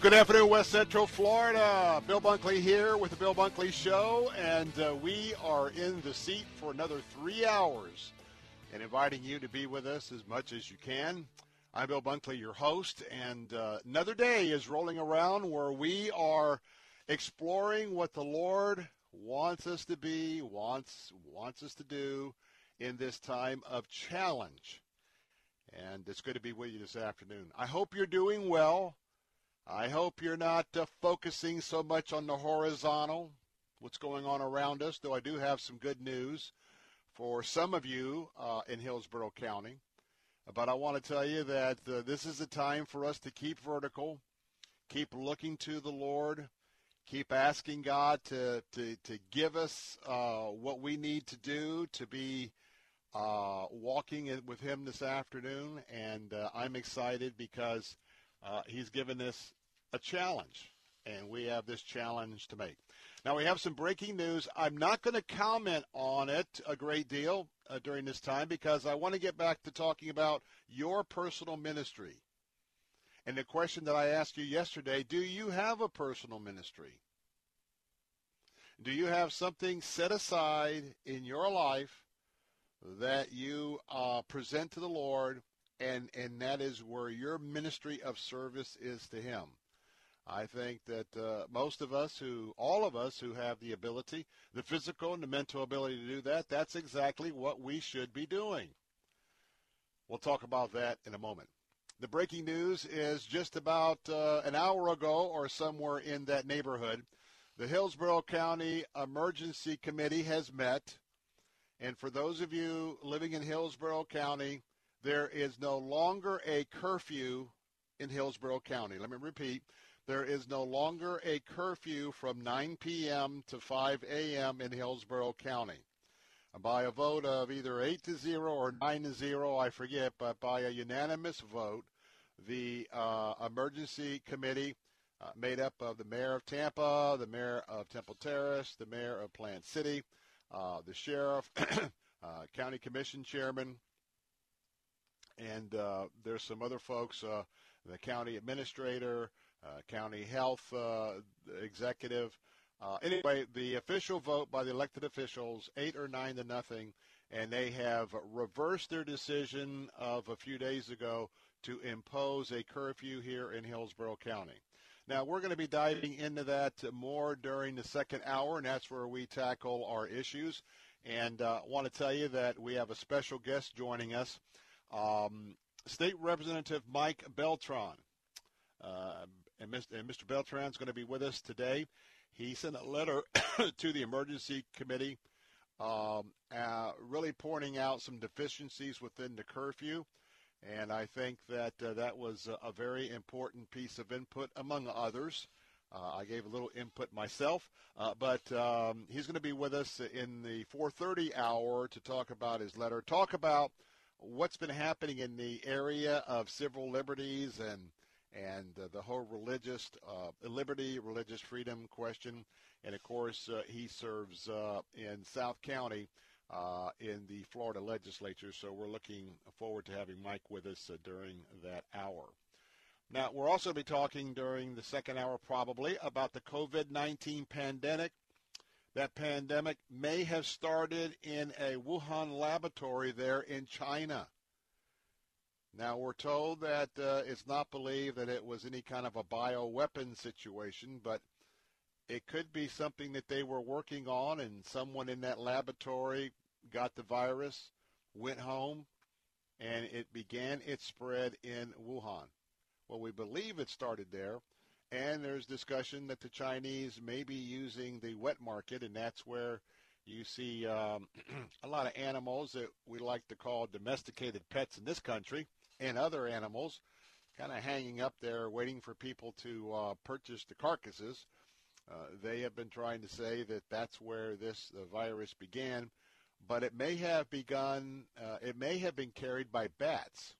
Good afternoon, West Central Florida. Bill Bunkley here with the Bill Bunkley Show, and uh, we are in the seat for another three hours and inviting you to be with us as much as you can. I'm Bill Bunkley, your host, and uh, another day is rolling around where we are exploring what the Lord wants us to be, wants wants us to do in this time of challenge. And it's good to be with you this afternoon. I hope you're doing well. I hope you're not uh, focusing so much on the horizontal, what's going on around us, though I do have some good news for some of you uh, in Hillsborough County. But I want to tell you that uh, this is a time for us to keep vertical, keep looking to the Lord, keep asking God to, to, to give us uh, what we need to do to be uh, walking with Him this afternoon. And uh, I'm excited because uh, He's given us a challenge, and we have this challenge to make. Now, we have some breaking news. I'm not going to comment on it a great deal uh, during this time because I want to get back to talking about your personal ministry. And the question that I asked you yesterday do you have a personal ministry? Do you have something set aside in your life that you uh, present to the Lord, and, and that is where your ministry of service is to Him? I think that uh, most of us who, all of us who have the ability, the physical and the mental ability to do that, that's exactly what we should be doing. We'll talk about that in a moment. The breaking news is just about uh, an hour ago or somewhere in that neighborhood, the Hillsborough County Emergency Committee has met. And for those of you living in Hillsborough County, there is no longer a curfew in Hillsborough County. Let me repeat there is no longer a curfew from 9 p.m. to 5 a.m. in Hillsborough County. By a vote of either 8 to 0 or 9 to 0, I forget, but by a unanimous vote, the uh, emergency committee uh, made up of the mayor of Tampa, the mayor of Temple Terrace, the mayor of Plant City, uh, the sheriff, uh, county commission chairman, and uh, there's some other folks, uh, the county administrator, county health uh, executive. Uh, anyway, the official vote by the elected officials, eight or nine to nothing, and they have reversed their decision of a few days ago to impose a curfew here in Hillsborough County. Now, we're going to be diving into that more during the second hour, and that's where we tackle our issues. And I uh, want to tell you that we have a special guest joining us, um, State Representative Mike Beltran. Uh, and Mr. Is going to be with us today. He sent a letter to the emergency committee, um, uh, really pointing out some deficiencies within the curfew. And I think that uh, that was a, a, very important piece of input, among others. Uh, I gave a little input myself, uh, but um, he's going to be with us in the 4:30 hour to talk about his letter, talk about what's been happening in the area of civil liberties and and uh, the whole religious uh, liberty, religious freedom question. And of course, uh, he serves uh, in South County uh, in the Florida legislature. So we're looking forward to having Mike with us uh, during that hour. Now, we'll also be talking during the second hour probably about the COVID-19 pandemic. That pandemic may have started in a Wuhan laboratory there in China. Now, we're told that uh, it's not believed that it was any kind of a bioweapon situation, but it could be something that they were working on and someone in that laboratory got the virus, went home, and it began its spread in Wuhan. Well, we believe it started there, and there's discussion that the Chinese may be using the wet market, and that's where you see um, a lot of animals that we like to call domesticated pets in this country and other animals kind of hanging up there waiting for people to uh, purchase the carcasses. Uh, they have been trying to say that that's where this the virus began, but it may have begun. Uh, it may have been carried by bats,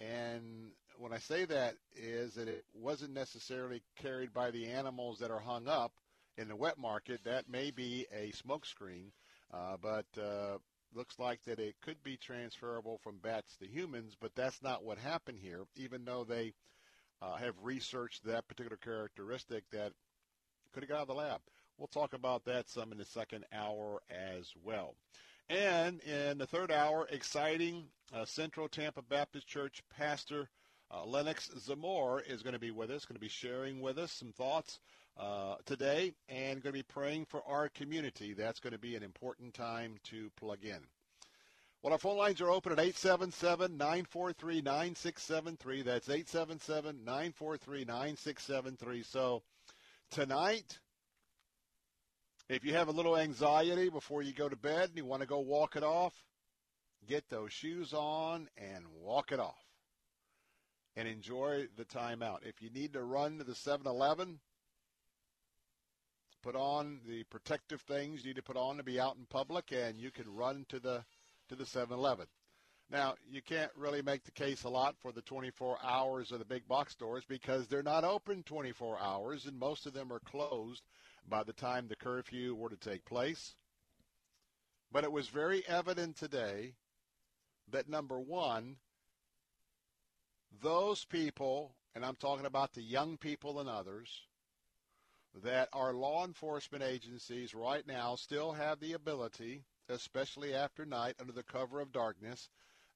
and when I say that is that it wasn't necessarily carried by the animals that are hung up in the wet market. That may be a smokescreen, uh, but uh, looks like that it could be transferable from bats to humans, but that's not what happened here, even though they uh, have researched that particular characteristic that could have got out of the lab. We'll talk about that some in the second hour as well. And in the third hour, exciting uh, Central Tampa Baptist Church pastor uh, Lennox Zamor is going to be with us, going to be sharing with us some thoughts uh, today and going to be praying for our community. That's going to be an important time to plug in. Well, our phone lines are open at 877-943-9673. That's 877-943-9673. So tonight, if you have a little anxiety before you go to bed and you want to go walk it off, get those shoes on and walk it off and enjoy the time out. If you need to run to the 7-Eleven, put on the protective things you need to put on to be out in public, and you can run to the to the 7-Eleven. Now, you can't really make the case a lot for the 24 hours of the big box stores because they're not open 24 hours, and most of them are closed by the time the curfew were to take place. But it was very evident today that number one, those people, and I'm talking about the young people and others, that our law enforcement agencies right now still have the ability, especially after night under the cover of darkness,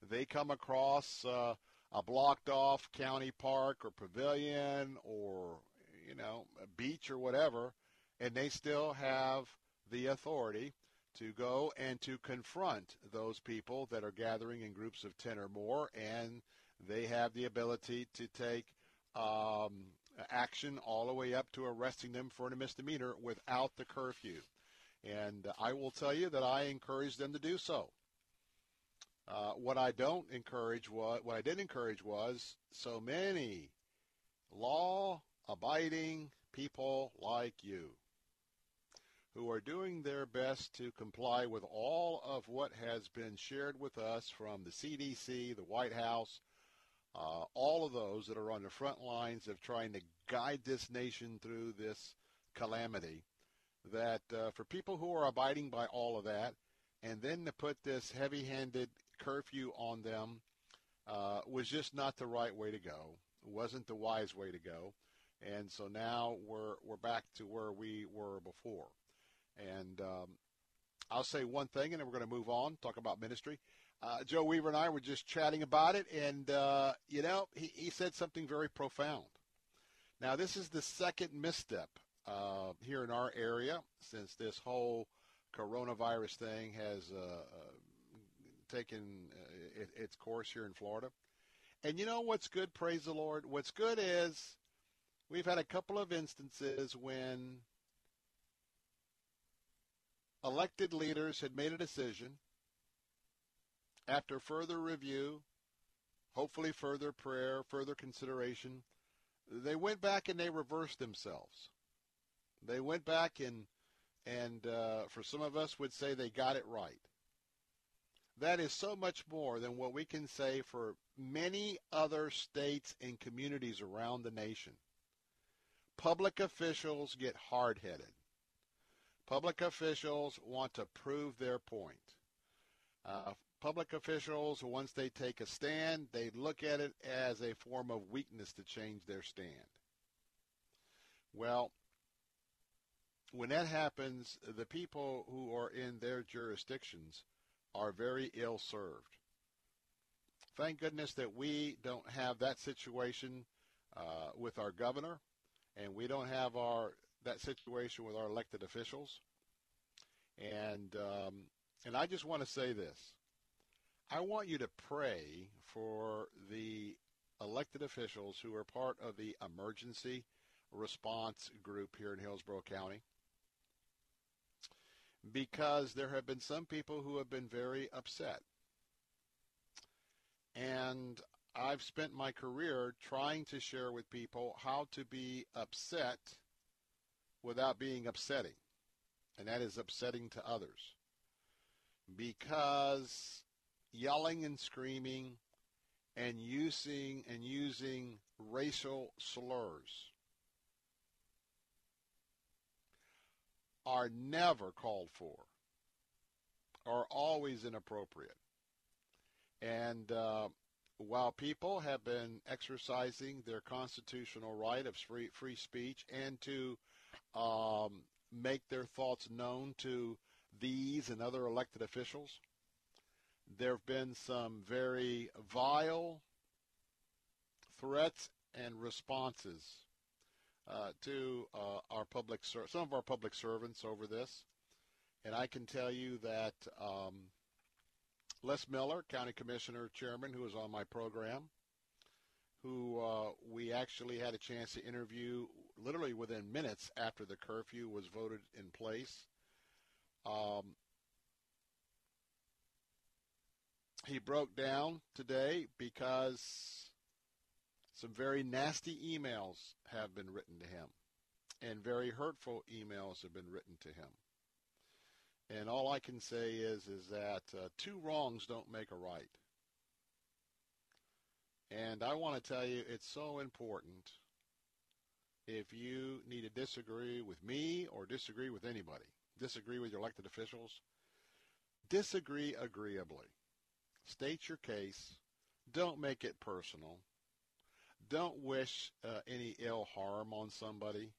they come across uh, a blocked off county park or pavilion or, you know, a beach or whatever, and they still have the authority to go and to confront those people that are gathering in groups of 10 or more and they have the ability to take um, action all the way up to arresting them for a misdemeanor without the curfew. And I will tell you that I encourage them to do so. Uh, what I don't encourage was what I did encourage was so many law-abiding people like you who are doing their best to comply with all of what has been shared with us from the CDC, the White House, uh, all of those that are on the front lines of trying to guide this nation through this calamity, that uh, for people who are abiding by all of that, and then to put this heavy-handed curfew on them uh, was just not the right way to go. It wasn't the wise way to go. And so now we're we're back to where we were before. And um, I'll say one thing, and then we're going to move on, talk about ministry. Uh, Joe Weaver and I were just chatting about it, and uh, you know, he, he said something very profound. Now, this is the second misstep uh, here in our area since this whole coronavirus thing has uh, uh, taken uh, it, its course here in Florida. And you know what's good? Praise the Lord. What's good is we've had a couple of instances when elected leaders had made a decision after further review, hopefully further prayer, further consideration, they went back and they reversed themselves. They went back and and uh, for some of us would say they got it right. That is so much more than what we can say for many other states and communities around the nation. Public officials get hard-headed. Public officials want to prove their point. Uh, public officials, once they take a stand, they look at it as a form of weakness to change their stand. Well, when that happens, the people who are in their jurisdictions are very ill served. Thank goodness that we don't have that situation uh, with our governor, and we don't have our that situation with our elected officials. And um, and I just want to say this: I want you to pray for the elected officials who are part of the emergency response group here in Hillsborough County because there have been some people who have been very upset. And I've spent my career trying to share with people how to be upset without being upsetting. And that is upsetting to others. Because yelling and screaming and using and using racial slurs are never called for, are always inappropriate. And uh, while people have been exercising their constitutional right of free, free speech and to um, make their thoughts known to these and other elected officials, there have been some very vile threats and responses uh, to uh, our public ser- some of our public servants over this, and I can tell you that um, Les Miller, County Commissioner Chairman, who was on my program, who uh, we actually had a chance to interview literally within minutes after the curfew was voted in place. Um, he broke down today because some very nasty emails have been written to him, and very hurtful emails have been written to him. And all I can say is is that uh, two wrongs don't make a right. And I want to tell you, it's so important. If you need to disagree with me or disagree with anybody, disagree with your elected officials, disagree agreeably. State your case. Don't make it personal. Don't wish uh, any ill harm on somebody.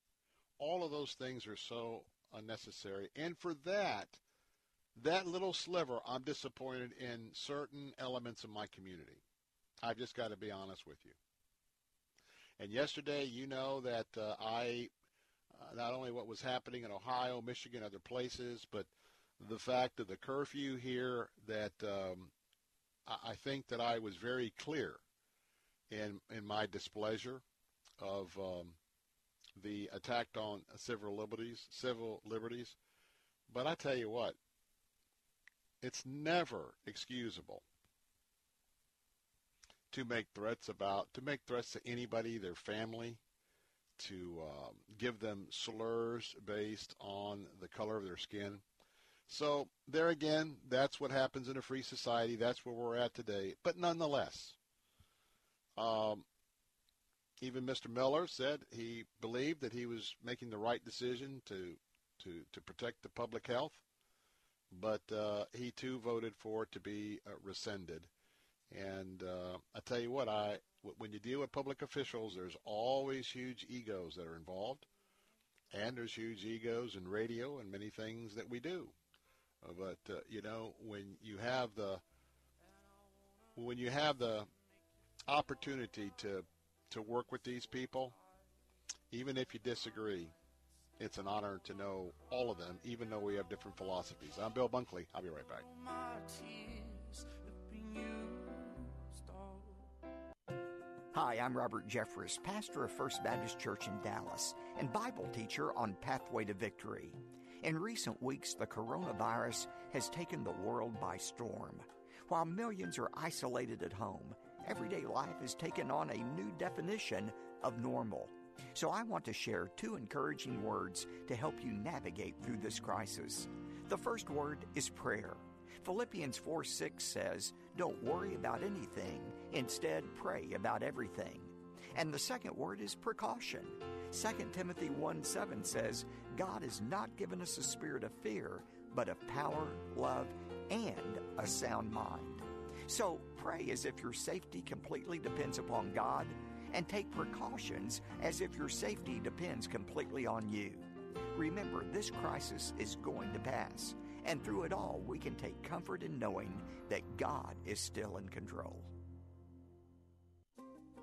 All of those things are so unnecessary. And for that, that little sliver, I'm disappointed in certain elements of my community. I've just got to be honest with you. And yesterday, you know that uh, I, uh, not only what was happening in Ohio, Michigan, other places, but the fact of the curfew here, that um, I think that I was very clear in in my displeasure of um, the attack on civil liberties, civil liberties. But I tell you what, it's never excusable to make threats about to make threats to anybody, their family, to um, give them slurs based on the color of their skin. So there again, that's what happens in a free society. That's where we're at today. But nonetheless, um, even Mr. Miller said he believed that he was making the right decision to to to protect the public health, but uh, he too voted for it to be uh, rescinded. And uh, I tell you what, I when you deal with public officials, there's always huge egos that are involved, and there's huge egos in radio and many things that we do. But uh, you know, when you have the when you have the opportunity to to work with these people, even if you disagree, it's an honor to know all of them, even though we have different philosophies. I'm Bill Bunkley. I'll be right back. Hi, I'm Robert Jeffress, pastor of First Baptist Church in Dallas and Bible teacher on Pathway to Victory. In recent weeks, the coronavirus has taken the world by storm. While millions are isolated at home, everyday life has taken on a new definition of normal. So I want to share two encouraging words to help you navigate through this crisis. The first word is prayer. Philippians 4 6 says, Don't worry about anything, instead, pray about everything. And the second word is precaution. 2 Timothy 1 7 says, God has not given us a spirit of fear, but of power, love, and a sound mind. So pray as if your safety completely depends upon God, and take precautions as if your safety depends completely on you. Remember, this crisis is going to pass, and through it all, we can take comfort in knowing that God is still in control.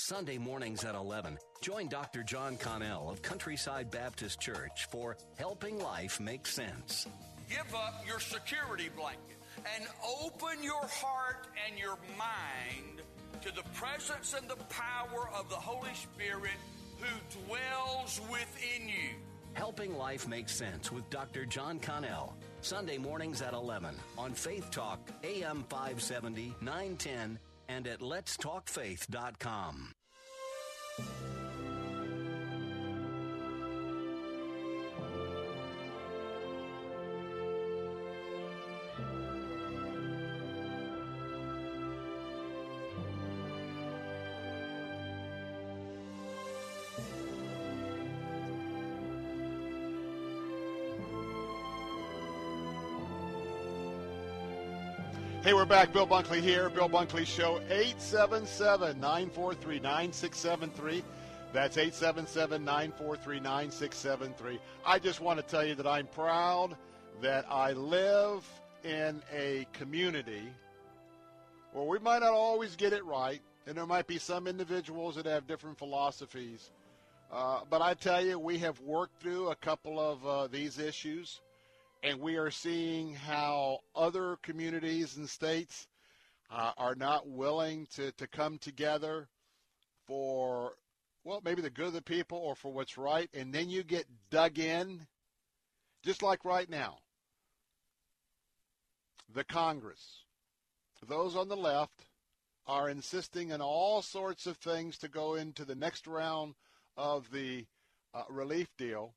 Sunday mornings at 11. Join Dr. John Connell of Countryside Baptist Church for Helping Life Make Sense. Give up your security blanket and open your heart and your mind to the presence and the power of the Holy Spirit who dwells within you. Helping Life Make Sense with Dr. John Connell. Sunday mornings at 11 on Faith Talk, AM 570, 910, and at letstalkfaith.com. Hey, we're back. Bill Bunkley here. Bill Bunkley Show, 877 943 9673. That's 877 943 9673. I just want to tell you that I'm proud that I live in a community where we might not always get it right, and there might be some individuals that have different philosophies. Uh, but I tell you, we have worked through a couple of uh, these issues and we are seeing how other communities and states uh, are not willing to, to come together for, well, maybe the good of the people or for what's right, and then you get dug in, just like right now. The Congress, those on the left, are insisting on all sorts of things to go into the next round of the uh, relief deal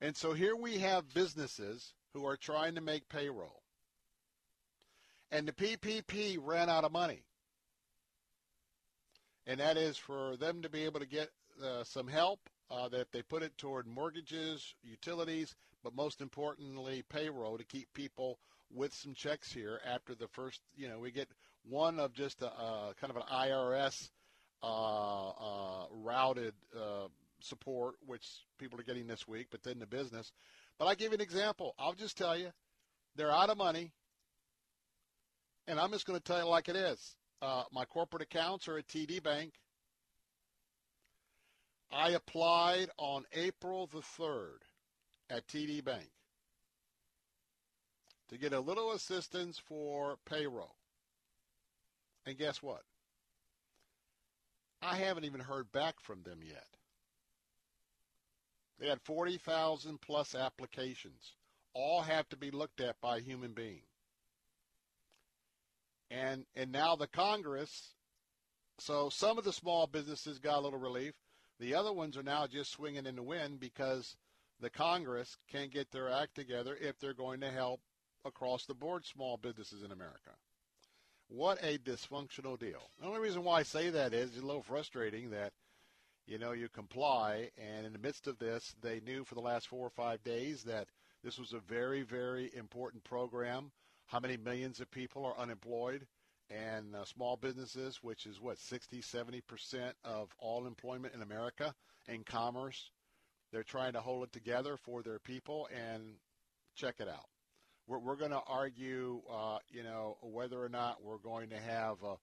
and so here we have businesses who are trying to make payroll. And the PPP ran out of money. And that is for them to be able to get uh, some help, uh, that they put it toward mortgages, utilities, but most importantly, payroll to keep people with some checks here after the first, you know, we get one of just a, kind of an IRS uh, uh, routed uh, support, which people are getting this week, but then the business. But I give you an example. I'll just tell you, they're out of money, and I'm just going to tell you like it is. Uh, my corporate accounts are at TD Bank. I applied on April the 3rd at TD Bank to get a little assistance for payroll. And guess what? I haven't even heard back from them yet. They had 40,000 plus applications. All have to be looked at by a human being. And and now the Congress, so some of the small businesses got a little relief. The other ones are now just swinging in the wind because the Congress can't get their act together if they're going to help across the board small businesses in America. What a dysfunctional deal. The only reason why I say that is it's a little frustrating that – you know, you comply. And in the midst of this, they knew for the last four or five days that this was a very, very important program. How many millions of people are unemployed? And uh, small businesses, which is what, 60, 70% of all employment in America in commerce, they're trying to hold it together for their people. And check it out. We're, we're going to argue, uh, you know, whether or not we're going to have a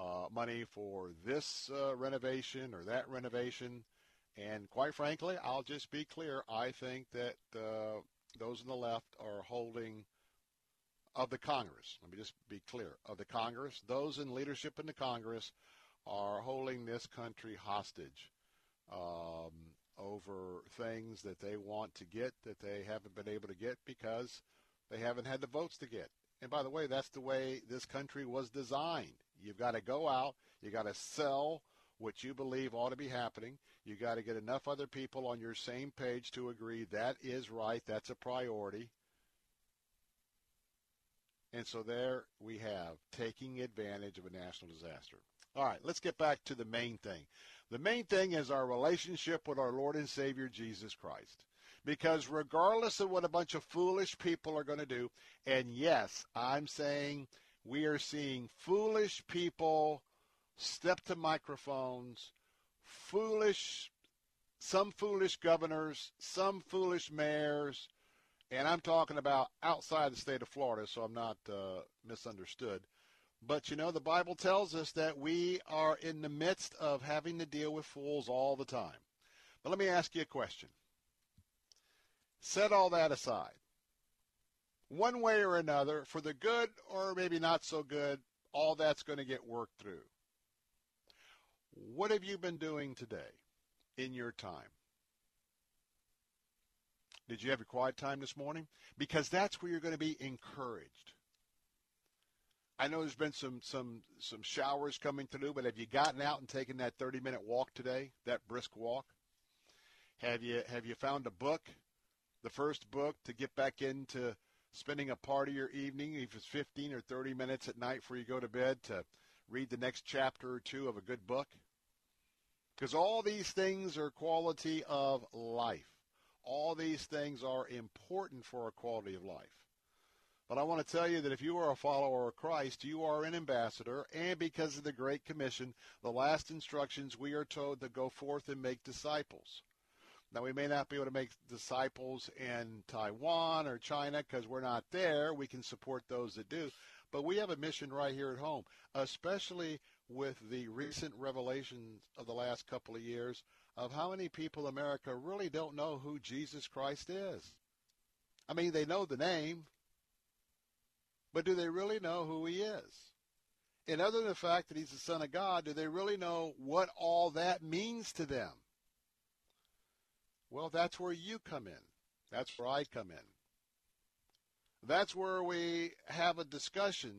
uh, money for this uh, renovation or that renovation. And quite frankly, I'll just be clear. I think that uh, those on the left are holding of the Congress, let me just be clear, of the Congress, those in leadership in the Congress are holding this country hostage um, over things that they want to get that they haven't been able to get because they haven't had the votes to get. And by the way, that's the way this country was designed. You've got to go out, you got to sell what you believe ought to be happening. You got to get enough other people on your same page to agree that is right, that's a priority. And so there we have taking advantage of a national disaster. All right, let's get back to the main thing. The main thing is our relationship with our Lord and Savior Jesus Christ. Because regardless of what a bunch of foolish people are going to do, and yes, I'm saying we are seeing foolish people step to microphones, foolish, some foolish governors, some foolish mayors, and I'm talking about outside the state of Florida, so I'm not uh, misunderstood. But you know, the Bible tells us that we are in the midst of having to deal with fools all the time. But let me ask you a question. Set all that aside. One way or another, for the good or maybe not so good, all that's going to get worked through. What have you been doing today in your time? Did you have your quiet time this morning? Because that's where you're going to be encouraged. I know there's been some some some showers coming through, but have you gotten out and taken that 30 minute walk today? That brisk walk? Have you have you found a book, the first book to get back into spending a part of your evening, if it's 15 or 30 minutes at night before you go to bed to read the next chapter or two of a good book? Because all these things are quality of life. All these things are important for our quality of life. But I want to tell you that if you are a follower of Christ, you are an ambassador, and because of the Great Commission, the last instructions we are told to go forth and make disciples. Now, we may not be able to make disciples in Taiwan or China because we're not there. We can support those that do. But we have a mission right here at home, especially with the recent revelations of the last couple of years of how many people in America really don't know who Jesus Christ is. I mean, they know the name, but do they really know who he is? And other than the fact that he's the Son of God, do they really know what all that means to them? Well, that's where you come in. That's where I come in. That's where we have a discussion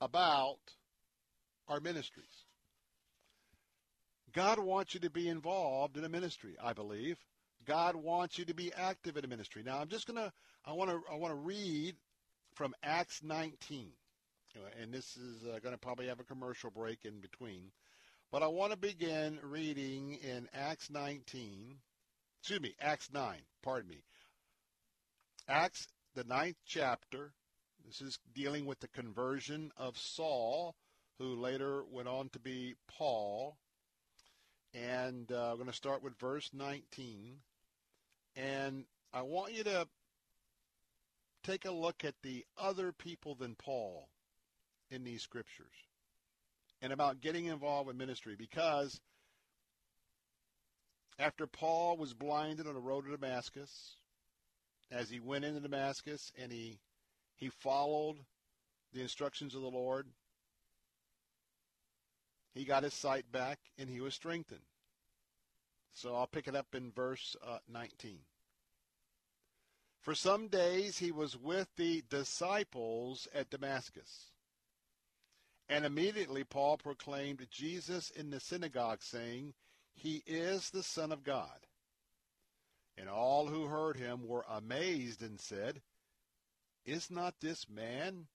about our ministries. God wants you to be involved in a ministry, I believe. God wants you to be active in a ministry. Now, I'm just going to, I want to, I want to read from Acts 19. And this is uh, going to probably have a commercial break in between. But I want to begin reading in Acts 19, excuse me, Acts 9, pardon me. Acts, the ninth chapter. This is dealing with the conversion of Saul, who later went on to be Paul. And uh, I'm going to start with verse 19. And I want you to take a look at the other people than Paul in these scriptures and about getting involved with ministry because after Paul was blinded on the road to Damascus, as he went into Damascus and he he followed the instructions of the Lord, he got his sight back and he was strengthened. So I'll pick it up in verse uh, 19. For some days he was with the disciples at Damascus. And immediately Paul proclaimed Jesus in the synagogue, saying, He is the Son of God. And all who heard him were amazed and said, Is not this man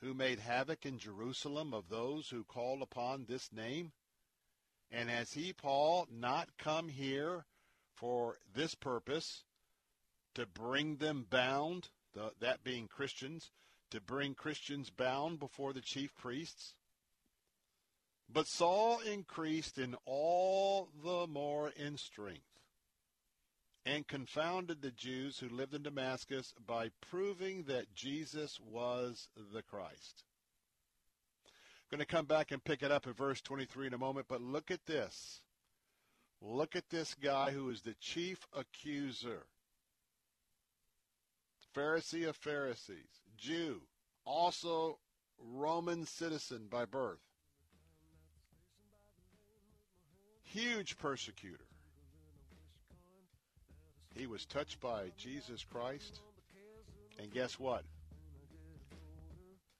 who made havoc in Jerusalem of those who called upon this name? And has he, Paul, not come here for this purpose, to bring them bound, the, that being Christians, to bring Christians bound before the chief priests? But Saul increased in all the more in strength and confounded the Jews who lived in Damascus by proving that Jesus was the Christ. I'm Going to come back and pick it up at verse 23 in a moment, but look at this. Look at this guy who is the chief accuser. Pharisee of Pharisees, Jew, also Roman citizen by birth. Huge persecutor. He was touched by Jesus Christ. And guess what?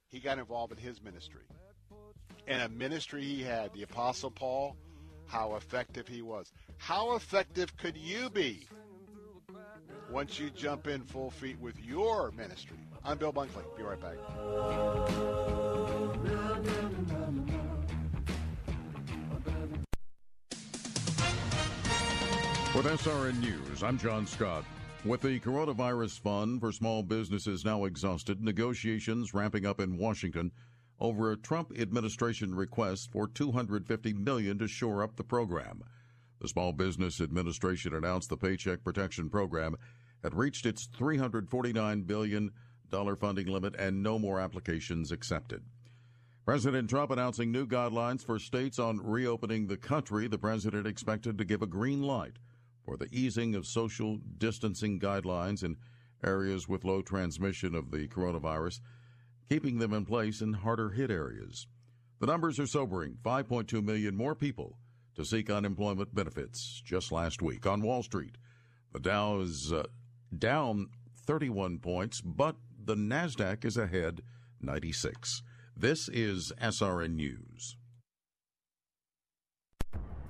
He got involved in his ministry. And a ministry he had, the Apostle Paul, how effective he was. How effective could you be once you jump in full feet with your ministry? I'm Bill Bunkley. Be right back. With SRN News, I'm John Scott. With the coronavirus fund for small businesses now exhausted, negotiations ramping up in Washington over a Trump administration request for 250 million to shore up the program. The Small Business Administration announced the Paycheck Protection Program had reached its 349 billion dollar funding limit and no more applications accepted. President Trump announcing new guidelines for states on reopening the country. The president expected to give a green light for the easing of social distancing guidelines in areas with low transmission of the coronavirus, keeping them in place in harder hit areas. The numbers are sobering 5.2 million more people to seek unemployment benefits just last week. On Wall Street, the Dow is uh, down 31 points, but the NASDAQ is ahead 96. This is SRN News.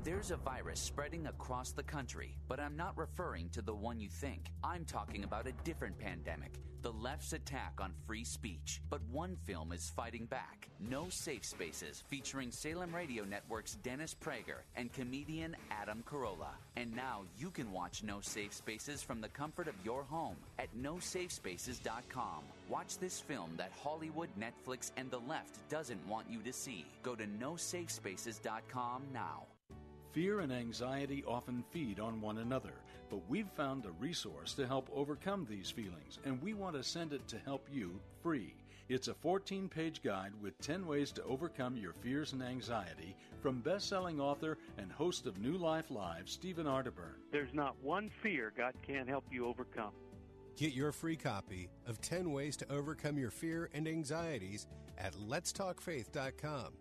There's a virus spreading across the country, but I'm not referring to the one you think. I'm talking about a different pandemic the left's attack on free speech. But one film is fighting back No Safe Spaces, featuring Salem Radio Network's Dennis Prager and comedian Adam Carolla. And now you can watch No Safe Spaces from the comfort of your home at nosafespaces.com. Watch this film that Hollywood, Netflix, and the left doesn't want you to see. Go to nosafespaces.com now. Fear and anxiety often feed on one another, but we've found a resource to help overcome these feelings, and we want to send it to help you free. It's a 14 page guide with 10 ways to overcome your fears and anxiety from best selling author and host of New Life Live, Stephen Arterburn. There's not one fear God can't help you overcome. Get your free copy of 10 Ways to Overcome Your Fear and Anxieties at letstalkfaith.com.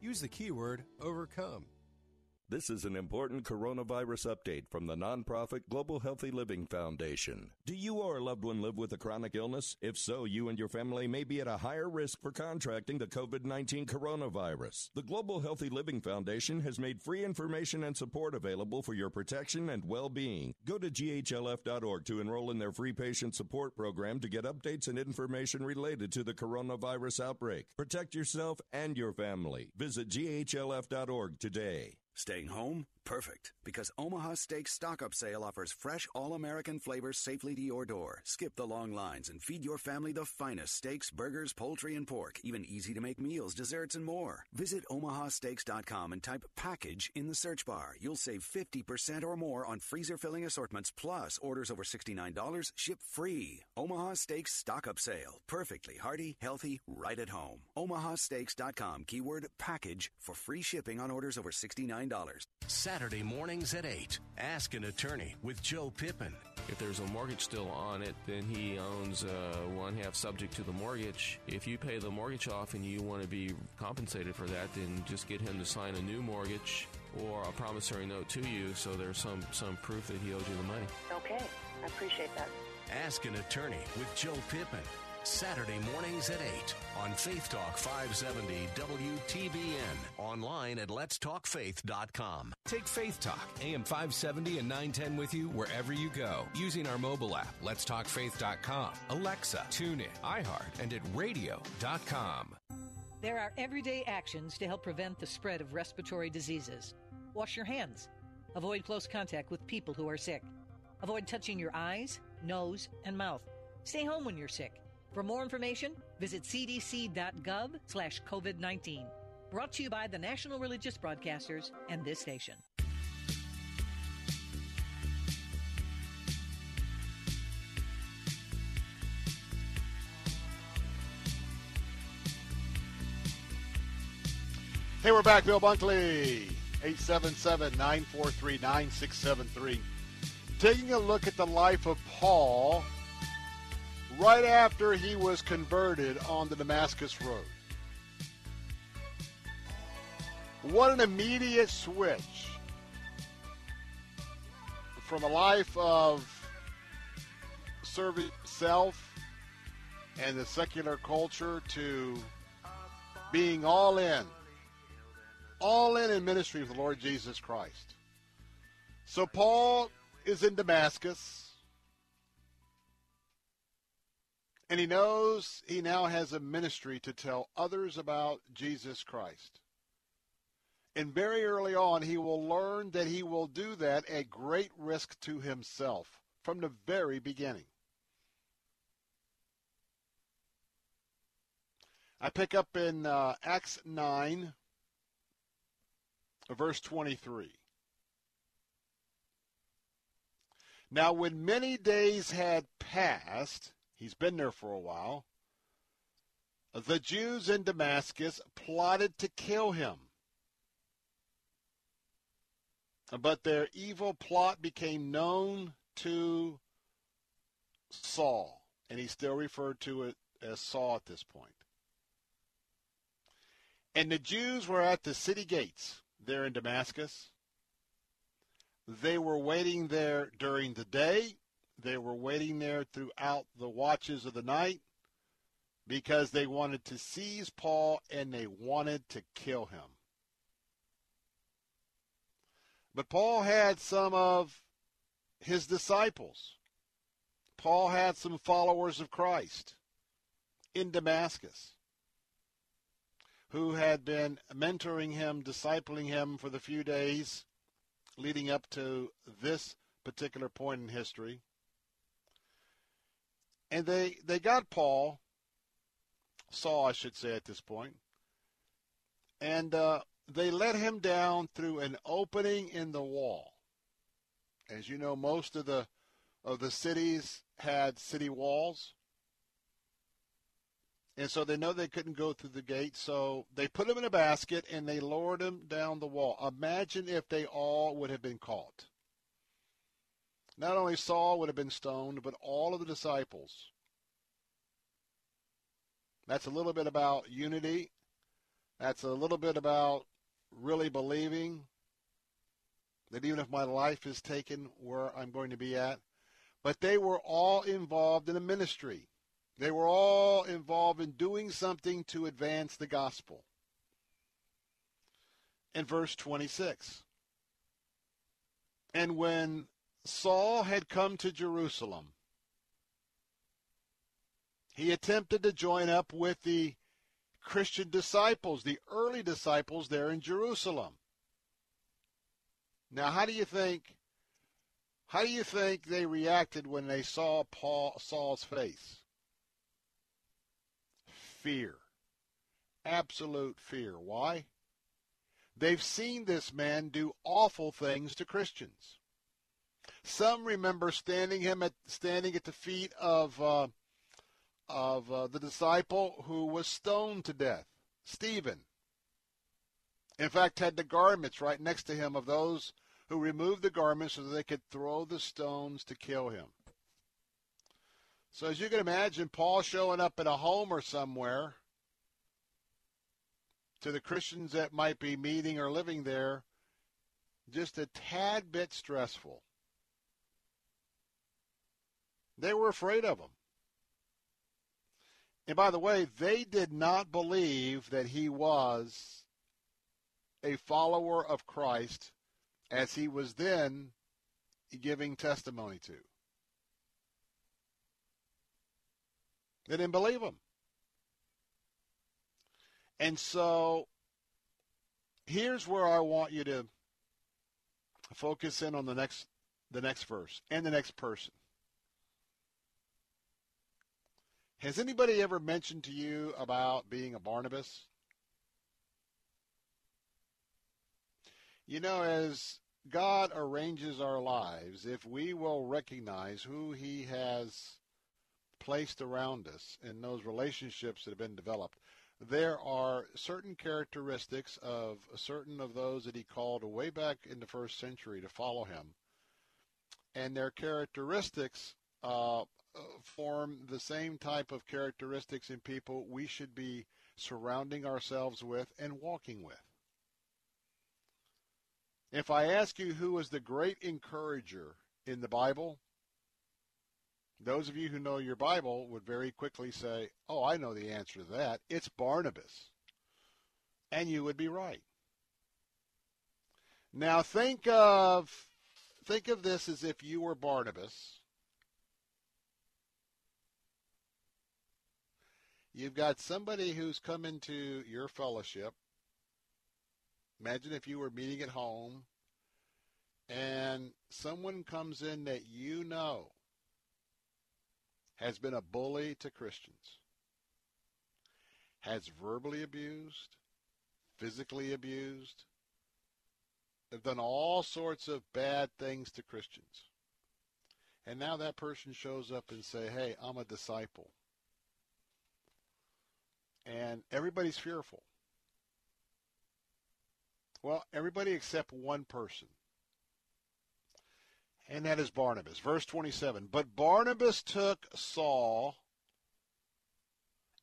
Use the keyword overcome. This is an important coronavirus update from the nonprofit Global Healthy Living Foundation. Do you or a loved one live with a chronic illness? If so, you and your family may be at a higher risk for contracting the COVID 19 coronavirus. The Global Healthy Living Foundation has made free information and support available for your protection and well being. Go to ghlf.org to enroll in their free patient support program to get updates and information related to the coronavirus outbreak. Protect yourself and your family. Visit ghlf.org today. Staying home? Perfect, because Omaha Steak Stock Up Sale offers fresh, all American flavors safely to your door. Skip the long lines and feed your family the finest steaks, burgers, poultry, and pork, even easy to make meals, desserts, and more. Visit omahasteaks.com and type package in the search bar. You'll save 50% or more on freezer filling assortments, plus orders over $69 ship free. Omaha Steaks Stock Up Sale. Perfectly hearty, healthy, right at home. omahasteaks.com, keyword package for free shipping on orders over $69. Saturday mornings at 8. Ask an attorney with Joe Pippin. If there's a mortgage still on it, then he owns uh, one half subject to the mortgage. If you pay the mortgage off and you want to be compensated for that, then just get him to sign a new mortgage or a promissory note to you so there's some, some proof that he owes you the money. Okay, I appreciate that. Ask an attorney with Joe Pippin. Saturday mornings at 8 on Faith Talk 570 WTBN. Online at letstalkfaith.com. Take Faith Talk, AM 570 and 910 with you wherever you go using our mobile app, letstalkfaith.com, Alexa, TuneIn, iHeart, and at radio.com. There are everyday actions to help prevent the spread of respiratory diseases. Wash your hands. Avoid close contact with people who are sick. Avoid touching your eyes, nose, and mouth. Stay home when you're sick. For more information, visit cdc.gov slash COVID-19. Brought to you by the National Religious Broadcasters and this station. Hey, we're back. Bill Bunkley, 877-943-9673. Taking a look at the life of Paul right after he was converted on the Damascus Road. What an immediate switch from a life of serving self and the secular culture to being all in, all in in ministry of the Lord Jesus Christ. So Paul is in Damascus. And he knows he now has a ministry to tell others about Jesus Christ. And very early on, he will learn that he will do that at great risk to himself from the very beginning. I pick up in uh, Acts 9, verse 23. Now, when many days had passed, He's been there for a while. The Jews in Damascus plotted to kill him. But their evil plot became known to Saul, and he still referred to it as Saul at this point. And the Jews were at the city gates there in Damascus. They were waiting there during the day they were waiting there throughout the watches of the night because they wanted to seize Paul and they wanted to kill him. But Paul had some of his disciples. Paul had some followers of Christ in Damascus who had been mentoring him, discipling him for the few days leading up to this particular point in history. And they, they got Paul, Saul, I should say, at this point, and uh, they let him down through an opening in the wall. As you know, most of the of the cities had city walls. And so they know they couldn't go through the gate, so they put him in a basket and they lowered him down the wall. Imagine if they all would have been caught. Not only Saul would have been stoned, but all of the disciples. That's a little bit about unity. That's a little bit about really believing that even if my life is taken where I'm going to be at, but they were all involved in a ministry. They were all involved in doing something to advance the gospel. In verse 26, and when Saul had come to Jerusalem, he attempted to join up with the Christian disciples, the early disciples there in Jerusalem. Now, how do you think how do you think they reacted when they saw Paul Saul's face? Fear. Absolute fear. Why? They've seen this man do awful things to Christians. Some remember standing him at standing at the feet of uh, of uh, the disciple who was stoned to death, Stephen. In fact, had the garments right next to him of those who removed the garments so that they could throw the stones to kill him. So as you can imagine, Paul showing up at a home or somewhere to the Christians that might be meeting or living there, just a tad bit stressful. They were afraid of him. And by the way, they did not believe that he was a follower of Christ as he was then giving testimony to. They didn't believe him. And so here's where I want you to focus in on the next the next verse and the next person. Has anybody ever mentioned to you about being a Barnabas? You know, as God arranges our lives, if we will recognize who He has placed around us in those relationships that have been developed, there are certain characteristics of certain of those that He called way back in the first century to follow Him. And their characteristics uh, Uh, form the same type of characteristics in people we should be surrounding ourselves with and walking with. If I ask you who is the great encourager in the Bible, those of you who know your Bible would very quickly say, Oh, I know the answer to that. It's Barnabas. And you would be right. Now think of think of this as if you were Barnabas. You've got somebody who's come into your fellowship. Imagine if you were meeting at home and someone comes in that you know has been a bully to Christians, has verbally abused, physically abused, have done all sorts of bad things to Christians. And now that person shows up and say, "Hey, I'm a disciple." And everybody's fearful. Well, everybody except one person and that is Barnabas. Verse 27 But Barnabas took Saul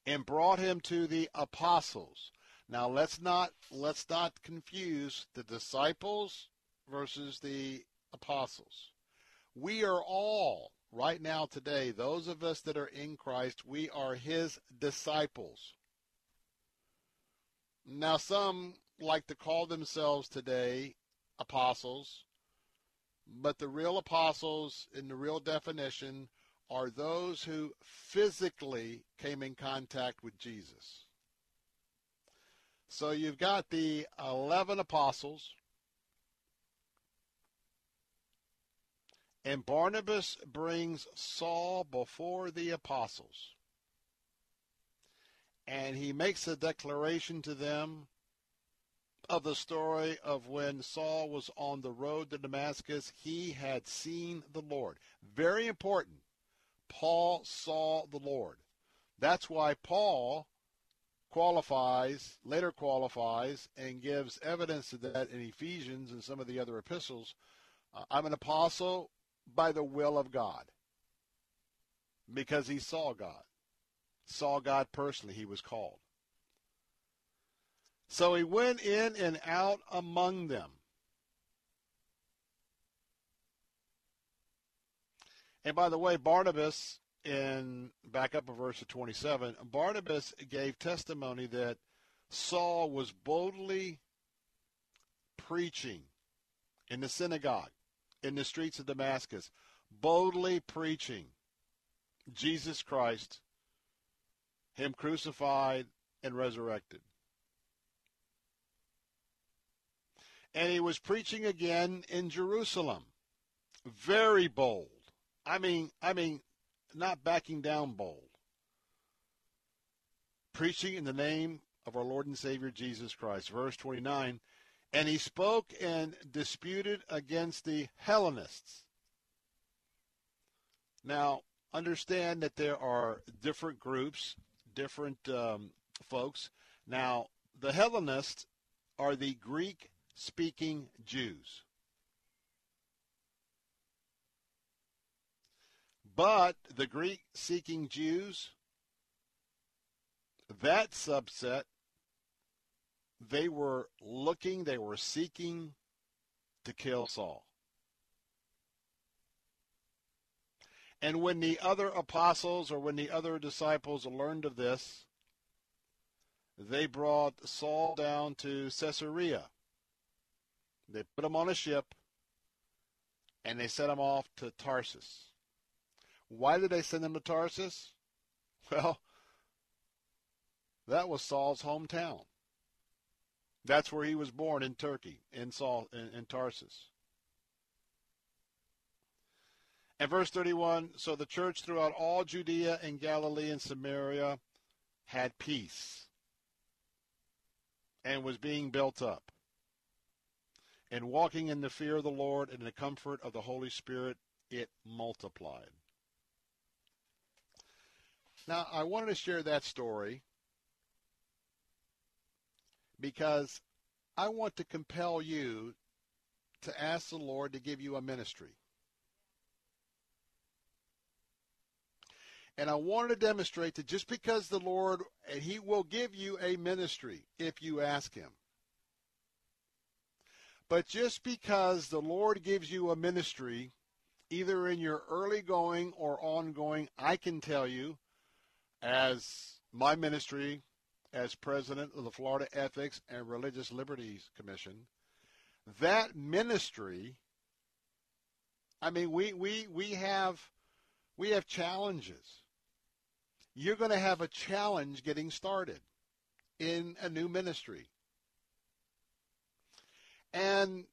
and brought him to the apostles. Now let's not let's not confuse the disciples versus the apostles. We are all right now today those of us that are in Christ, we are his disciples. Now some like to call themselves today apostles but the real apostles, in the real definition, are those who physically came in contact with Jesus. So you've got the 11 apostles, and Barnabas brings Saul before the apostles. And he makes a declaration to them of the story of when Saul was on the road to Damascus, he had seen the Lord. Very important. Paul saw the Lord. That's why Paul qualifies, later qualifies, and gives evidence to that in Ephesians and some of the other epistles. Uh, I'm an apostle by the will of God because he saw God. Saw God personally, he was called. So he went in and out among them. And by the way, Barnabas, in back up a verse of 27, Barnabas gave testimony that Saul was boldly preaching in the synagogue, in the streets of Damascus, boldly preaching Jesus Christ, Him crucified and resurrected. and he was preaching again in Jerusalem. Very bold. I mean, I mean, not backing down bold. Preaching in the name of our Lord and Savior Jesus Christ. Verse 29. And he spoke and disputed against the Hellenists. Now, understand that there are different groups, different um, folks. Now, the Hellenists are the Greek speaking Jews. But the Greek seeking Jews, that subset, they were looking, they were seeking to kill Saul. And when the other apostles or when the other disciples learned of this, they brought Saul down to Caesarea. They put him on a ship and they sent him off to Tarsus. Why did they send him to Tarsus? Well, that was Saul's hometown. That's where he was born in Turkey, in Saul, in, in Tarsus. And verse 31 So the church throughout all Judea and Galilee and Samaria had peace and was being built up and walking in the fear of the Lord and the comfort of the Holy Spirit, it multiplied. Now, I wanted to share that story because I want to compel you to ask the Lord to give you a ministry. And I wanted to demonstrate that just because the Lord, and He will give you a ministry if you ask Him. But just because the Lord gives you a ministry, either in your early going or ongoing, I can tell you, as my ministry as president of the Florida Ethics and Religious Liberties Commission, that ministry, I mean, we, we, we have we have challenges. You're going to have a challenge getting started in a new ministry. And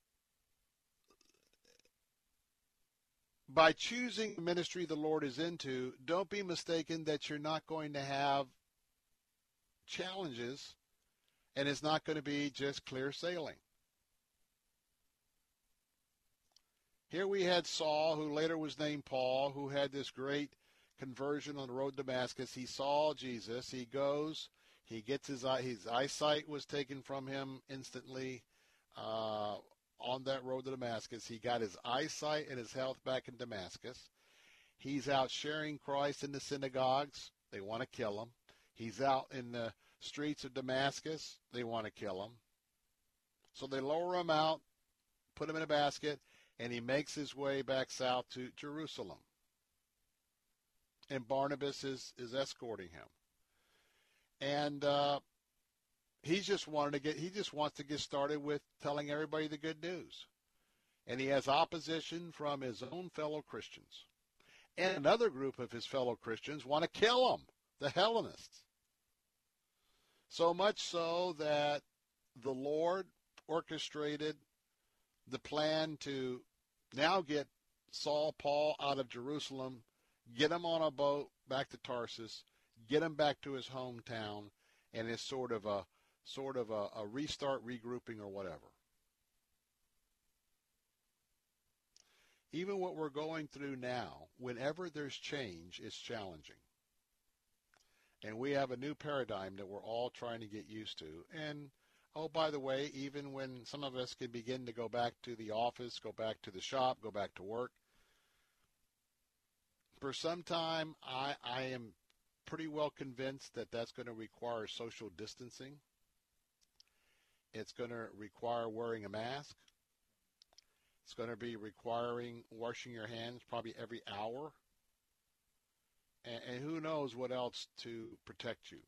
by choosing the ministry the Lord is into, don't be mistaken that you're not going to have challenges and it's not going to be just clear sailing. Here we had Saul, who later was named Paul, who had this great conversion on the road to Damascus. He saw Jesus. He goes. He gets his eye. His eyesight was taken from him instantly uh, on that road to Damascus. He got his eyesight and his health back in Damascus. He's out sharing Christ in the synagogues. They want to kill him. He's out in the streets of Damascus. They want to kill him. So they lower him out, put him in a basket, and he makes his way back south to Jerusalem. And Barnabas is, is escorting him. And uh, just wanted to get he just wants to get started with telling everybody the good news. And he has opposition from his own fellow Christians. And another group of his fellow Christians want to kill him, the Hellenists. So much so that the Lord orchestrated the plan to now get Saul Paul out of Jerusalem, get him on a boat back to Tarsus, get him back to his hometown, and it's sort of a sort of a, a restart, regrouping, or whatever. Even what we're going through now, whenever there's change, it's challenging. And we have a new paradigm that we're all trying to get used to. And Oh, by the way, even when some of us can begin to go back to the office, go back to the shop, go back to work, for some time, I, I am pretty well convinced that that's going to require social distancing. It's going to require wearing a mask. It's going to be requiring washing your hands probably every hour. And, and who knows what else to protect you.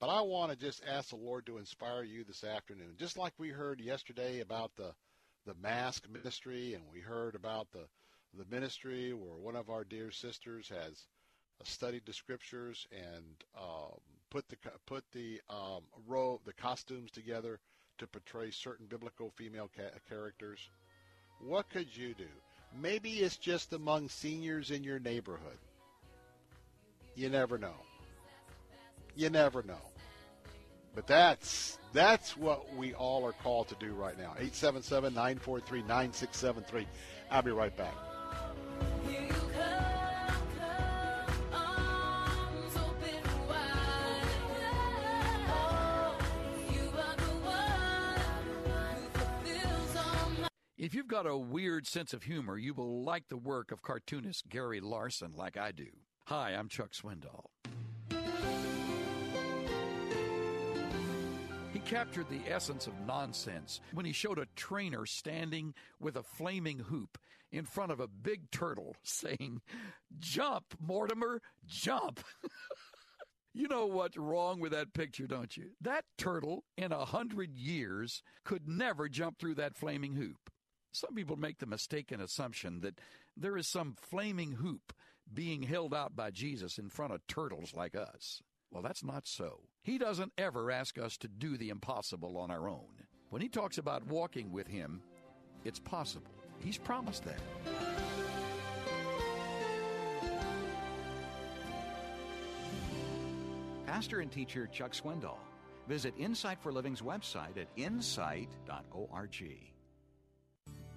But I want to just ask the Lord to inspire you this afternoon, just like we heard yesterday about the the mask ministry, and we heard about the the ministry where one of our dear sisters has studied the scriptures and um, put the put the um, robe, the costumes together to portray certain biblical female ca- characters. What could you do? Maybe it's just among seniors in your neighborhood. You never know. You never know. But that's that's what we all are called to do right now. 877-943-9673. I'll be right back. If you've got a weird sense of humor, you will like the work of cartoonist Gary Larson like I do. Hi, I'm Chuck Swindoll. He captured the essence of nonsense when he showed a trainer standing with a flaming hoop in front of a big turtle saying, Jump, Mortimer, jump. you know what's wrong with that picture, don't you? That turtle in a hundred years could never jump through that flaming hoop. Some people make the mistaken assumption that there is some flaming hoop being held out by Jesus in front of turtles like us. Well, that's not so. He doesn't ever ask us to do the impossible on our own. When he talks about walking with him, it's possible. He's promised that. Pastor and teacher Chuck Swindoll. Visit Insight for Living's website at insight.org.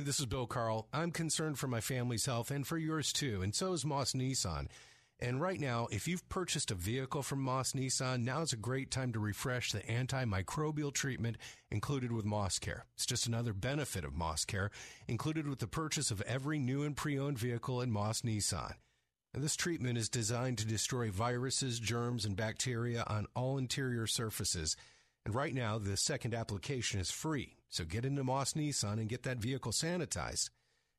this is Bill Carl. I'm concerned for my family's health and for yours too, and so is Moss Nissan. And right now, if you've purchased a vehicle from Moss Nissan, now is a great time to refresh the antimicrobial treatment included with Moss Care. It's just another benefit of Moss Care, included with the purchase of every new and pre-owned vehicle in Moss Nissan. And this treatment is designed to destroy viruses, germs, and bacteria on all interior surfaces. And right now, the second application is free. So get into Moss Nissan and get that vehicle sanitized.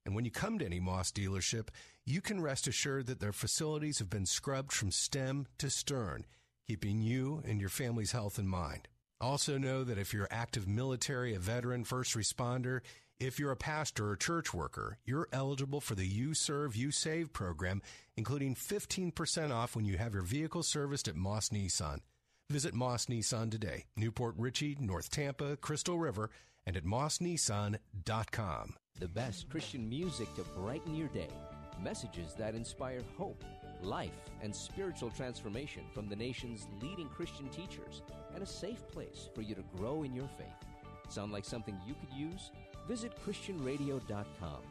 And when you come to any Moss dealership, you can rest assured that their facilities have been scrubbed from stem to stern, keeping you and your family's health in mind. Also know that if you're active military, a veteran, first responder, if you're a pastor or church worker, you're eligible for the You Serve, You Save program, including 15% off when you have your vehicle serviced at Moss Nissan. Visit Moss Nissan today, New Port Richey, North Tampa, Crystal River, and at mossnissan.com. The best Christian music to brighten your day. Messages that inspire hope, life, and spiritual transformation from the nation's leading Christian teachers, and a safe place for you to grow in your faith. Sound like something you could use? Visit ChristianRadio.com.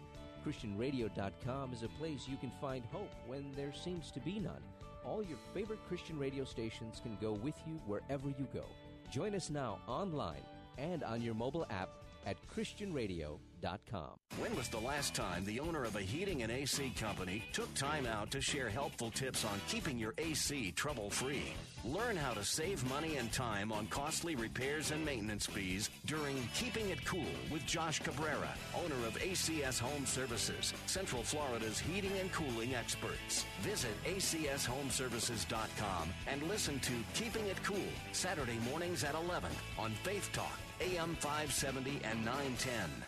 ChristianRadio.com is a place you can find hope when there seems to be none. All your favorite Christian radio stations can go with you wherever you go. Join us now online and on your mobile app at ChristianRadio.com. When was the last time the owner of a heating and AC company took time out to share helpful tips on keeping your AC trouble free? Learn how to save money and time on costly repairs and maintenance fees during Keeping It Cool with Josh Cabrera, owner of ACS Home Services, Central Florida's heating and cooling experts. Visit acshomeservices.com and listen to Keeping It Cool Saturday mornings at 11 on Faith Talk, AM 570 and 910.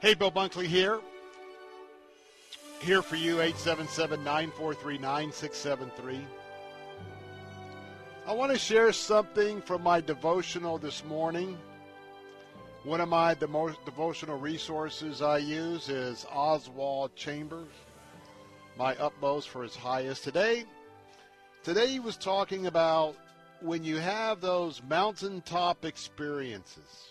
Hey, Bill Bunkley here. Here for you, 877 943 9673. I want to share something from my devotional this morning. One of my most devotional resources I use is Oswald Chambers, my utmost for his highest. Today, today he was talking about when you have those mountaintop experiences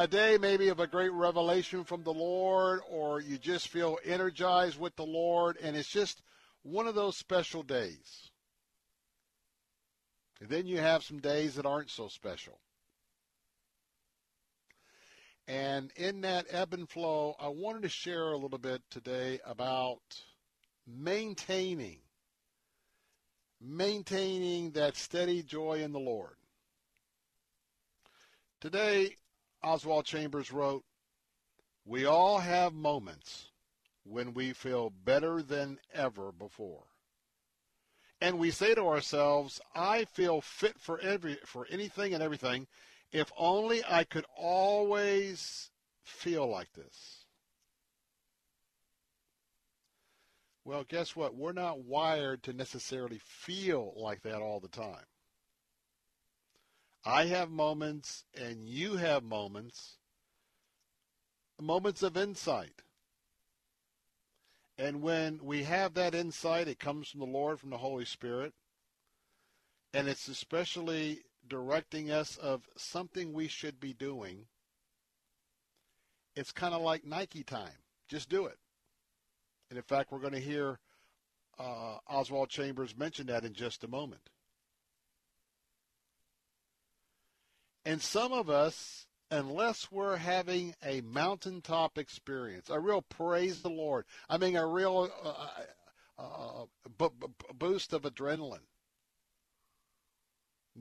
a day maybe of a great revelation from the Lord, or you just feel energized with the Lord, and it's just one of those special days. And then you have some days that aren't so special. And in that ebb and flow, I wanted to share a little bit today about maintaining maintaining that steady joy in the Lord. Today, Oswald Chambers wrote, We all have moments when we feel better than ever before. And we say to ourselves, I feel fit for every for anything and everything if only I could always feel like this. Well, guess what? We're not wired to necessarily feel like that all the time. I have moments and you have moments, moments of insight. And when we have that insight, it comes from the Lord, from the Holy Spirit. And it's especially directing us of something we should be doing. It's kind of like Nike time. Just do it. And in fact, we're going to hear uh, Oswald Chambers mention that in just a moment. And some of us, unless we're having a mountaintop experience, a real praise the Lord, I mean, a real uh, uh, b- b- boost of adrenaline,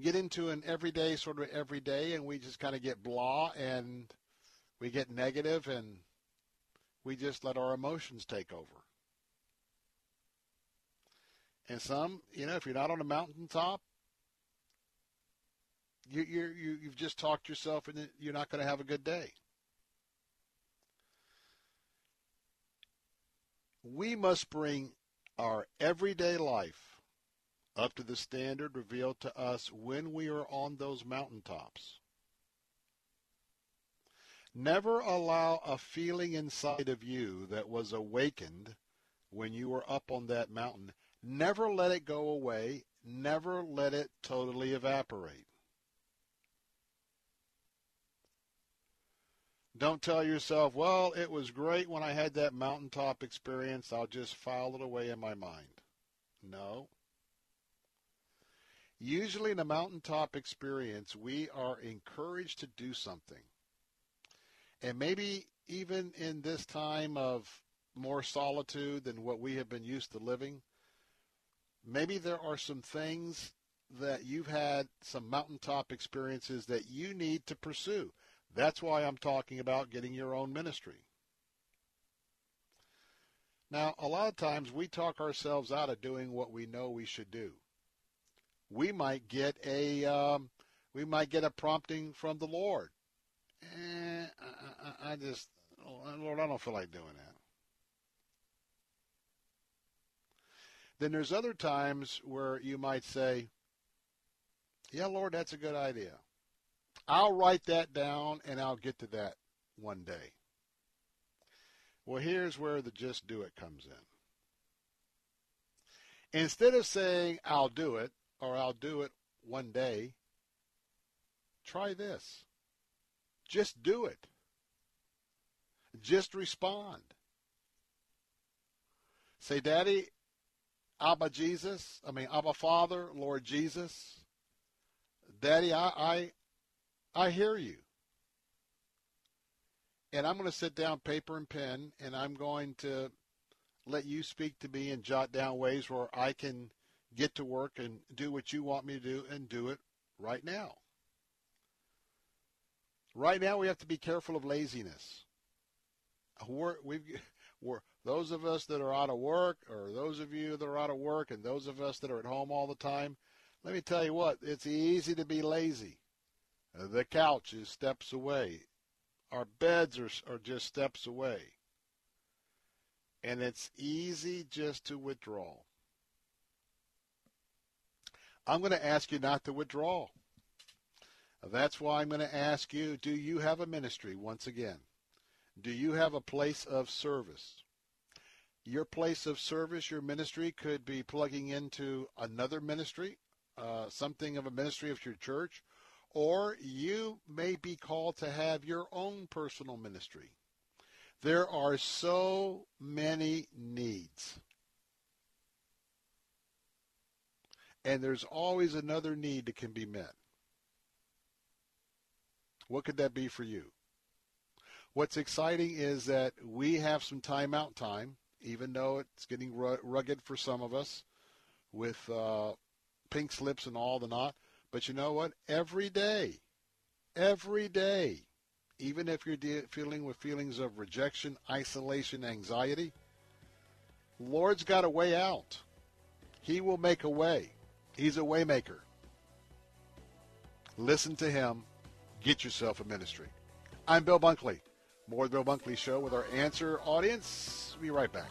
get into an everyday sort of everyday, and we just kind of get blah and we get negative and we just let our emotions take over. And some, you know, if you're not on a mountaintop, you, you, you, you've just talked yourself and you're not going to have a good day. We must bring our everyday life up to the standard revealed to us when we are on those mountaintops. Never allow a feeling inside of you that was awakened when you were up on that mountain. Never let it go away. Never let it totally evaporate. Don't tell yourself, well, it was great when I had that mountaintop experience. I'll just file it away in my mind. No. Usually in a mountaintop experience, we are encouraged to do something. And maybe even in this time of more solitude than what we have been used to living, maybe there are some things that you've had, some mountaintop experiences that you need to pursue. That's why I'm talking about getting your own ministry. Now, a lot of times we talk ourselves out of doing what we know we should do. We might get a um, we might get a prompting from the Lord. Eh, I, I, I just, Lord, I don't feel like doing that. Then there's other times where you might say, Yeah, Lord, that's a good idea. I'll write that down and I'll get to that one day. Well, here's where the just do it comes in. Instead of saying, I'll do it, or I'll do it one day, try this. Just do it. Just respond. Say, Daddy, Abba Jesus, I mean, Abba Father, Lord Jesus, Daddy, I, I, I hear you. And I'm going to sit down paper and pen and I'm going to let you speak to me and jot down ways where I can get to work and do what you want me to do and do it right now. Right now, we have to be careful of laziness. We're, we've, we're, those of us that are out of work, or those of you that are out of work, and those of us that are at home all the time, let me tell you what, it's easy to be lazy. The couch is steps away. Our beds are, are just steps away. And it's easy just to withdraw. I'm going to ask you not to withdraw. That's why I'm going to ask you do you have a ministry once again? Do you have a place of service? Your place of service, your ministry, could be plugging into another ministry, uh, something of a ministry of your church, or you may be called to have your own personal ministry. There are so many needs. And there's always another need that can be met. What could that be for you? What's exciting is that we have some timeout time, even though it's getting rugged for some of us with uh, pink slips and all the not. But you know what? Every day, every day, even if you're de- feeling with feelings of rejection, isolation, anxiety, Lord's got a way out. He will make a way. He's a waymaker. Listen to him. Get yourself a ministry. I'm Bill Bunkley. More of the Bill Bunkley Show with our answer audience. Be right back.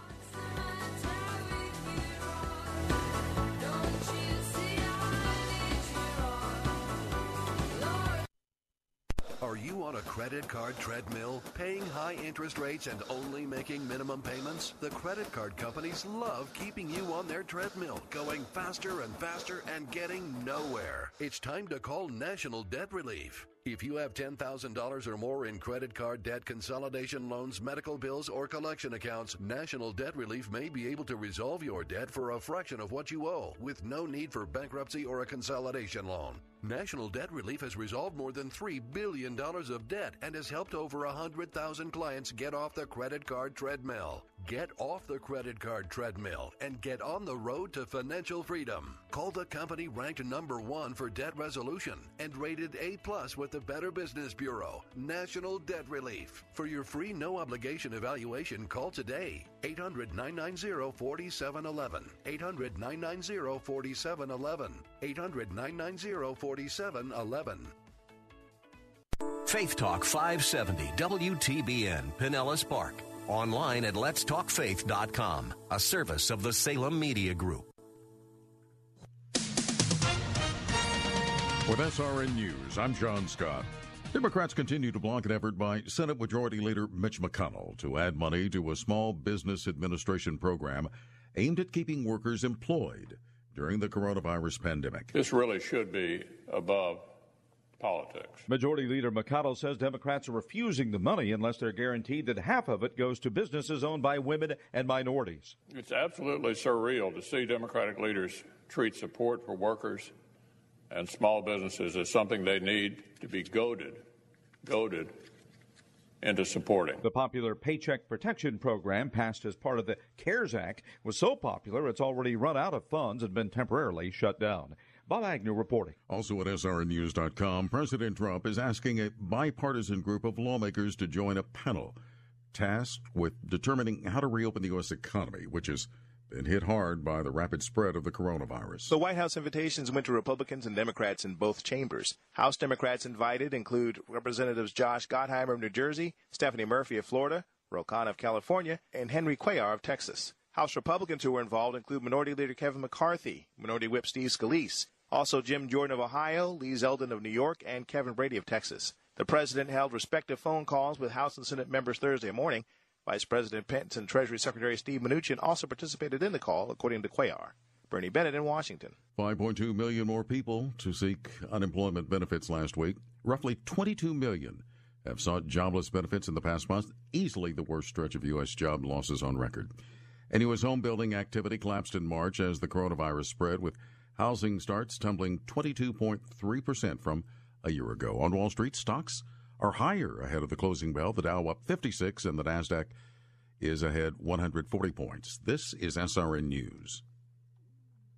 You on a credit card treadmill, paying high interest rates and only making minimum payments? The credit card companies love keeping you on their treadmill, going faster and faster and getting nowhere. It's time to call National Debt Relief. If you have $10,000 or more in credit card debt, consolidation loans, medical bills, or collection accounts, National Debt Relief may be able to resolve your debt for a fraction of what you owe with no need for bankruptcy or a consolidation loan. National Debt Relief has resolved more than $3 billion of debt and has helped over 100,000 clients get off the credit card treadmill. Get off the credit card treadmill and get on the road to financial freedom. Call the company ranked number one for debt resolution and rated A plus with the Better Business Bureau, National Debt Relief. For your free no obligation evaluation, call today 800 990 4711. 800 990 4711. 800 990 4711. Faith Talk 570 WTBN Pinellas Park. Online at letstalkfaith.com, a service of the Salem Media Group. With SRN News, I'm John Scott. Democrats continue to block an effort by Senate Majority Leader Mitch McConnell to add money to a small business administration program aimed at keeping workers employed during the coronavirus pandemic. This really should be above politics. Majority Leader McConnell says Democrats are refusing the money unless they're guaranteed that half of it goes to businesses owned by women and minorities. It's absolutely surreal to see Democratic leaders treat support for workers and small businesses as something they need to be goaded, goaded into supporting. The popular Paycheck Protection Program, passed as part of the CARES Act, was so popular it's already run out of funds and been temporarily shut down. Bob Agnew reporting. Also at SRNews.com, President Trump is asking a bipartisan group of lawmakers to join a panel tasked with determining how to reopen the U.S. economy, which has been hit hard by the rapid spread of the coronavirus. The White House invitations went to Republicans and Democrats in both chambers. House Democrats invited include Representatives Josh Gottheimer of New Jersey, Stephanie Murphy of Florida, Ro Khanna of California, and Henry Cuellar of Texas. House Republicans who were involved include Minority Leader Kevin McCarthy, Minority Whip Steve Scalise, also, Jim Jordan of Ohio, Lee Zeldin of New York, and Kevin Brady of Texas. The president held respective phone calls with House and Senate members Thursday morning. Vice President Pence and Treasury Secretary Steve Mnuchin also participated in the call, according to Cuellar. Bernie Bennett in Washington. 5.2 million more people to seek unemployment benefits last week. Roughly 22 million have sought jobless benefits in the past month, easily the worst stretch of U.S. job losses on record. And U.S. home building activity collapsed in March as the coronavirus spread, with Housing starts tumbling 22.3% from a year ago. On Wall Street, stocks are higher ahead of the closing bell. The Dow up 56 and the Nasdaq is ahead 140 points. This is SRN News.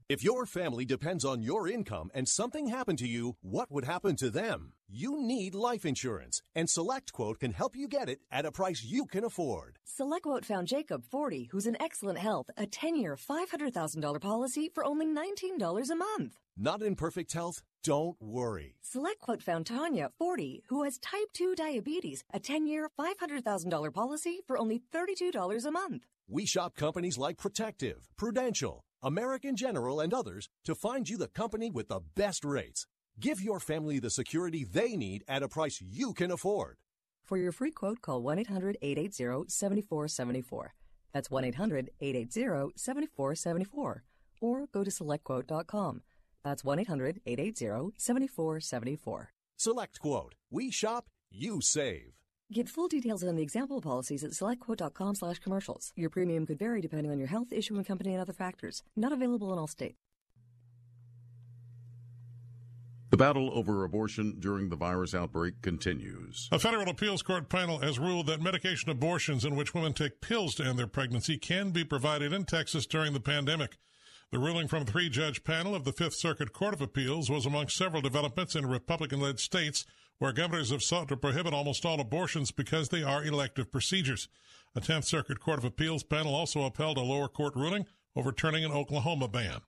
If your family depends on your income and something happened to you, what would happen to them? You need life insurance, and SelectQuote can help you get it at a price you can afford. SelectQuote found Jacob, 40, who's in excellent health, a 10 year, $500,000 policy for only $19 a month. Not in perfect health? Don't worry. SelectQuote found Tanya, 40, who has type 2 diabetes, a 10 year, $500,000 policy for only $32 a month. We shop companies like Protective, Prudential, American General, and others to find you the company with the best rates. Give your family the security they need at a price you can afford. For your free quote, call 1 800 880 7474. That's 1 800 880 7474. Or go to selectquote.com. That's 1 800 880 7474. Select Quote. We shop, you save. Get full details on the example policies at selectquote.com slash commercials. Your premium could vary depending on your health, issuing company, and other factors. Not available in all states. The battle over abortion during the virus outbreak continues. A federal appeals court panel has ruled that medication abortions in which women take pills to end their pregnancy can be provided in Texas during the pandemic. The ruling from a three judge panel of the Fifth Circuit Court of Appeals was among several developments in Republican led states where governors have sought to prohibit almost all abortions because they are elective procedures. A Tenth Circuit Court of Appeals panel also upheld a lower court ruling overturning an Oklahoma ban.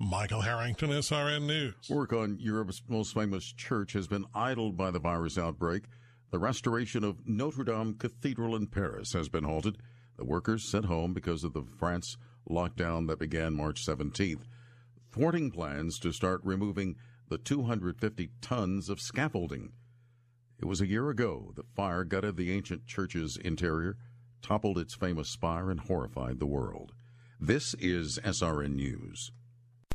Michael Harrington, SRN News. Work on Europe's most famous church has been idled by the virus outbreak. The restoration of Notre Dame Cathedral in Paris has been halted. The workers sent home because of the France lockdown that began March 17th, thwarting plans to start removing the 250 tons of scaffolding. It was a year ago that fire gutted the ancient church's interior, toppled its famous spire, and horrified the world. This is SRN News.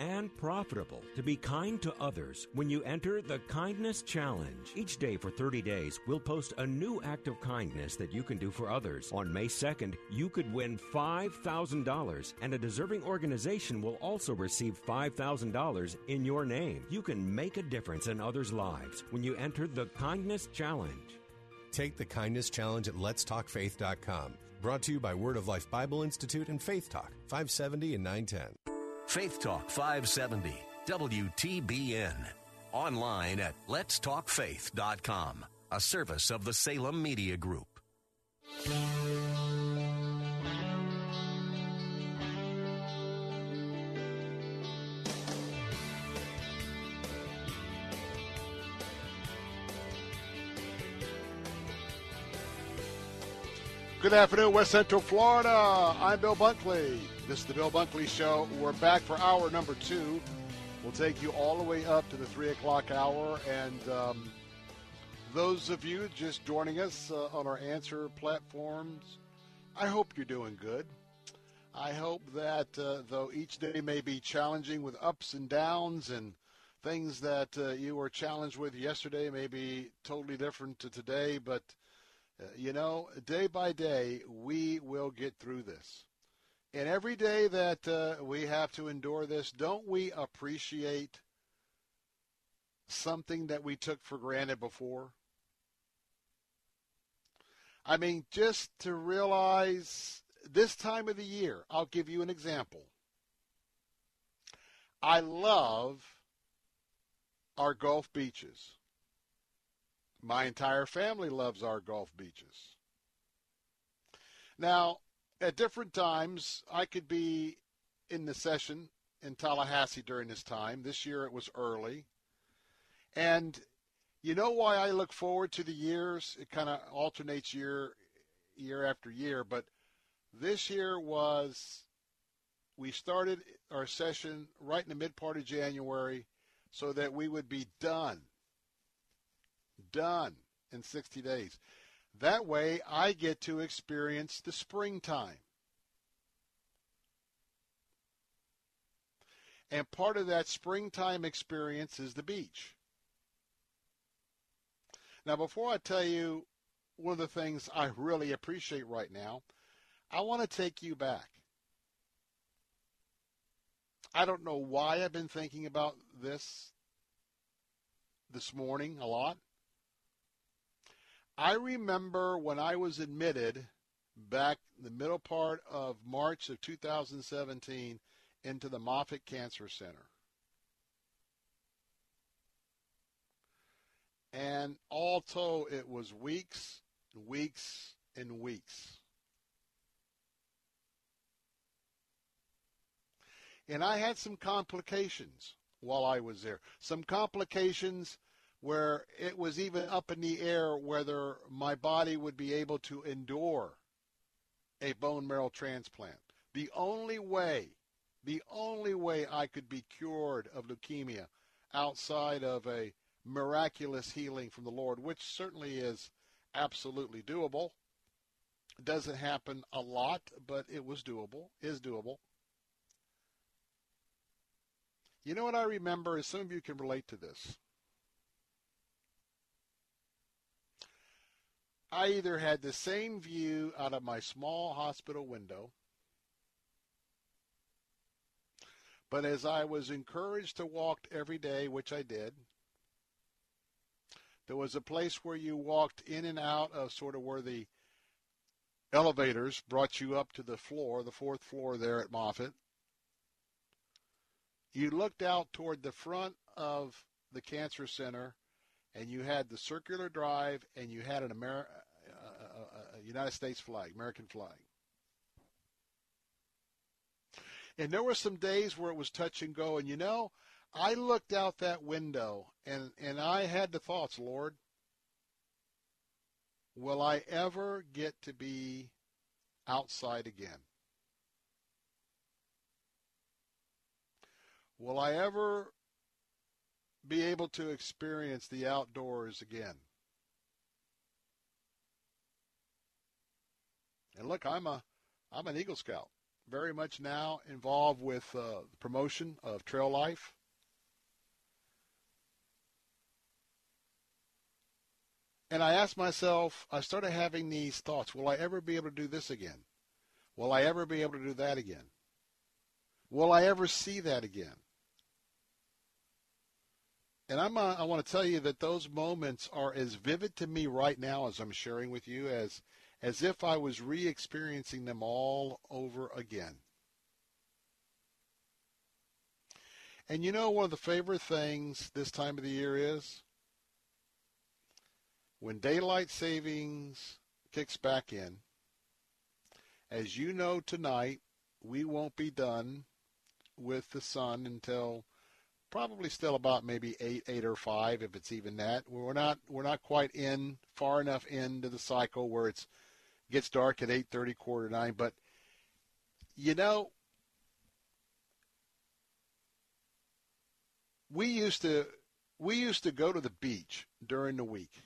and profitable to be kind to others when you enter the Kindness Challenge. Each day for 30 days, we'll post a new act of kindness that you can do for others. On May 2nd, you could win $5,000, and a deserving organization will also receive $5,000 in your name. You can make a difference in others' lives when you enter the Kindness Challenge. Take the Kindness Challenge at letstalkfaith.com. Brought to you by Word of Life Bible Institute and Faith Talk, 570 and 910. Faith Talk 570, WTBN. Online at letstalkfaith.com, a service of the Salem Media Group. Good afternoon, West Central Florida. I'm Bill Bunkley. This is the Bill Bunkley Show. We're back for hour number two. We'll take you all the way up to the three o'clock hour. And um, those of you just joining us uh, on our answer platforms, I hope you're doing good. I hope that uh, though each day may be challenging with ups and downs and things that uh, you were challenged with yesterday may be totally different to today, but uh, you know, day by day, we will get through this. And every day that uh, we have to endure this, don't we appreciate something that we took for granted before? I mean, just to realize this time of the year, I'll give you an example. I love our Gulf beaches. My entire family loves our Gulf beaches. Now, at different times, I could be in the session in Tallahassee during this time. This year it was early. And you know why I look forward to the years? It kind of alternates year year after year, but this year was we started our session right in the mid part of January so that we would be done done in 60 days. That way, I get to experience the springtime. And part of that springtime experience is the beach. Now, before I tell you one of the things I really appreciate right now, I want to take you back. I don't know why I've been thinking about this this morning a lot. I remember when I was admitted back the middle part of March of 2017 into the Moffitt Cancer Center. And all told, it was weeks, weeks, and weeks. And I had some complications while I was there. Some complications where it was even up in the air whether my body would be able to endure a bone marrow transplant. The only way, the only way I could be cured of leukemia outside of a miraculous healing from the Lord, which certainly is absolutely doable. Doesn't happen a lot, but it was doable, is doable. You know what I remember is some of you can relate to this. I either had the same view out of my small hospital window, but as I was encouraged to walk every day, which I did, there was a place where you walked in and out of sort of where the elevators brought you up to the floor, the fourth floor there at Moffitt. You looked out toward the front of the cancer center and you had the circular drive and you had an Ameri- uh, a United States flag, American flag. And there were some days where it was touch and go. And you know, I looked out that window and, and I had the thoughts, Lord, will I ever get to be outside again? Will I ever be able to experience the outdoors again? And look, I'm a I'm an Eagle Scout, very much now involved with uh, the promotion of trail life. And I asked myself, I started having these thoughts, will I ever be able to do this again? Will I ever be able to do that again? Will I ever see that again? And I'm, uh, I want to tell you that those moments are as vivid to me right now as I'm sharing with you as, as if I was re-experiencing them all over again. And you know one of the favorite things this time of the year is? When daylight savings kicks back in, as you know tonight, we won't be done with the sun until probably still about maybe eight, eight or five, if it's even that. We're not we're not quite in far enough into the cycle where it's gets dark at eight thirty, quarter nine. But you know, we used to we used to go to the beach during the week.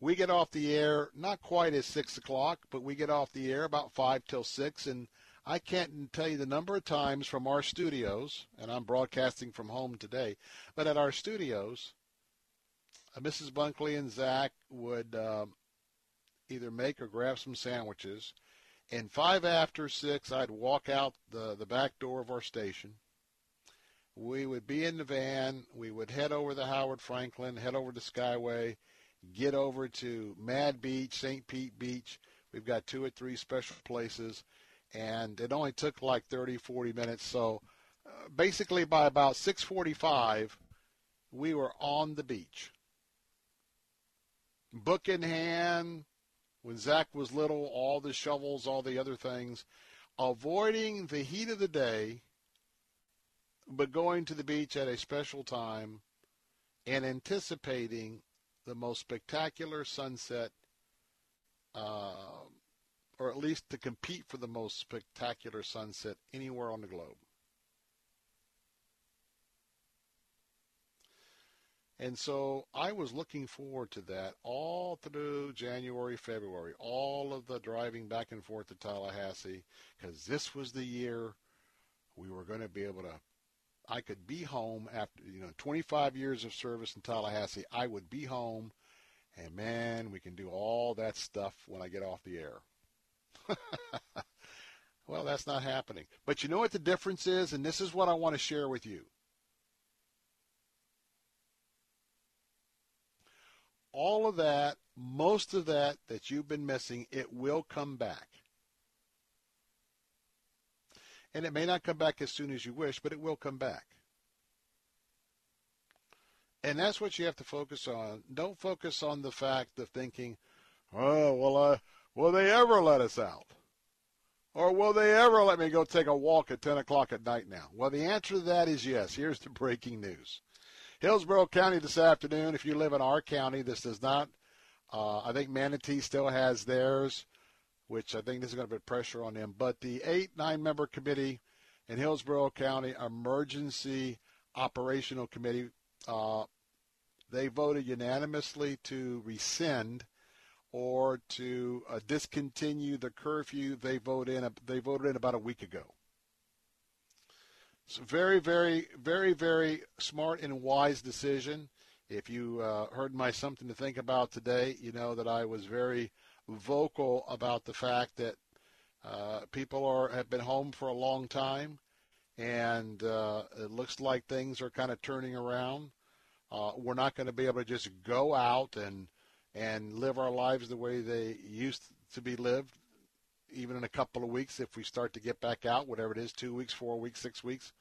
We get off the air not quite at six o'clock, but we get off the air about five till six, and I can't tell you the number of times from our studios, and I'm broadcasting from home today, but at our studios, uh, Mrs. Bunkley and Zach would um, either make or grab some sandwiches. And five after six, I'd walk out the, the back door of our station. We would be in the van. We would head over the Howard Frankland, head over to Skyway, get over to Mad Beach, St. Pete Beach. We've got two or three special places and it only took like 30, 40 minutes. So uh, basically, by about 6:45, we were on the beach, book in hand. When Zach was little, all the shovels, all the other things, avoiding the heat of the day, but going to the beach at a special time and anticipating the most spectacular sunset uh, or at least to compete for the most spectacular sunset anywhere on the globe. And so I was looking forward to that all through January, February, all of the driving back and forth to Tallahassee, because this was the year we were going to be able to. I could be home after, you know, 25 years of service in Tallahassee. I would be home, and man, we can do all that stuff when I get off the air. well, that's not happening. But you know what the difference is? And this is what I want to share with you. All of that, most of that that you've been missing, it will come back. And it may not come back as soon as you wish, but it will come back. And that's what you have to focus on. Don't focus on the fact of thinking, oh, well, I, Will they ever let us out? Or will they ever let me go take a walk at 10 o'clock at night now? Well, the answer to that is yes. Here's the breaking news. Hillsborough County this afternoon, if you live in our county, this does not, uh, I think Manatee still has theirs, which I think this is going to put pressure on them. But the eight, nine member committee in Hillsborough County Emergency Operational Committee, uh, they voted unanimously to rescind or to uh, discontinue the curfew they voted in they voted in about a week ago. It's a very, very, very, very smart and wise decision. If you uh, heard my something to think about today, you know that I was very vocal about the fact that uh, people are have been home for a long time, and uh, it looks like things are kind of turning around. Uh, we're not going to be able to just go out and and live our lives the way they used to be lived, even in a couple of weeks if we start to get back out, whatever it is, two weeks, four weeks, six weeks.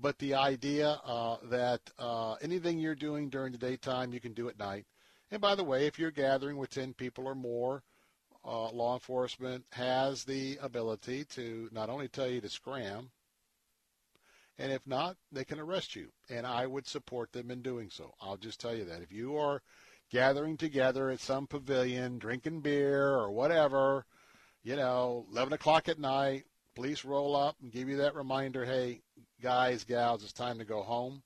But the idea uh, that uh, anything you're doing during the daytime, you can do at night. And by the way, if you're gathering with 10 people or more, uh, law enforcement has the ability to not only tell you to scram, and if not, they can arrest you. And I would support them in doing so. I'll just tell you that. If you are gathering together at some pavilion, drinking beer or whatever, you know, 11 o'clock at night, police roll up and give you that reminder, hey, guys, gals, it's time to go home.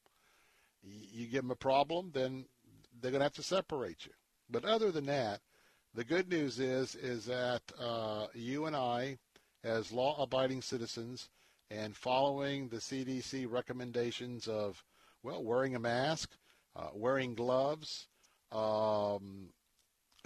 You give them a problem, then they're going to have to separate you. But other than that, the good news is is that uh, you and I, as law-abiding citizens, and following the CDC recommendations of well, wearing a mask, uh, wearing gloves, um,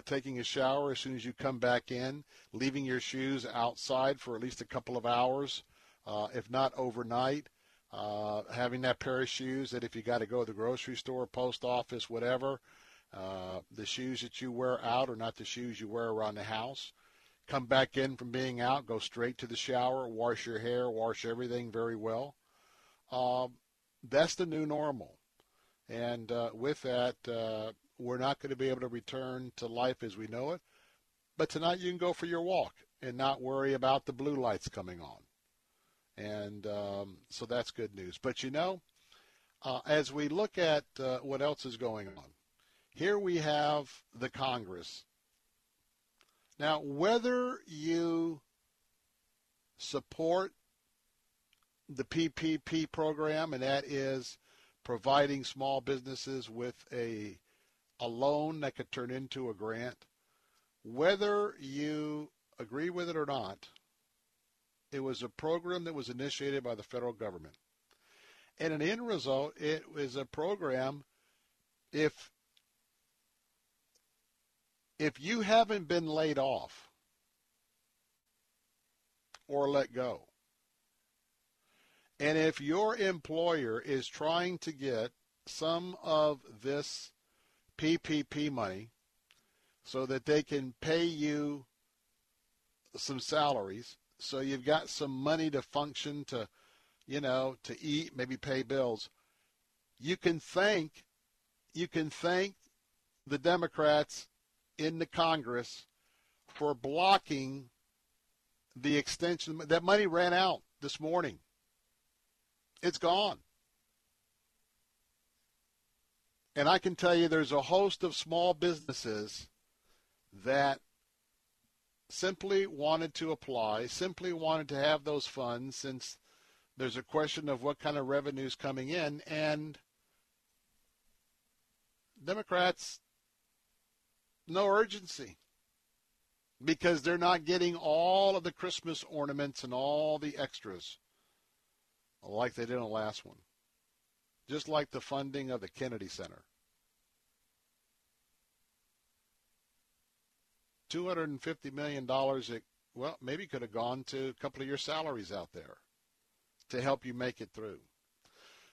taking a shower as soon as you come back in, leaving your shoes outside for at least a couple of hours, uh, if not overnight. Uh, having that pair of shoes that if you got to go to the grocery store, post office, whatever, uh, the shoes that you wear out are not the shoes you wear around the house. Come back in from being out, go straight to the shower, wash your hair, wash everything very well. Um, that's the new normal. And uh, with that, uh, we're not going to be able to return to life as we know it. But tonight you can go for your walk and not worry about the blue lights coming on. And um, so that's good news. But you know, uh, as we look at uh, what else is going on, here we have the Congress. Now, whether you support the PPP program, and that is providing small businesses with a a loan that could turn into a grant. Whether you agree with it or not, it was a program that was initiated by the federal government. And an end result, it was a program if if you haven't been laid off or let go, and if your employer is trying to get some of this PPP money so that they can pay you some salaries, so you've got some money to function to, you know, to eat, maybe pay bills, you can thank you can thank the Democrats in the Congress for blocking the extension. That money ran out this morning. It's gone. And I can tell you there's a host of small businesses that simply wanted to apply, simply wanted to have those funds since there's a question of what kind of revenues coming in and Democrats no urgency because they're not getting all of the Christmas ornaments and all the extras like they did on the last one. Just like the funding of the Kennedy Center. $250 million that, well, maybe could have gone to a couple of your salaries out there to help you make it through.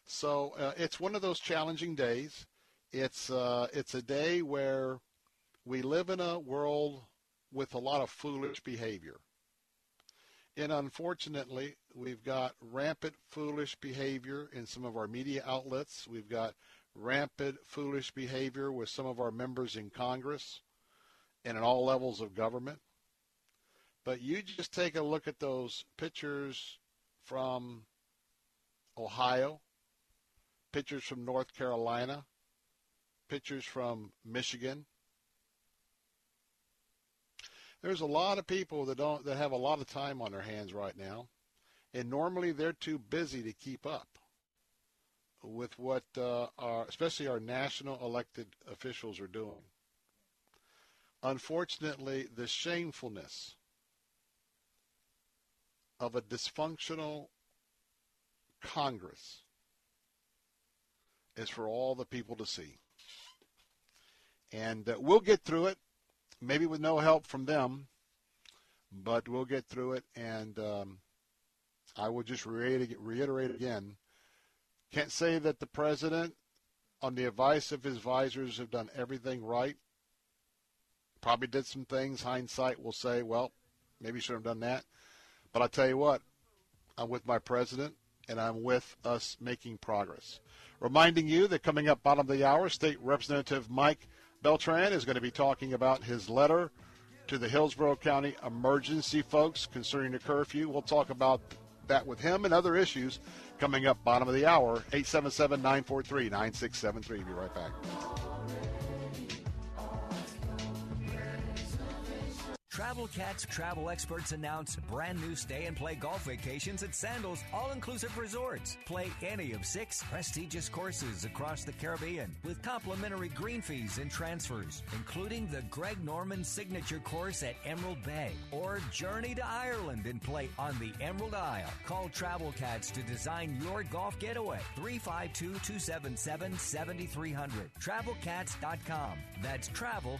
So uh, it's one of those challenging days. It's uh, it's a day where we live in a world with a lot of foolish behavior. And unfortunately, we've got rampant foolish behavior in some of our media outlets. We've got rampant foolish behavior with some of our members in Congress and at all levels of government. But you just take a look at those pictures from Ohio, pictures from North Carolina, pictures from Michigan, there's a lot of people that don't that have a lot of time on their hands right now, and normally they're too busy to keep up with what uh, our, especially our national elected officials are doing. Unfortunately, the shamefulness of a dysfunctional Congress is for all the people to see. And uh, we'll get through it maybe with no help from them, but we'll get through it. And um, I will just reiterate, reiterate again can't say that the president, on the advice of his advisors, have done everything right. Probably did some things. Hindsight will say, well, maybe should have done that. But I tell you what, I'm with my president, and I'm with us making progress. Reminding you that coming up bottom of the hour, State Representative Mike Beltran is going to be talking about his letter to the Hillsborough County emergency folks concerning the curfew. We'll talk about that with him and other issues coming up bottom of the hour. 877-943-9673 be right back Travel Cats travel experts announce brand new stay and play golf vacations at Sandals All Inclusive Resorts. Play any of six prestigious courses across the Caribbean with complimentary green fees and transfers, including the Greg Norman signature course at Emerald Bay or journey to Ireland and play on the Emerald Isle. Call Travel Cats to design your golf getaway. 352 277 7300. TravelCats.com. That's travel.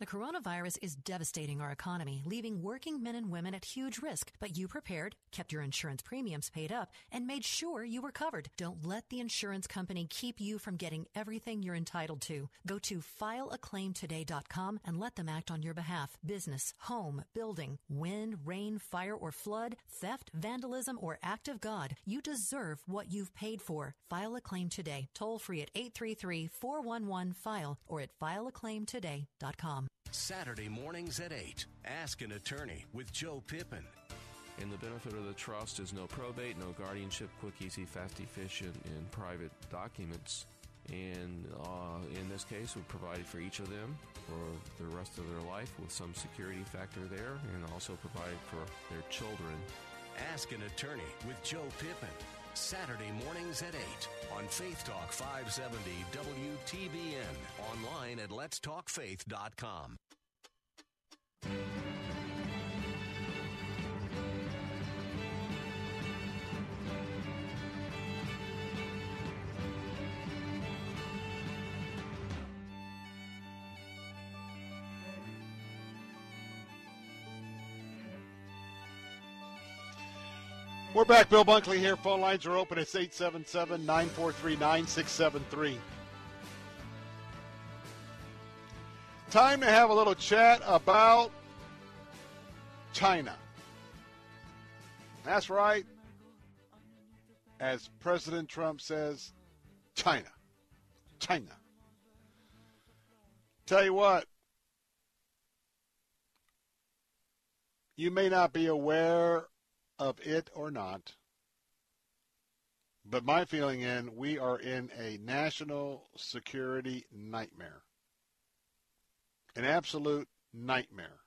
The coronavirus is devastating our economy, leaving working men and women at huge risk. But you prepared, kept your insurance premiums paid up, and made sure you were covered. Don't let the insurance company keep you from getting everything you're entitled to. Go to fileaclaimtoday.com and let them act on your behalf. Business, home, building, wind, rain, fire, or flood, theft, vandalism, or act of God. You deserve what you've paid for. File a claim today. Toll free at 833 411 FILE or at fileaclaimtoday.com. Saturday mornings at 8. Ask an attorney with Joe Pippin. And the benefit of the trust is no probate, no guardianship, quick, easy, fast, efficient, and private documents. And uh, in this case, we provided for each of them for the rest of their life with some security factor there, and also provide for their children. Ask an attorney with Joe Pippin. Saturday mornings at 8 on Faith Talk 570 WTBN. Online at letstalkfaith.com. We're back. Bill Bunkley here. Phone lines are open. It's 877 943 9673. Time to have a little chat about China. That's right. As President Trump says, China. China. Tell you what, you may not be aware of it or not, but my feeling in we are in a national security nightmare. An absolute nightmare.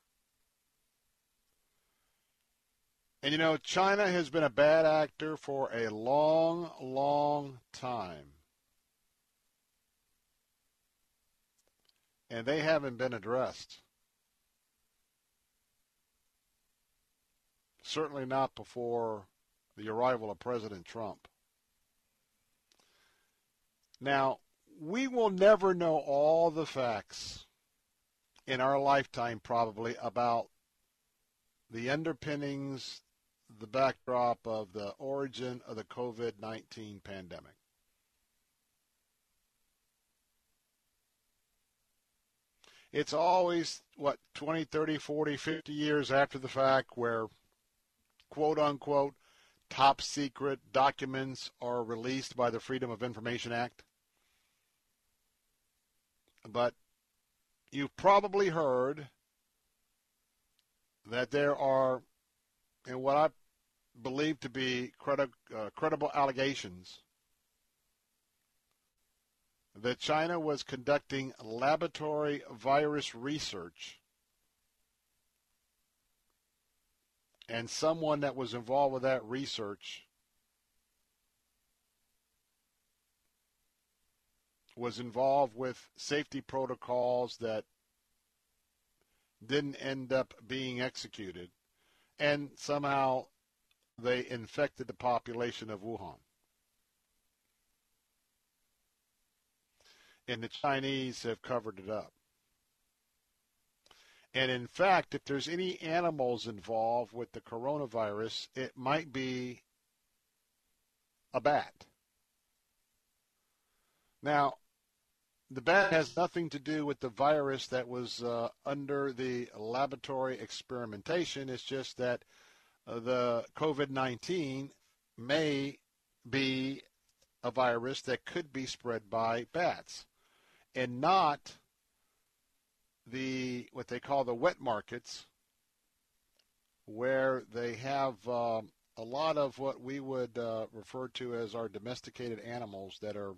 And you know, China has been a bad actor for a long, long time. And they haven't been addressed. Certainly not before the arrival of President Trump. Now, we will never know all the facts in our lifetime, probably, about the underpinnings, the backdrop of the origin of the COVID 19 pandemic. It's always, what, 20, 30, 40, 50 years after the fact where quote unquote top secret documents are released by the Freedom of Information Act. But you've probably heard that there are, in what I believe to be credi- uh, credible allegations, that China was conducting laboratory virus research and someone that was involved with that research was involved with safety protocols that didn't end up being executed, and somehow they infected the population of Wuhan. And the Chinese have covered it up. And in fact, if there's any animals involved with the coronavirus, it might be a bat. Now, the bat has nothing to do with the virus that was uh, under the laboratory experimentation. It's just that uh, the COVID 19 may be a virus that could be spread by bats and not the what they call the wet markets where they have um, a lot of what we would uh, refer to as our domesticated animals that are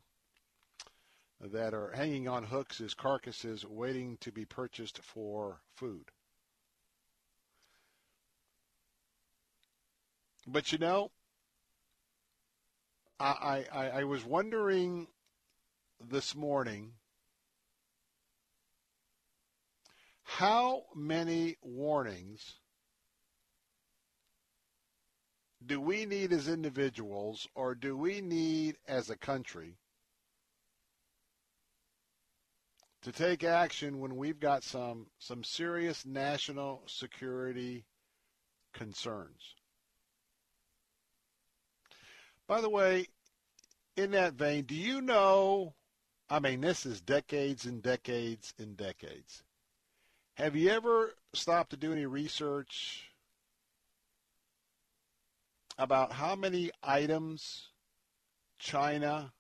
that are hanging on hooks as carcasses waiting to be purchased for food. But you know, I, I, I was wondering this morning how many warnings do we need as individuals or do we need as a country to take action when we've got some some serious national security concerns. By the way, in that vein, do you know I mean this is decades and decades and decades. Have you ever stopped to do any research about how many items China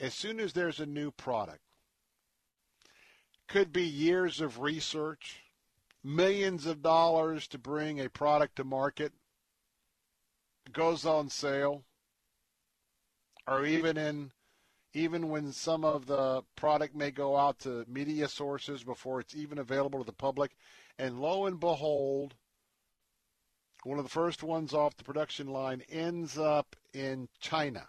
as soon as there's a new product could be years of research, millions of dollars to bring a product to market, goes on sale, or even in even when some of the product may go out to media sources before it's even available to the public, and lo and behold, one of the first ones off the production line ends up in China.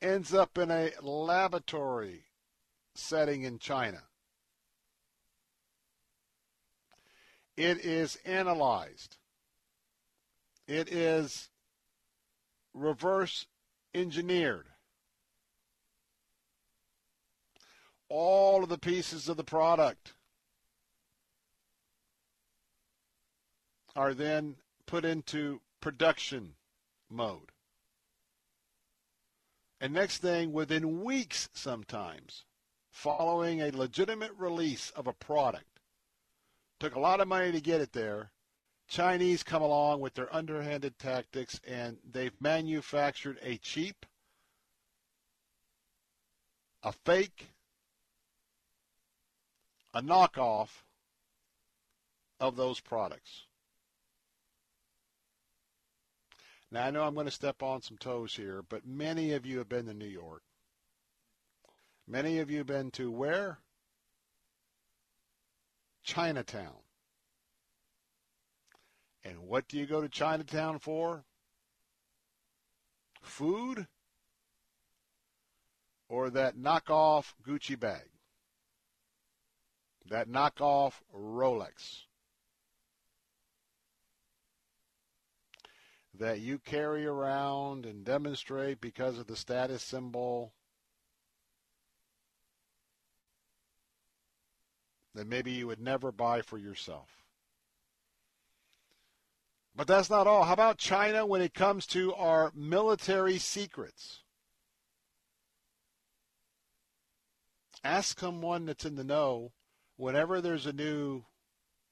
Ends up in a laboratory setting in China. It is analyzed. It is reverse engineered. All of the pieces of the product are then put into production mode. And next thing, within weeks sometimes, following a legitimate release of a product. Took a lot of money to get it there. Chinese come along with their underhanded tactics and they've manufactured a cheap, a fake, a knockoff of those products. Now, I know I'm going to step on some toes here, but many of you have been to New York. Many of you have been to where? Chinatown. And what do you go to Chinatown for? Food or that knockoff Gucci bag? That knockoff Rolex? That you carry around and demonstrate because of the status symbol that maybe you would never buy for yourself. But that's not all. How about China when it comes to our military secrets? Ask someone that's in the know whenever there's a new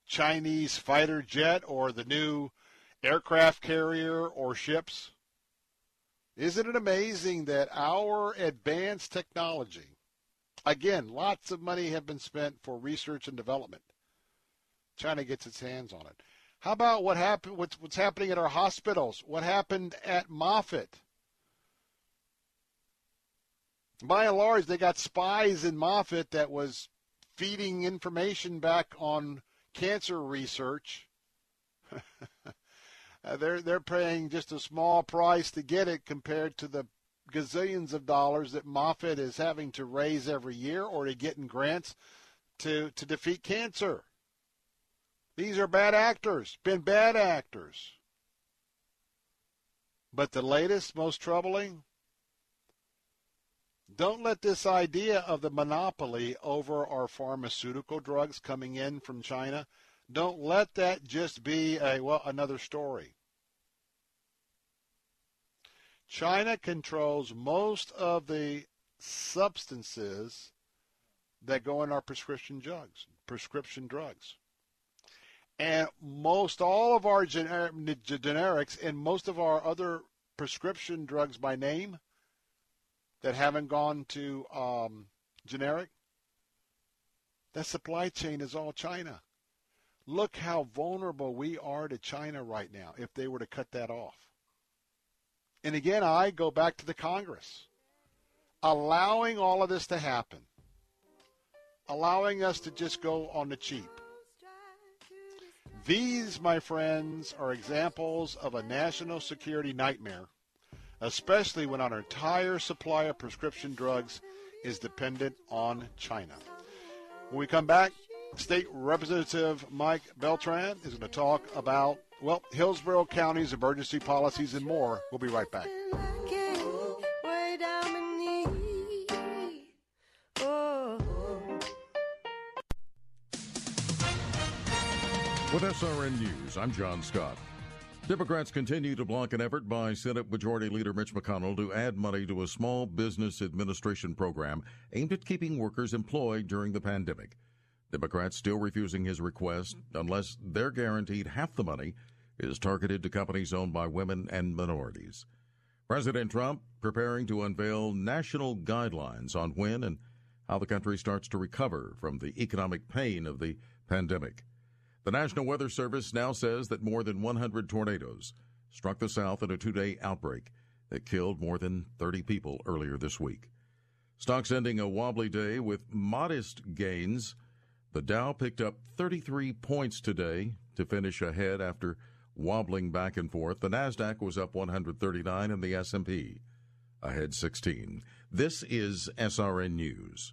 Chinese fighter jet or the new aircraft carrier or ships. Isn't it amazing that our advanced technology Again, lots of money have been spent for research and development. China gets its hands on it. How about what happened? What's, what's happening at our hospitals? What happened at Moffitt? By and large, they got spies in Moffitt that was feeding information back on cancer research. Uh, they're they're paying just a small price to get it compared to the gazillions of dollars that Moffitt is having to raise every year or to get in grants to, to defeat cancer. These are bad actors, been bad actors. But the latest, most troubling, don't let this idea of the monopoly over our pharmaceutical drugs coming in from China, don't let that just be a well another story. China controls most of the substances that go in our prescription drugs, prescription drugs. And most all of our gener- generics and most of our other prescription drugs by name that haven't gone to um, generic, that supply chain is all China. Look how vulnerable we are to China right now if they were to cut that off. And again, I go back to the Congress. Allowing all of this to happen, allowing us to just go on the cheap. These, my friends, are examples of a national security nightmare, especially when our entire supply of prescription drugs is dependent on China. When we come back, State Representative Mike Beltran is going to talk about, well, Hillsborough County's emergency policies and more. We'll be right back. With SRN News, I'm John Scott. Democrats continue to block an effort by Senate Majority Leader Mitch McConnell to add money to a small business administration program aimed at keeping workers employed during the pandemic. Democrats still refusing his request unless they're guaranteed half the money is targeted to companies owned by women and minorities. President Trump preparing to unveil national guidelines on when and how the country starts to recover from the economic pain of the pandemic. The National Weather Service now says that more than 100 tornadoes struck the South in a two day outbreak that killed more than 30 people earlier this week. Stocks ending a wobbly day with modest gains the Dow picked up 33 points today to finish ahead after wobbling back and forth. The Nasdaq was up 139 and the S&P ahead 16. This is SRN News.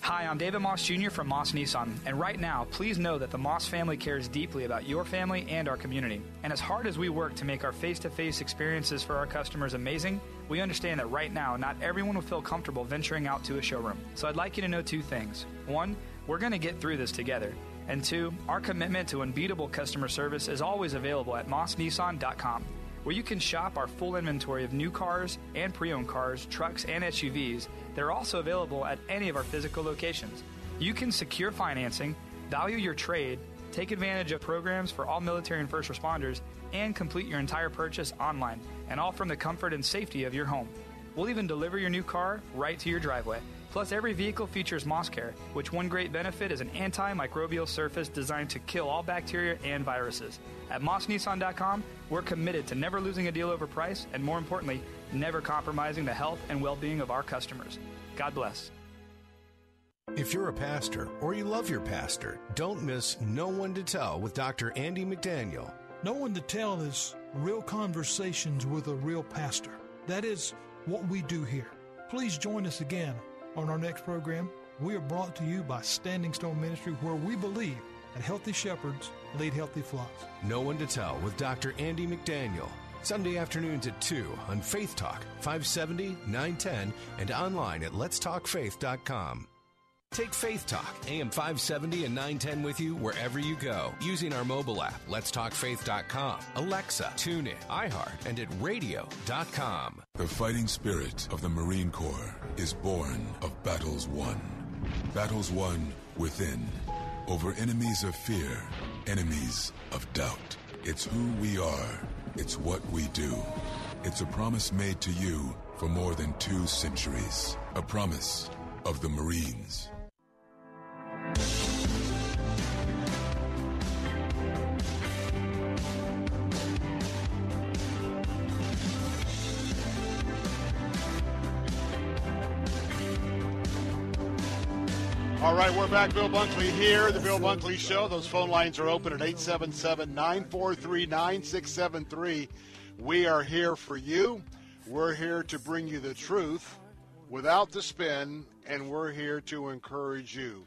Hi, I'm David Moss Jr. from Moss Nissan, and right now, please know that the Moss family cares deeply about your family and our community. And as hard as we work to make our face to face experiences for our customers amazing, we understand that right now, not everyone will feel comfortable venturing out to a showroom. So I'd like you to know two things. One, we're going to get through this together. And two, our commitment to unbeatable customer service is always available at mossnissan.com where you can shop our full inventory of new cars and pre owned cars, trucks, and SUVs. that are also available at any of our physical locations. You can secure financing, value your trade, take advantage of programs for all military and first responders, and complete your entire purchase online, and all from the comfort and safety of your home. We'll even deliver your new car right to your driveway. Plus, every vehicle features MossCare, which one great benefit is an antimicrobial surface designed to kill all bacteria and viruses. At MossNissan.com, we're committed to never losing a deal over price, and more importantly, never compromising the health and well being of our customers. God bless. If you're a pastor or you love your pastor, don't miss No One to Tell with Dr. Andy McDaniel. No One to Tell is real conversations with a real pastor. That is what we do here. Please join us again on our next program. We are brought to you by Standing Stone Ministry, where we believe that healthy shepherds lead healthy flocks. No One to Tell with Dr. Andy McDaniel. Sunday afternoons at 2 on Faith Talk, 570, 910, and online at letstalkfaith.com. Take Faith Talk, AM 570 and 910 with you wherever you go using our mobile app, letstalkfaith.com, Alexa, TuneIn, iHeart, and at radio.com. The fighting spirit of the Marine Corps is born of battles won. Battles won within, over enemies of fear, enemies of doubt. It's who we are. It's what we do. It's a promise made to you for more than two centuries. A promise of the Marines. All right, we're back. Bill Bunkley here, the Bill Bunkley Show. Those phone lines are open at 877 943 9673. We are here for you. We're here to bring you the truth without the spin, and we're here to encourage you.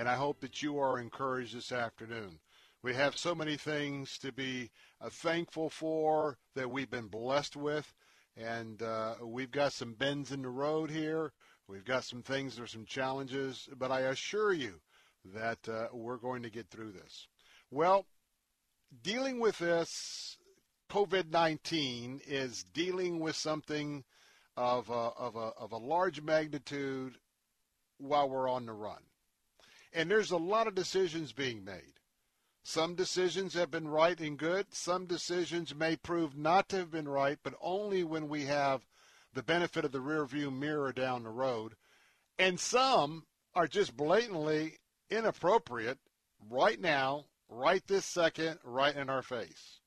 And I hope that you are encouraged this afternoon. We have so many things to be uh, thankful for that we've been blessed with, and uh, we've got some bends in the road here. We've got some things, there's some challenges, but I assure you that uh, we're going to get through this. Well, dealing with this COVID 19 is dealing with something of a, of, a, of a large magnitude while we're on the run. And there's a lot of decisions being made. Some decisions have been right and good. Some decisions may prove not to have been right, but only when we have the benefit of the rearview mirror down the road. And some are just blatantly inappropriate right now, right this second, right in our face.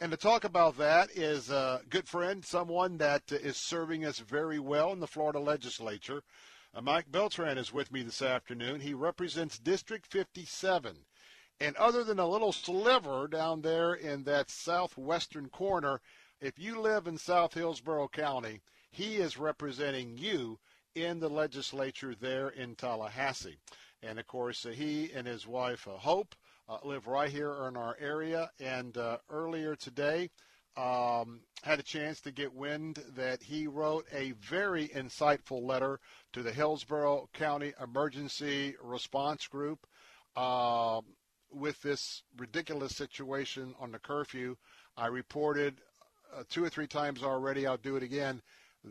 And to talk about that is a good friend, someone that is serving us very well in the Florida legislature. Uh, Mike Beltran is with me this afternoon. He represents District 57. And other than a little sliver down there in that southwestern corner, if you live in South Hillsborough County, he is representing you in the legislature there in Tallahassee. And of course, uh, he and his wife, uh, Hope, uh, live right here in our area. And uh, earlier today, um, had a chance to get wind that he wrote a very insightful letter to the Hillsborough County Emergency Response Group uh, with this ridiculous situation on the curfew. I reported uh, two or three times already. I'll do it again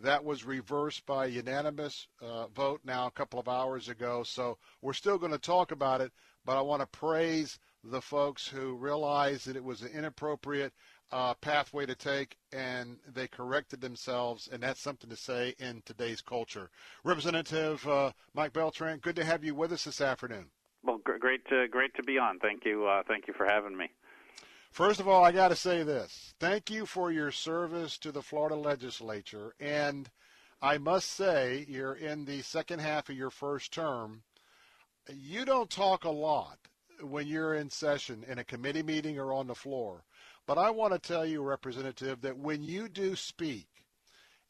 that was reversed by unanimous uh, vote now a couple of hours ago. So we're still going to talk about it, but I want to praise the folks who realized that it was an inappropriate uh, pathway to take, and they corrected themselves, and that's something to say in today's culture. Representative uh, Mike Beltran, good to have you with us this afternoon. Well, great to great to be on. Thank you, uh, thank you for having me. First of all, I got to say this. Thank you for your service to the Florida legislature. And I must say, you're in the second half of your first term. You don't talk a lot when you're in session in a committee meeting or on the floor. But I want to tell you, Representative, that when you do speak,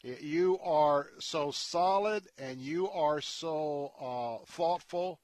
you are so solid and you are so uh, thoughtful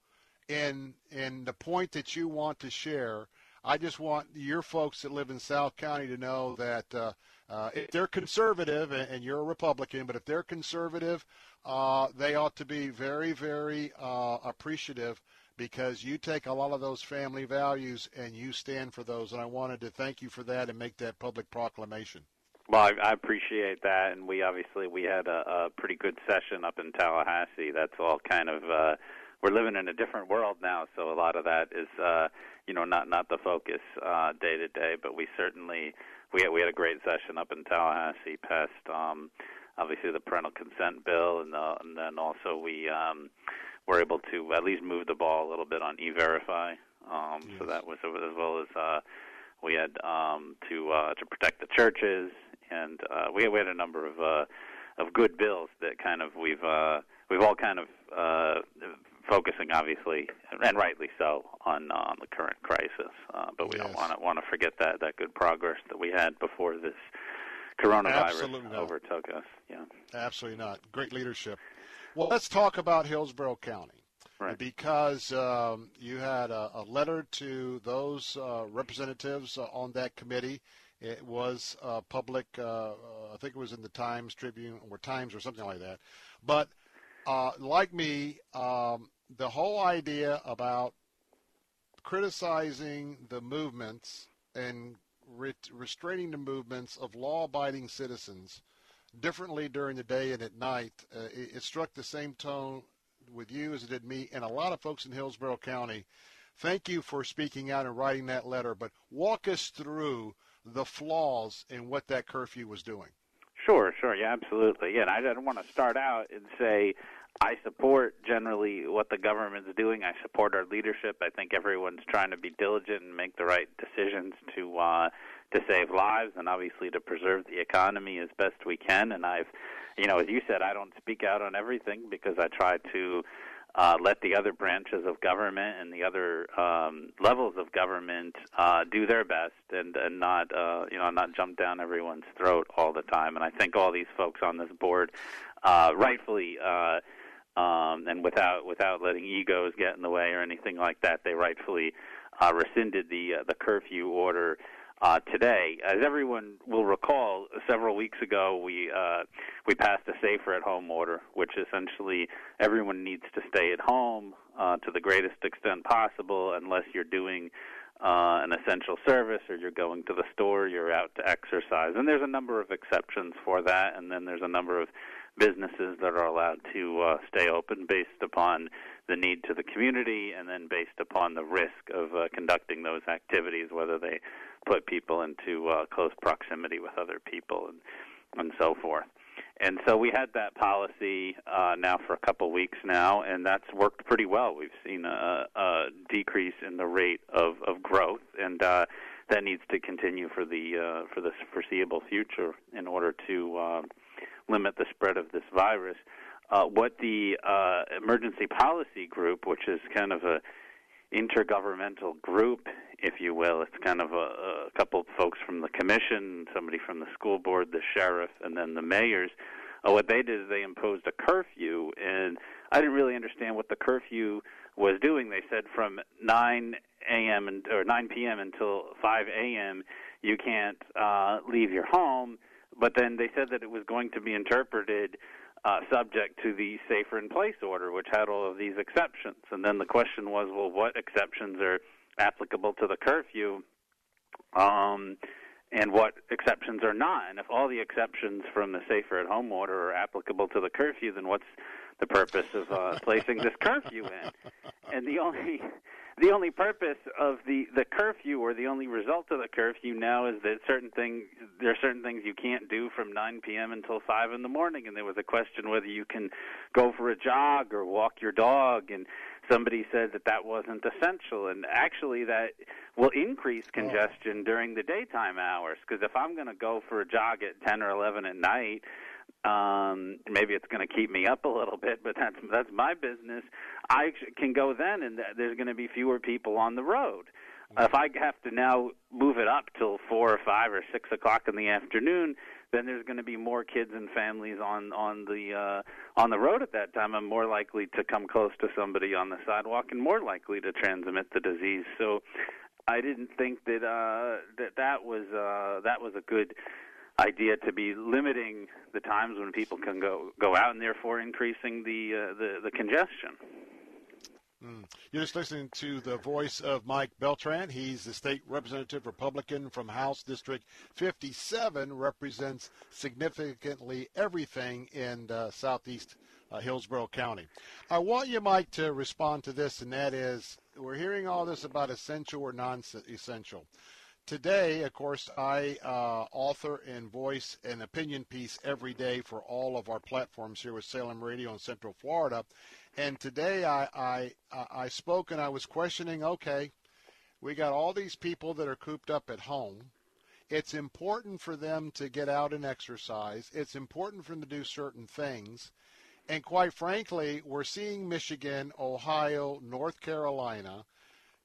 in in the point that you want to share. I just want your folks that live in South County to know that uh, uh, if they're conservative, and, and, you're a Republican, but if they're conservative, uh, they ought to be very, very uh, appreciative because you take a lot of those family values and you stand for those. And I wanted to thank you for that and make that public proclamation. Well, I, I appreciate that, and we obviously we had a, a pretty good session up in Tallahassee. That's all kind of uh, we're living in a different world now, so a lot of that is. Uh, you know not not the focus uh, day to day, but we certainly we had, we had a great session up in Tallahassee. Passed um, obviously the parental consent bill, and, the, and then also we um, were able to at least move the ball a little bit on e-verify. Um, yes. So that was as well as uh, we had um, to uh, to protect the churches, and uh, we we had a number of uh, of good bills that kind of we've uh, we've all kind of uh, focusing obviously and rightly so on uh, on the current crisis. Uh, but we yes. don't want to want to forget that that good progress that we had before this coronavirus overtook us. Yeah, absolutely not. Great leadership. Well, let's talk about Hillsborough County. Right. Because um, you had a, a, letter to those uh, representatives uh, on that committee. It was uh, public. Uh, I think it was in the Times Tribune or Times or something like that. But uh, like me, um, the whole idea about criticizing the movements and re- restraining the movements of law-abiding citizens differently during the day and at night, uh, it, it struck the same tone with you as it did me and a lot of folks in Hillsborough County. Thank you for speaking out and writing that letter, but walk us through the flaws in what that curfew was doing. Sure, sure, yeah, absolutely. Yeah, and I don't want to start out and say I support generally what the government's doing. I support our leadership. I think everyone's trying to be diligent and make the right decisions to uh, to save lives and obviously to preserve the economy as best we can. And I've, you know, as you said, I don't speak out on everything because I try to uh, let the other branches of government and the other um, levels of government uh, do their best and, and not uh, you know not jump down everyone's throat all the time. And I think all these folks on this board, uh, rightfully. Uh, um, and without without letting egos get in the way or anything like that, they rightfully uh, rescinded the uh, the curfew order uh, today. As everyone will recall, several weeks ago we uh, we passed a safer at home order, which essentially everyone needs to stay at home uh, to the greatest extent possible, unless you're doing uh, an essential service or you're going to the store, you're out to exercise. And there's a number of exceptions for that, and then there's a number of businesses that are allowed to uh, stay open based upon the need to the community and then based upon the risk of uh, conducting those activities, whether they put people into uh, close proximity with other people and and so forth. And so we had that policy uh, now for a couple weeks now, and that's worked pretty well. We've seen a, a decrease in the rate of, of growth, and uh, that needs to continue for the uh, for the foreseeable future in order to uh, limit the spread of this virus. Uh, what the uh, emergency policy group, which is kind of a intergovernmental group, if you will. It's kind of a, a couple of folks from the commission, somebody from the school board, the sheriff, and then the mayors. Uh, what they did is they imposed a curfew, and I didn't really understand what the curfew was doing. They said from 9 a.m. Or 9 p.m. until 5 a.m. you can't uh, leave your home, but then they said that it was going to be interpreted uh, subject to the safer in place order, which had all of these exceptions. And then the question was, well, what exceptions are applicable to the curfew? Um, and what exceptions are not. And if all the exceptions from the safer at home order are applicable to the curfew, then what's the purpose of uh, placing this curfew in? And the only the only purpose of the the curfew or the only result of the curfew now is that certain things there are certain things you can't do from 9 p.m. until 5 in the morning and there was a question whether you can go for a jog or walk your dog and somebody said that that wasn't essential and actually that will increase congestion during the daytime hours because if I'm going to go for a jog at 10 or 11 at night um maybe it's going to keep me up a little bit but that's that's my business. I can go then and there's going to be fewer people on the road. Mm-hmm. if i have to now move it up till four or five or six o'clock in the afternoon then there's going to be more kids and families on on the uh on the road at that time i'm more likely to come close to somebody on the sidewalk and more likely to transmit the disease so i didn't think that uh that that was uh that was a good idea to be limiting the times when people can go go out and therefore increasing the uh, the, the congestion. Mm. You're just listening to the voice of Mike Beltran. He's the state representative Republican from House District 57, represents significantly everything in uh, southeast uh, Hillsborough County. I want you, Mike, to respond to this, and that is we're hearing all this about essential or non essential. Today, of course, I uh, author and voice an opinion piece every day for all of our platforms here with Salem Radio in Central Florida. And today I, I, I spoke and I was questioning okay, we got all these people that are cooped up at home. It's important for them to get out and exercise. It's important for them to do certain things. And quite frankly, we're seeing Michigan, Ohio, North Carolina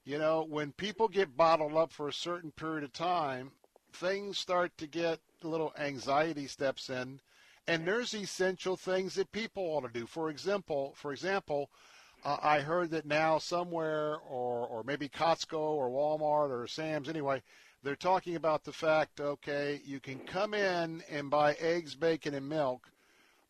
you know, when people get bottled up for a certain period of time, things start to get little anxiety steps in, and there's essential things that people ought to do. For example, for example, uh, I heard that now somewhere, or or maybe Costco or Walmart or Sam's, anyway, they're talking about the fact, okay, you can come in and buy eggs, bacon, and milk.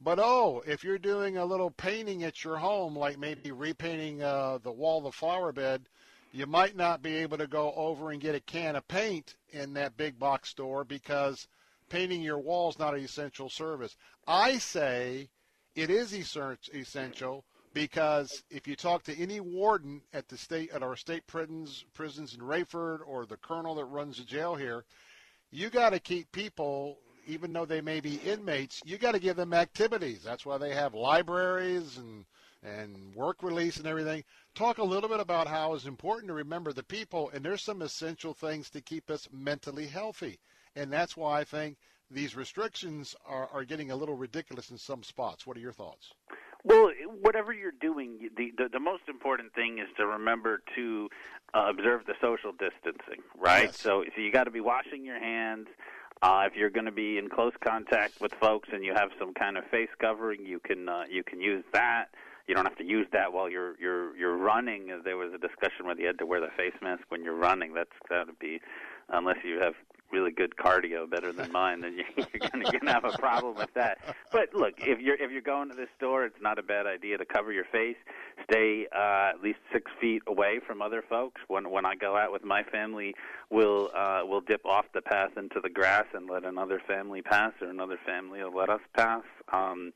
But oh, if you're doing a little painting at your home, like maybe repainting uh, the wall the flower bed, you might not be able to go over and get a can of paint in that big box store because painting your walls not an essential service. I say it is essential because if you talk to any warden at the state at our state prisons prisons in Raiford or the colonel that runs the jail here, you got to keep people even though they may be inmates, you got to give them activities. That's why they have libraries and and work release and everything. Talk a little bit about how it's important to remember the people, and there's some essential things to keep us mentally healthy. And that's why I think these restrictions are, are getting a little ridiculous in some spots. What are your thoughts? Well, whatever you're doing, the the, the most important thing is to remember to uh, observe the social distancing, right? Yes. So, so you got to be washing your hands. Uh, if you're going to be in close contact with folks and you have some kind of face covering, you can uh, you can use that. You don't have to use that while you're you're you're running. There was a discussion whether you had to wear the face mask when you're running. That's that would be unless you have really good cardio, better than mine, then you're going to have a problem with that. But look, if you're if you're going to this store, it's not a bad idea to cover your face. Stay uh, at least six feet away from other folks. When when I go out with my family, we'll uh, we'll dip off the path into the grass and let another family pass, or another family will let us pass. Um,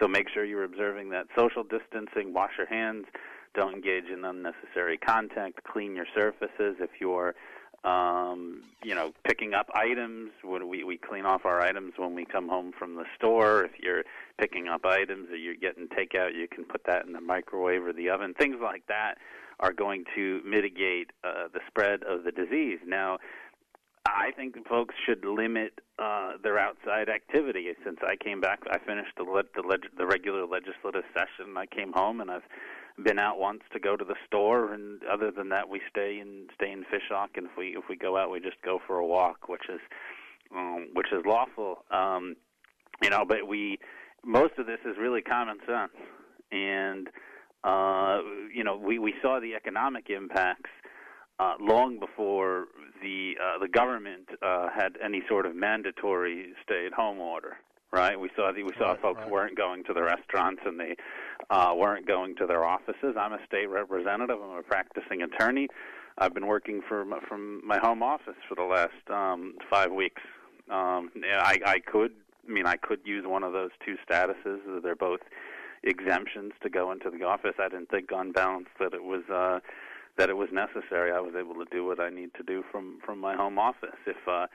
so make sure you're observing that social distancing. Wash your hands. Don't engage in unnecessary contact. Clean your surfaces if you're um, you know, picking up items. When we we clean off our items when we come home from the store. If you're picking up items or you're getting takeout, you can put that in the microwave or the oven. Things like that are going to mitigate uh, the spread of the disease. Now, I think folks should limit uh, their outside activity. Since I came back, I finished the le- the, leg- the regular legislative session. I came home and I've been out once to go to the store, and other than that, we stay in stay in Fishhawk. And if we if we go out, we just go for a walk, which is um, which is lawful. Um, you know, but we most of this is really common sense, and uh, you know, we we saw the economic impacts uh, long before the uh, the government uh, had any sort of mandatory stay-at-home order. Right? We saw the, we saw Right, folks right. weren't going to the restaurants and they uh, weren't going to their offices. I'm a state representative. I'm a practicing attorney. I've been working my, from my home office for the last um, five weeks. Um, I, I could, I mean, I could use one of those two statuses. They're both exemptions to go into the office. I didn't think on balance that it was uh, that it was necessary. I was able to do what I need to do from from my home office. If uh,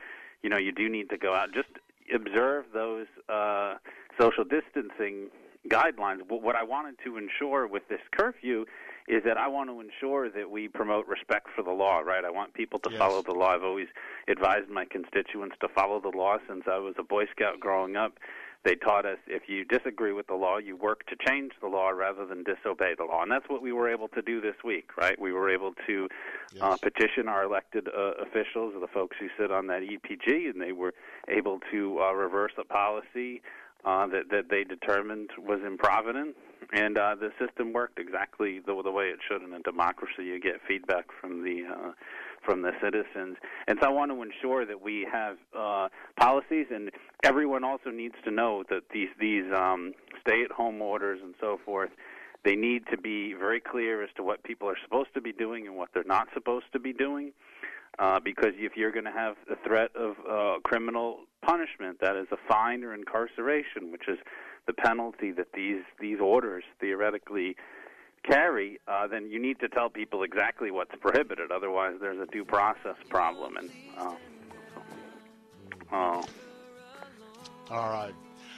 you know, you do need to go out. Just observe those uh, social distancing guidelines. What I wanted to ensure with this curfew is that I want to ensure that we promote respect for the law, right? I want people to Yes. follow the law. I've always advised my constituents to follow the law since I was a Boy Scout growing up. They taught us if you disagree with the law, you work to change the law rather than disobey the law. And that's what we were able to do this week, right? We were able to uh, petition our elected uh, officials, the folks who sit on that EPG, and they were able to uh, reverse a policy uh, that that they determined was improvident, and uh, the system worked exactly the, the way it should. In a democracy, you get feedback from the uh, from the citizens, and so I want to ensure that we have uh, policies, and everyone also needs to know that these these um, stay-at-home orders and so forth. They need to be very clear as to what people are supposed to be doing and what they're not supposed to be doing uh, because if you're going to have the threat of uh, criminal punishment, that is a fine or incarceration, which is the penalty that these these orders theoretically carry, uh, then you need to tell people exactly what's prohibited. Otherwise, there's a due process problem. And uh, uh, All right.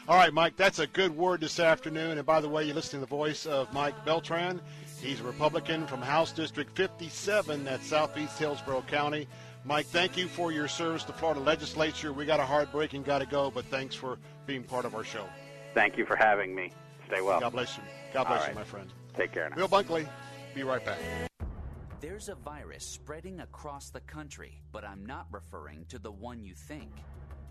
All right, Mike, that's a good word this afternoon. And by the way, you're listening to the voice of Mike Beltran. He's a Republican from House District 57 at Southeast Hillsborough County. Mike, thank you for your service to Florida legislature. We got a hard break and got to go, but thanks for being part of our show. thank you for having me. Stay well. God bless you. God All bless you, my friend. Take care now. Bill Bunkley, be right back. There's a virus spreading across the country, but I'm not referring to the one you think.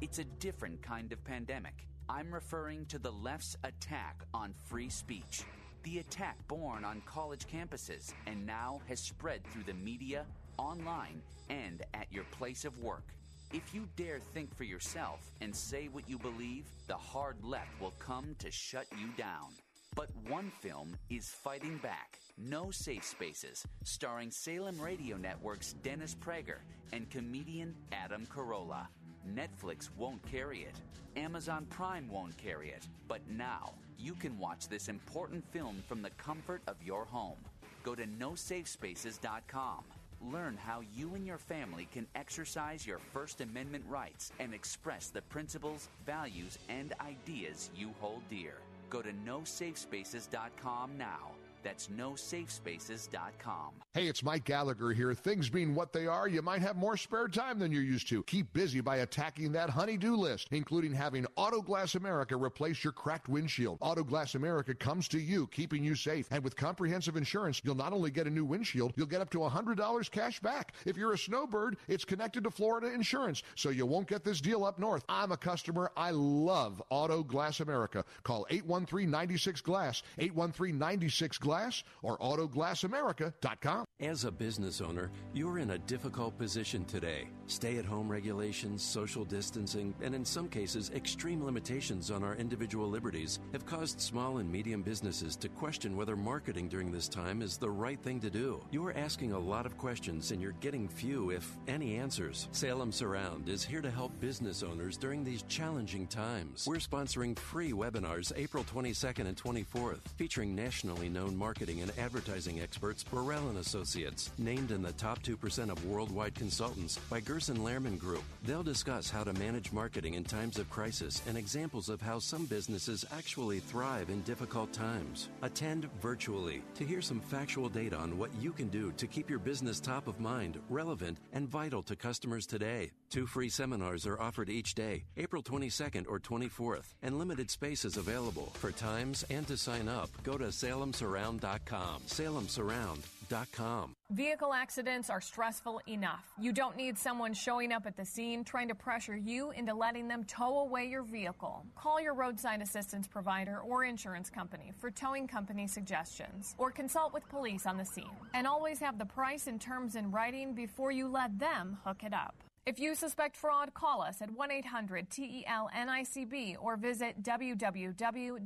It's a different kind of pandemic. I'm referring to the left's attack on free speech. The attack born on college campuses and now has spread through the media, online, and at your place of work. If you dare think for yourself and say what you believe, the hard left will come to shut you down. But one film is fighting back. No Safe Spaces, starring Salem Radio Network's Dennis Prager and comedian Adam Carolla. Netflix won't carry it. Amazon Prime won't carry it. But now, you can watch this important film from the comfort of your home. Go to nosafespaces.com. Learn how you and your family can exercise your First Amendment rights and express the principles, values, and ideas you hold dear. Go to nosafespaces.com now. That's nosafespaces.com. Hey, it's Mike Gallagher here. Things being what they are, you might have more spare time than you're used to. Keep busy by attacking that honey-do list, including having Autoglass America replace your cracked windshield. Autoglass America comes to you, keeping you safe. And with comprehensive insurance, you'll not only get a new windshield, you'll get up to $100 cash back. If you're a snowbird, it's connected to Florida Insurance, so you won't get this deal up north. I'm a customer. I love Autoglass America. Call 813-96-GLASS, 813-96-GLASS Glass or AutoglassAmerica.com. As a business owner, you're in a difficult position today. Stay at home regulations, social distancing, and in some cases, extreme limitations on our individual liberties have caused small and medium businesses to question whether marketing during this time is the right thing to do. You're asking a lot of questions and you're getting few, if any, answers. Salem Surround is here to help business owners during these challenging times. We're sponsoring free webinars April 22nd and 24th, featuring nationally known marketing and advertising experts Burrell and Associates, named in the top 2% of worldwide consultants by Gerson Lehrman Group. They'll discuss how to manage marketing in times of crisis and examples of how some businesses actually thrive in difficult times. Attend virtually to hear some factual data on what you can do to keep your business top of mind, relevant, and vital to customers today. Two free seminars are offered each day, April 22nd or 24th, and limited space is available. For times and to sign up, go to salemsurround.com. SalemSurround.com. Vehicle accidents are stressful enough. You don't need someone showing up at the scene trying to pressure you into letting them tow away your vehicle. Call your roadside assistance provider or insurance company for towing company suggestions or consult with police on the scene. And always have the price and terms in writing before you let them hook it up. If you suspect fraud, call us at 1 800 TEL NICB or visit www.nicb.org.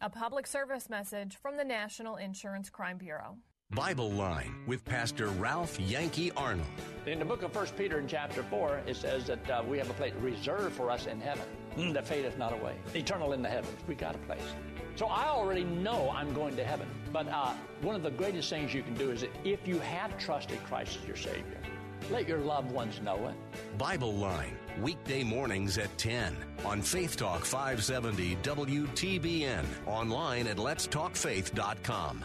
A public service message from the National Insurance Crime Bureau. Bible Line with Pastor Ralph Yankee Arnold. In the book of 1 Peter in chapter 4, it says that uh, we have a place reserved for us in heaven mm, that fadeth not away. Eternal in the heavens. We got a place. So I already know I'm going to heaven. But uh, one of the greatest things you can do is that if you have trusted Christ as your Savior, let your loved ones know it. Bible Line, weekday mornings at 10 on Faith Talk 570 WTBN, online at letstalkfaith.com.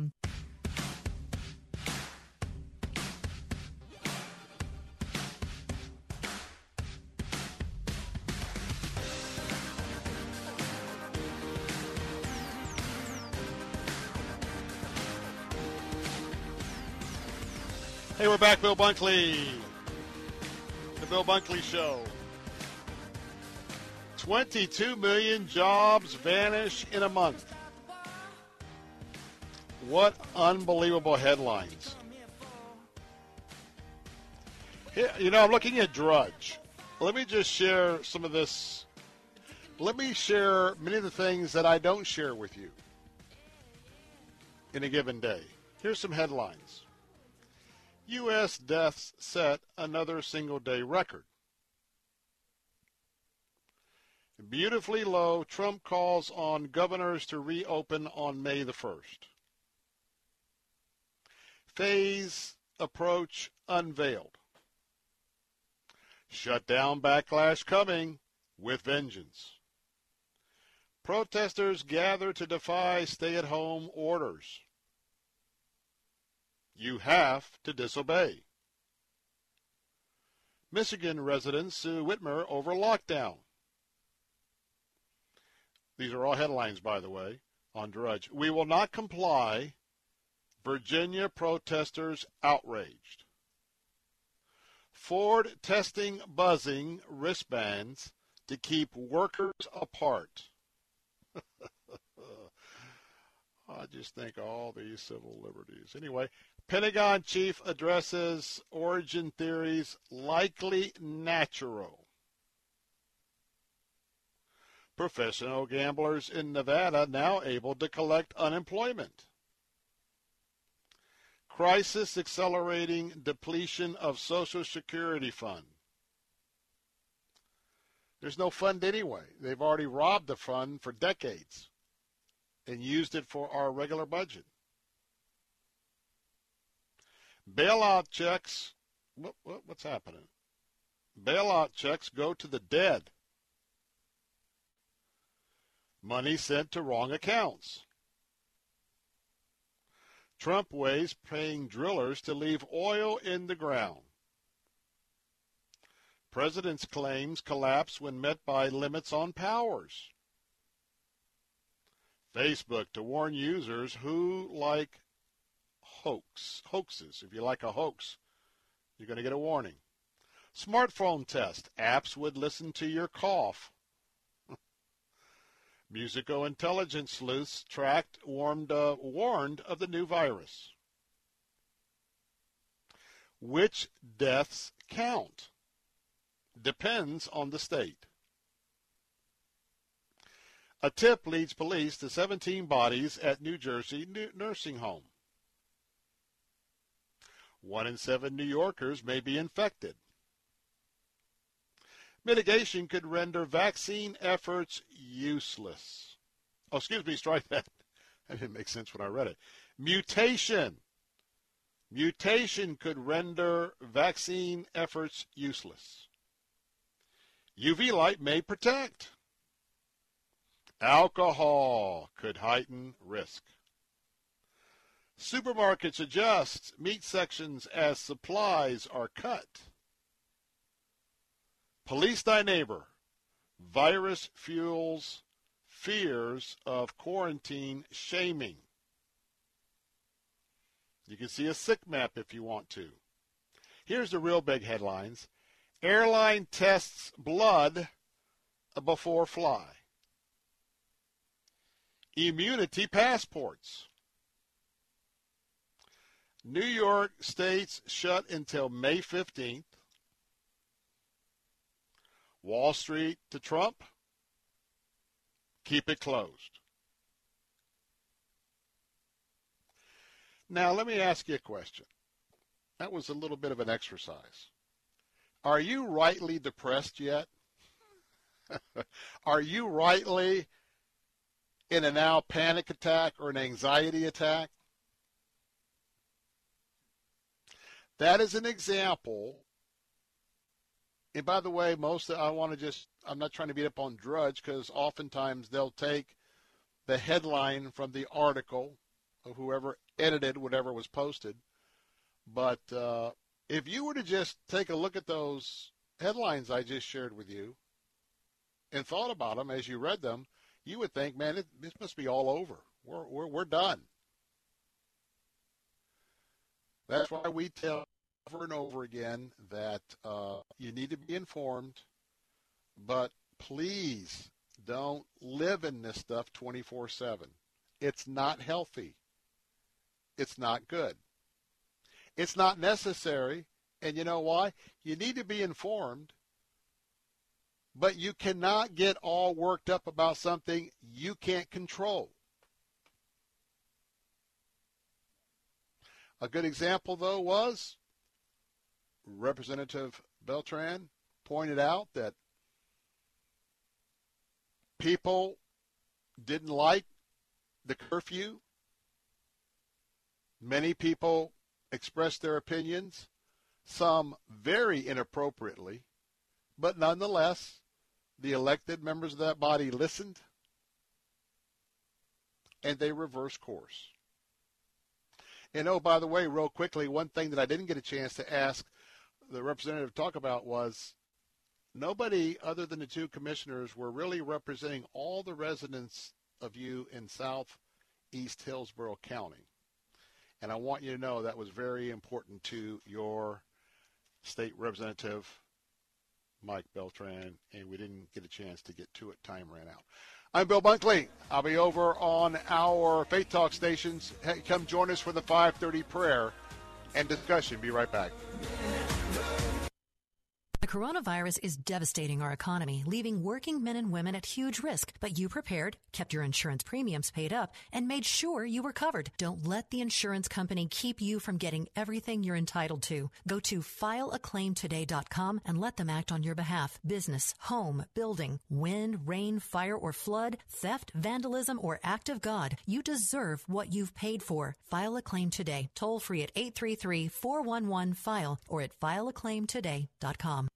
Hey, we're back, Bill Bunkley. The Bill Bunkley Show. 22 million jobs vanish in a month. What unbelievable headlines. You know, I'm looking at Drudge. Let me just share some of this. Let me share many of the things that I don't share with you in a given day. Here's some headlines. U.S. deaths set another single day record. Beautifully low, Trump calls on governors to reopen on May the 1st. Phase approach unveiled. Shutdown backlash coming with vengeance. Protesters gather to defy stay at home orders. You have to disobey. Michigan residents sue Whitmer over lockdown. These are all headlines, by the way, on Drudge. We will not comply. Virginia protesters outraged. Ford testing buzzing wristbands to keep workers apart. I just think all these civil liberties. Anyway, Pentagon chief addresses origin theories likely natural. Professional gamblers in Nevada now able to collect unemployment. Crisis accelerating depletion of Social Security fund. There's no fund anyway. They've already robbed the fund for decades and used it for our regular budget. Bailout checks, what, what, what's happening? Bailout checks go to the dead. Money sent to wrong accounts. Trump weighs paying drillers to leave oil in the ground. President's claims collapse when met by limits on powers. Facebook to warn users who like hoax hoaxes. If you like a hoax, you're going to get a warning. Smartphone test. Apps would listen to your cough. Musico intelligence sleuths tracked warned, uh, warned of the new virus. Which deaths count? Depends on the state. A tip leads police to 17 bodies at New Jersey nursing home. One in seven New Yorkers may be infected. Mitigation could render vaccine efforts useless. Oh, excuse me, strike that. That didn't make sense when I read it. Mutation. Mutation could render vaccine efforts useless. UV light may protect. Alcohol could heighten risk. Supermarkets adjust meat sections as supplies are cut. Police thy neighbor. Virus fuels fears of quarantine shaming. You can see a sick map if you want to. Here's the real big headlines. Airline tests blood before fly. Immunity passports. New York State's shut until May 15th. Wall Street to Trump. Keep it closed. Now, let me ask you a question. That was a little bit of an exercise. Are you rightly depressed yet? Are you rightly in a now panic attack or an anxiety attack? That is an example. And by the way, most I want to just I'm not trying to beat up on Drudge because oftentimes they'll take the headline from the article of whoever edited whatever was posted. But uh, if you were to just take a look at those headlines I just shared with you and thought about them as you read them, you would think, man, it, this must be all over. We're, we're, we're done. That's why we tell over and over again that uh, you need to be informed, but please don't live in this stuff 24 7. It's not healthy. It's not good. It's not necessary. And you know why? You need to be informed, but you cannot get all worked up about something you can't control. A good example, though, was Representative Beltran pointed out that people didn't like the curfew. Many people expressed their opinions, some very inappropriately, but nonetheless, the elected members of that body listened and they reversed course. And oh, by the way, real quickly, one thing that I didn't get a chance to ask the representative talk about was nobody other than the two commissioners were really representing all the residents of you in southeast Hillsborough County. And I want you to know that was very important to your state representative, Mike Beltran, and we didn't get a chance to get to it. Time ran out. I'm Bill Bunkley. I'll be over on our Faith Talk stations. Hey, come join us for the 5:30 prayer and discussion. Be right back. Coronavirus is devastating our economy, leaving working men and women at huge risk. But you prepared, kept your insurance premiums paid up, and made sure you were covered. Don't let the insurance company keep you from getting everything you're entitled to. Go to fileaclaimtoday.com and let them act on your behalf. Business, home, building, wind, rain, fire, or flood, theft, vandalism, or act of God. You deserve what you've paid for. File a claim today. Toll free at 833 411 FILE or at fileaclaimtoday.com.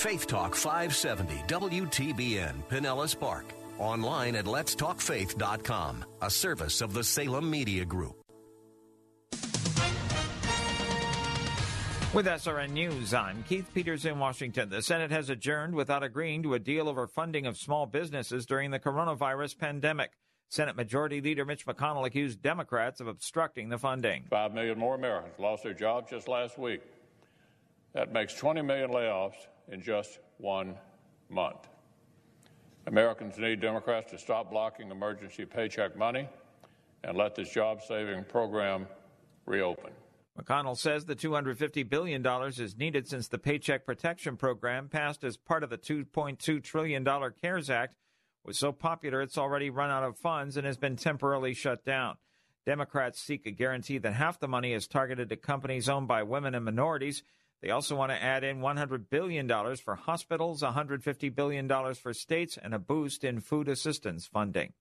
Faith Talk 570 WTBN Pinellas Park. Online at letstalkfaith.com, a service of the Salem Media Group. With SRN News, I'm Keith Peters in Washington. The Senate has adjourned without agreeing to a deal over funding of small businesses during the coronavirus pandemic. Senate Majority Leader Mitch McConnell accused Democrats of obstructing the funding. Five million more Americans lost their jobs just last week. That makes 20 million layoffs in just one month. Americans need Democrats to stop blocking emergency paycheck money and let this job saving program reopen. McConnell says the $250 billion is needed since the Paycheck Protection Program, passed as part of the $2.2 trillion CARES Act, was so popular it's already run out of funds and has been temporarily shut down. Democrats seek a guarantee that half the money is targeted to companies owned by women and minorities. They also want to add in $100 billion for hospitals, $150 billion for states, and a boost in food assistance funding.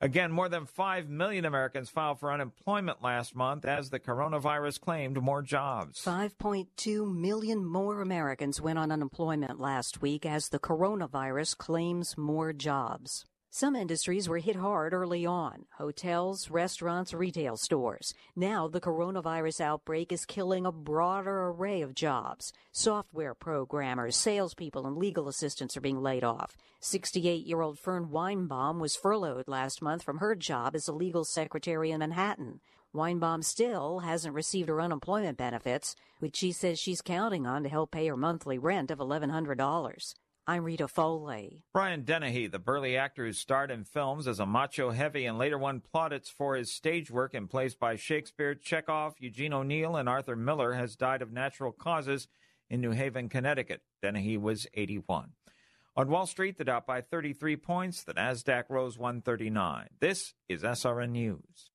Again, more than 5 million Americans filed for unemployment last month as the coronavirus claimed more jobs. 5.2 million more Americans went on unemployment last week as the coronavirus claims more jobs. Some industries were hit hard early on hotels, restaurants, retail stores. Now the coronavirus outbreak is killing a broader array of jobs. Software programmers, salespeople, and legal assistants are being laid off. 68 year old Fern Weinbaum was furloughed last month from her job as a legal secretary in Manhattan. Weinbaum still hasn't received her unemployment benefits, which she says she's counting on to help pay her monthly rent of $1,100. I'm Rita Foley. Brian Dennehy, the burly actor who starred in films as a macho heavy and later won plaudits for his stage work in plays by Shakespeare, Chekhov, Eugene O'Neill, and Arthur Miller, has died of natural causes in New Haven, Connecticut. Dennehy was 81. On Wall Street, the Dow by 33 points, the Nasdaq rose 139. This is SRN News.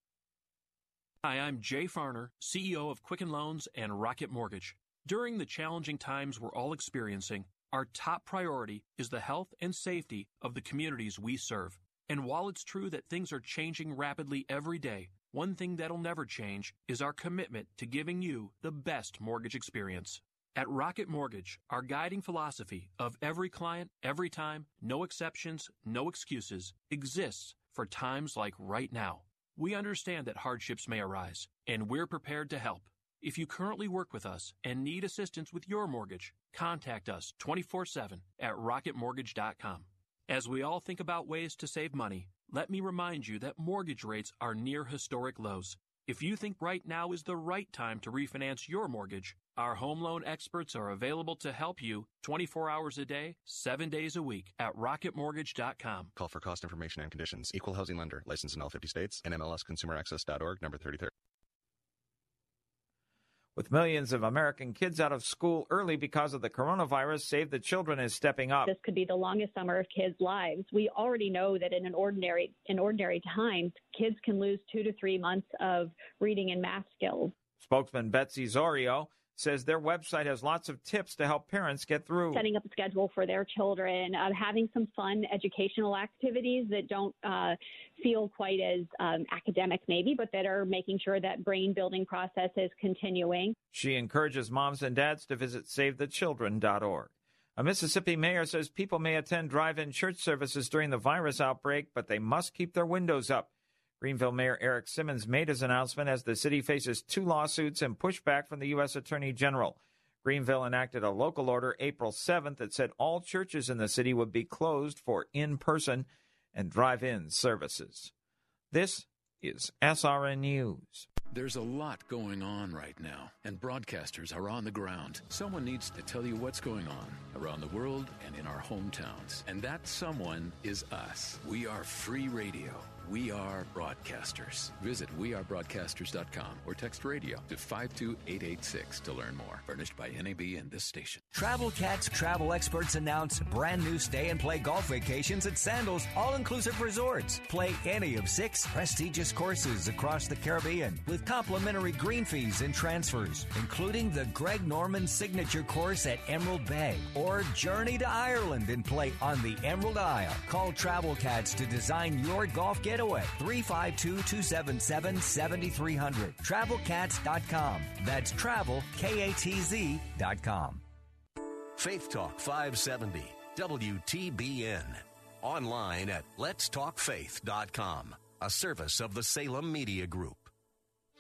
Hi, I'm Jay Farner, CEO of Quicken Loans and Rocket Mortgage. During the challenging times we're all experiencing, our top priority is the health and safety of the communities we serve. And while it's true that things are changing rapidly every day, one thing that'll never change is our commitment to giving you the best mortgage experience. At Rocket Mortgage, our guiding philosophy of every client, every time, no exceptions, no excuses exists for times like right now. We understand that hardships may arise, and we're prepared to help. If you currently work with us and need assistance with your mortgage, contact us 24 7 at rocketmortgage.com. As we all think about ways to save money, let me remind you that mortgage rates are near historic lows. If you think right now is the right time to refinance your mortgage, our home loan experts are available to help you 24 hours a day, 7 days a week at rocketmortgage.com. Call for cost information and conditions. Equal housing lender. Licensed in all 50 states. NMLSconsumeraccess.org number 33. With millions of American kids out of school early because of the coronavirus, Save the Children is stepping up. This could be the longest summer of kids' lives. We already know that in an ordinary in ordinary times, kids can lose two to three months of reading and math skills. Spokesman Betsy Zorio says their website has lots of tips to help parents get through. Setting up a schedule for their children, uh, having some fun educational activities that don't uh, feel quite as um, academic, maybe, but that are making sure that brain building process is continuing. She encourages moms and dads to visit SaveTheChildren.org. A Mississippi mayor says people may attend drive in church services during the virus outbreak, but they must keep their windows up. Greenville Mayor Errick Simmons made his announcement as the city faces two lawsuits and pushback from the U.S. Attorney General. Greenville enacted a local order April 7th that said all churches in the city would be closed for in person and drive in services. This is SRN News. There's a lot going on right now, and broadcasters are on the ground. Someone needs to tell you what's going on around the world and in our hometowns. And that someone is us. We are free radio. We Are Broadcasters. Visit wearebroadcasters.com or text radio to 52886 to learn more. Furnished by NAB and this station. Travel Cats travel experts announce brand new stay and play golf vacations at Sandals All Inclusive Resorts. Play any of six prestigious courses across the Caribbean with complimentary green fees and transfers, including the Greg Norman signature course at Emerald Bay or journey to Ireland and play on the Emerald Isle. Call Travel Katz to design your golf get getaway. 352 277 7300. TravelKatz.com. That's travel, K A T Z.com. Faith Talk 570, WTBN. Online at letstalkfaith.com, a service of the Salem Media Group.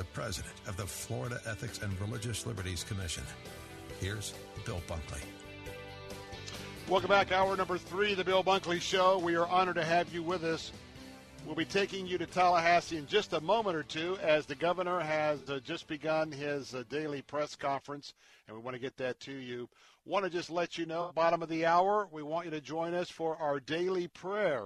the president of the Florida Ethics and Religious Liberties Commission. Here's Bill Bunkley. Welcome back, hour number three, the Bill Bunkley Show. We are honored to have you with us. We'll be taking you to Tallahassee in just a moment or two as the governor has uh, just begun his uh, daily press conference, and we want to get that to you. Want to just let you know, bottom of the hour, we want you to join us for our daily prayer.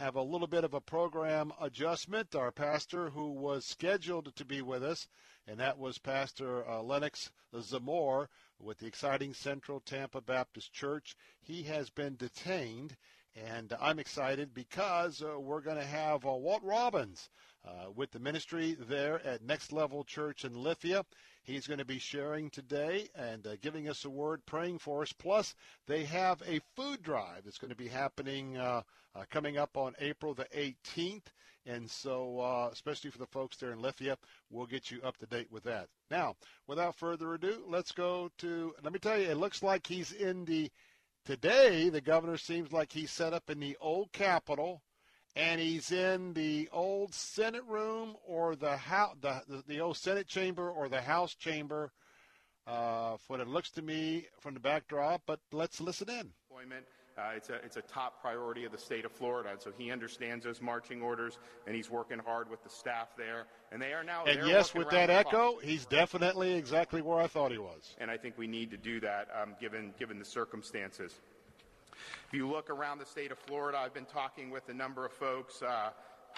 Have a little bit of a program adjustment. Our pastor, who was scheduled to be with us, and that was Pastor uh, Lennox Zamore with the exciting Central Tampa Baptist Church, he has been detained and I'm excited because uh, we're going to have uh, Walt Robbins uh, with the ministry there at Next Level Church in Lithia. He's going to be sharing today and uh, giving us a word, praying for us. Plus, they have a food drive that's going to be happening uh, uh, coming up on April the 18th. And so, especially for the folks there in Lithia, we'll get you up to date with that. Now, without further ado, let's go to, let me tell you, it looks like he's in the Today, the governor seems like he's set up in the old Capitol, and he's in the old Senate room or the house, the, the, the old Senate chamber or the House chamber. Uh, for what it looks to me from the backdrop, but let's listen in. Uh, it's, a, it's a top priority of the state of Florida, and so he understands those marching orders, and he's working hard with the staff there. And they are now. And yes, with that echo, he's definitely exactly where I thought he was. And I think we need to do that, um, given given the circumstances. If you look around the state of Florida, I've been talking with a number of folks. Uh,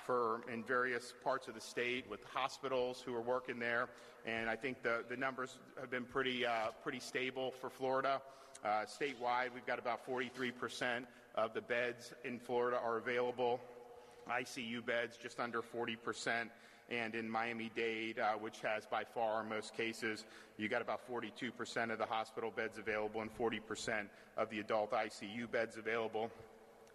for in various parts of the state with hospitals who are working there, and I think the, the numbers have been pretty uh, pretty stable for Florida. Uh, statewide, we've got about 43% of the beds in Florida are available. ICU beds, just under 40%. And in Miami Dade, uh, which has by far most cases, you got about 42% of the hospital beds available and 40% of the adult ICU beds available.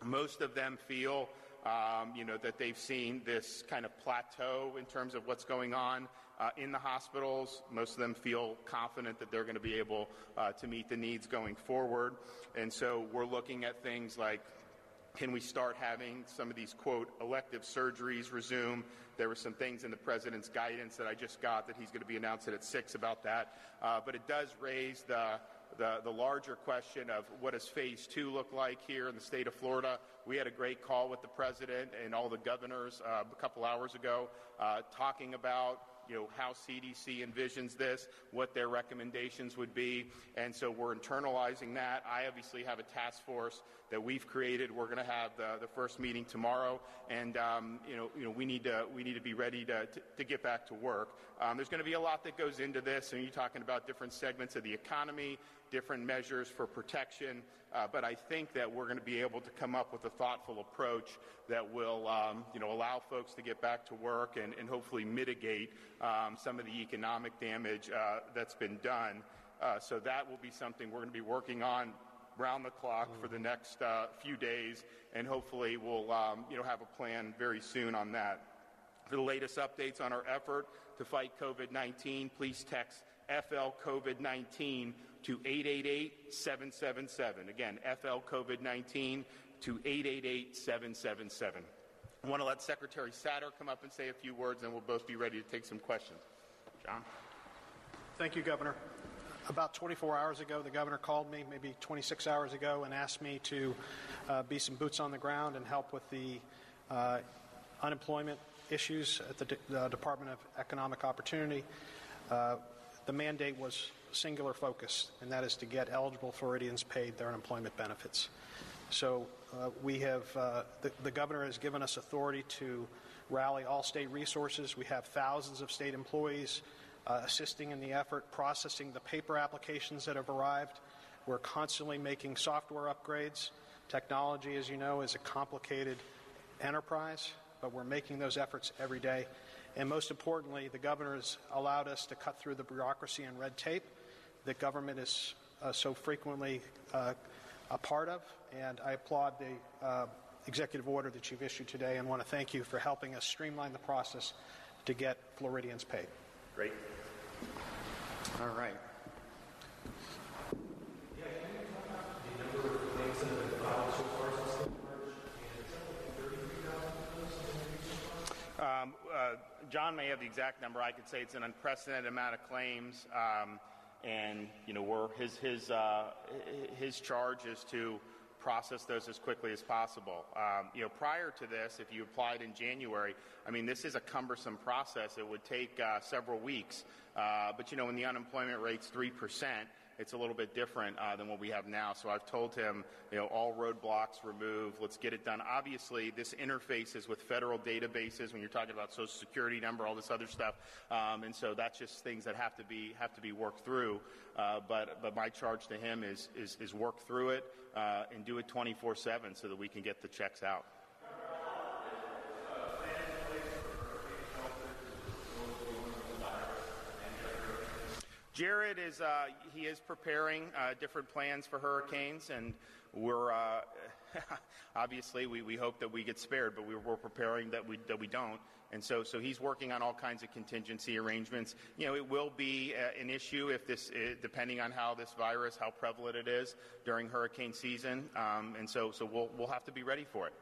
Most of them feel um, you know, that they've seen this kind of plateau in terms of what's going on uh, in the hospitals. Most of them feel confident that they're going to be able uh, to meet the needs going forward. And so we're looking at things like Can we start having some of these, quote, elective surgeries resume? There were some things in the president's guidance that I just got that he's going to be announcing at 6 about that. Uh, but it does raise the, the, the, larger question of what does phase two look like here in the state of Florida. We had a great call with the president and all the governors uh, a couple hours ago uh, talking about you know, how CDC envisions this, what their recommendations would be. And so we're internalizing that. I obviously have a task force that we've created. We're going to have the, the first meeting tomorrow, and um, you know, you know, we need to we need to be ready to, to, to get back to work. Um, there's going to be a lot that goes into this, and you're talking about different segments of the economy, different measures for protection. Uh, but I think that we're going to be able to come up with a thoughtful approach that will, um, you know, allow folks to get back to work and, and hopefully mitigate um, some of the economic damage uh, that's been done. Uh, so that will be something we're going to be working on round the clock for the next uh, few days, and hopefully we'll, um, you know, have a plan very soon on that. For the latest updates on our effort to fight COVID-19, please text FL COVID-19 to 888-777. Again, FL COVID-19 to 888-777. I want to let Secretary Satter come up and say a few words, and we'll both be ready to take some questions. John? Thank you, Governor. About 24 hours ago, the governor called me, maybe 26 hours ago, and asked me to uh, be some boots on the ground and help with the uh, unemployment issues at the, the, Department of Economic Opportunity. Uh, the mandate was singular focus, and that is to get eligible Floridians paid their unemployment benefits. So uh, we have, uh, the, the, governor has given us authority to rally all state resources. We have thousands of state employees uh, assisting in the effort, processing the paper applications that have arrived. We're constantly making software upgrades. Technology, as you know, is a complicated enterprise, but we're making those efforts every day. And most importantly, the governor has allowed us to cut through the bureaucracy and red tape that government is uh, so frequently uh, a part of. And I applaud the uh, executive order that you've issued today and want to thank you for helping us streamline the process to get Floridians paid. Great. All right. Um, uh, John may have the exact number. I could say it's an unprecedented amount of claims. Um, and you know, we're, his his uh, his charge is to process those as quickly as possible. Um, you know, prior to this, if you applied in January, I mean, this is a cumbersome process. It would take uh, several weeks. Uh, but you know, when the unemployment rate's three percent, it's a little bit different uh, than what we have now. So I've told him, you know, all roadblocks removed. Let's get it done. Obviously, this interfaces with federal databases when you're talking about Social Security number, all this other stuff, um, and so that's just things that have to be have to be worked through. Uh, but but my charge to him is is, is work through it uh, and do it 24/7 so that we can get the checks out. Jared is uh, he is preparing uh, different plans for hurricanes, and we're uh, obviously we, we hope that we get spared, but we're, we're preparing that we that we don't. And so, so he's working on all kinds of contingency arrangements. You know, it will be uh, an issue if this, uh, depending on how this virus, how prevalent it is during hurricane season. Um, and so, so we'll we'll have to be ready for it.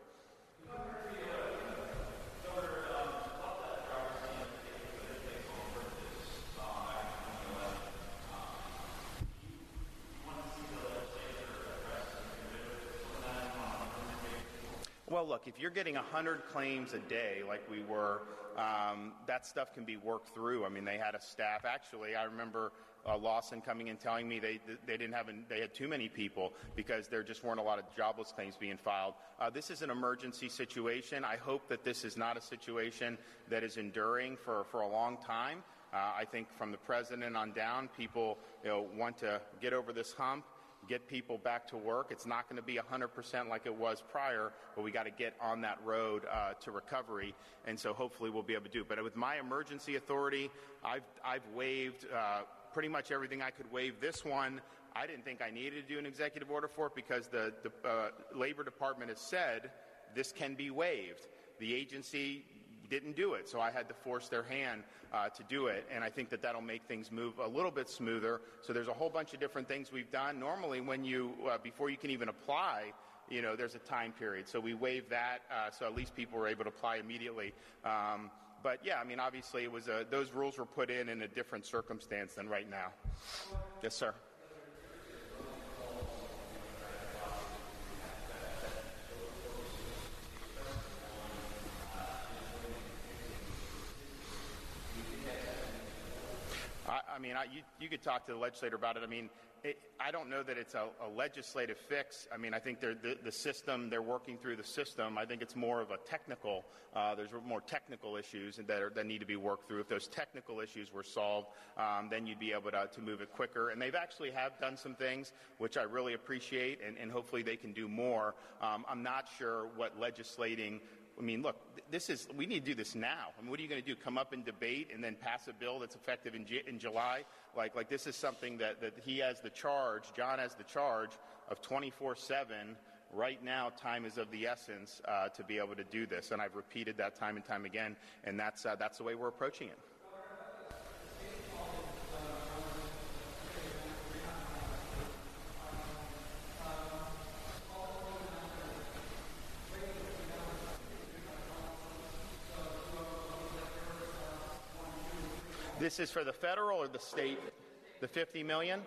Well, look, if you're getting 100 claims a day like we were, um, that stuff can be worked through. I mean, they had a staff. Actually, I remember uh, Lawson coming and telling me they, they didn't have, an, they had too many people because there just weren't a lot of jobless claims being filed. Uh, this is an emergency situation. I hope that this is not a situation that is enduring for, for a long time. Uh, I think from the president on down, people you know, want to get over this hump get people back to work. It's not going to be 100% like it was prior, but we got to get on that road uh, to recovery. And so hopefully we'll be able to do it. But with my emergency authority, I've, I've waived uh, pretty much everything I could waive. This one, I didn't think I needed to do an executive order for it because the, the uh, Labor Department has said this can be waived. The agency didn't do it, so I had to force their hand uh, to do it, and I think that that'll make things move a little bit smoother. So there's a whole bunch of different things we've done. Normally, when you uh, before you can even apply you know, there's a time period. So we waived that, uh, so at least people were able to apply immediately. Um, but yeah, I mean, obviously, it was a, those rules were put in in a different circumstance than right now. Yes, sir. I, I mean, I, you, you could talk to the legislator about it. I mean, it, I don't know that it's a, a legislative fix. I mean, I think the, the system, they're working through the system. I think it's more of a technical, uh, there's more technical issues that, are, that need to be worked through. If those technical issues were solved, um, then you'd be able to, to move it quicker. And they've actually have done some things, which I really appreciate, and, and hopefully they can do more. Um, I'm not sure what legislating I mean, look, this is, we need to do this now. I mean, what are you going to do? Come up and debate and then pass a bill that's effective in, in July? Like, like this is something that, that he has the charge, John has the charge of 24 7. Right now, time is of the essence uh, to be able to do this. And I've repeated that time and time again, and that's, uh, that's the way we're approaching it. This is for the federal or the state? The 50 million?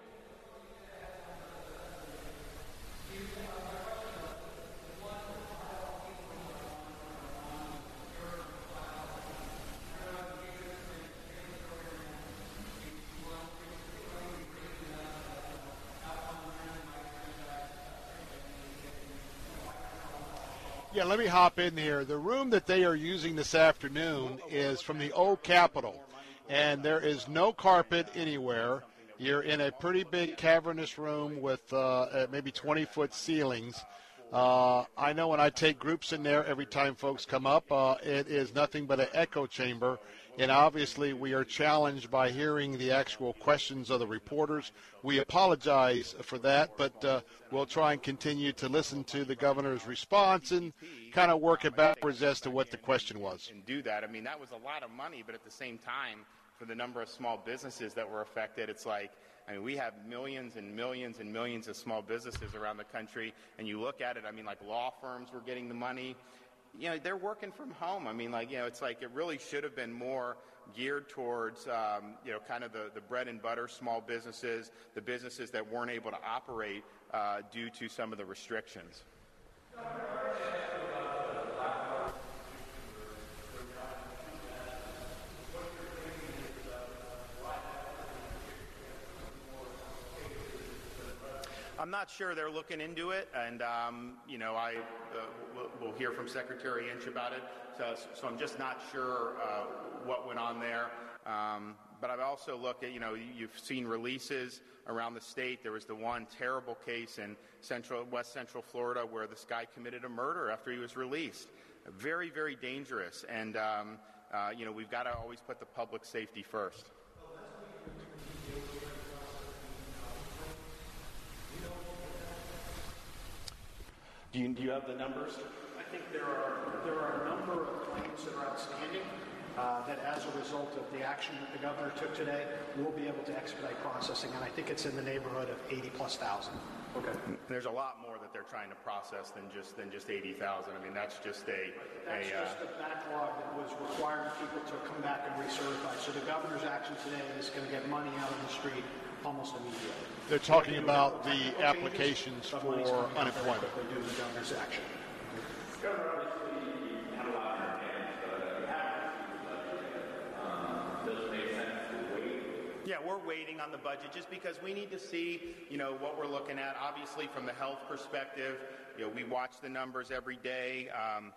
Yeah, let me hop in here. The room that they are using this afternoon is from the old Capitol and there is no carpet anywhere. You're in a pretty big cavernous room with uh, maybe 20 foot ceilings. Uh, I know when I take groups in there, every time folks come up, uh, it is nothing but an echo chamber. And obviously, we are challenged by hearing the actual questions of the reporters. We apologize for that, but uh, we'll try and continue to listen to the governor's response and kind of work it backwards as to what the question was. And do that. I mean, that was a lot of money, but at the same time, for the number of small businesses that were affected. It's like, I mean, we have millions and millions and millions of small businesses around the country, and you look at it, I mean, like law firms were getting the money. You know, they're working from home. I mean, like, you know, it's like it really should have been more geared towards, um, you know, kind of the, the bread and butter small businesses, the businesses that weren't able to operate uh, due to some of the restrictions. I'm not sure they're looking into it, and um, you know, I uh, we'll, hear from Secretary Inch about it. So, so I'm just not sure uh, what went on there. Um, but I've also looked at, you know, you've seen releases around the state. There was the one terrible case in central, West Central Florida where this guy committed a murder after he was released. Very, very dangerous. And, um, uh, you know, we've got to always put the public safety first. Do you, do you have the numbers? I think there are, there are a number of claims that are outstanding uh, that as a result of the action that the governor took today, we'll be able to expedite processing, and I think it's in the neighborhood of 80 plus thousand. Okay. There's a lot more that they're trying to process than just than just 80,000. I mean, that's just a that's a, just uh, a backlog that was requiring people to come back and recertify. So the governor's action today is going to get money out on the street almost immediately. They're talking about the applications for unemployment. They do the governor's action. Yeah, we're waiting on the budget just because we need to see, you know, what we're looking at. Obviously, from the health perspective, you know, we watch the numbers every day. Um,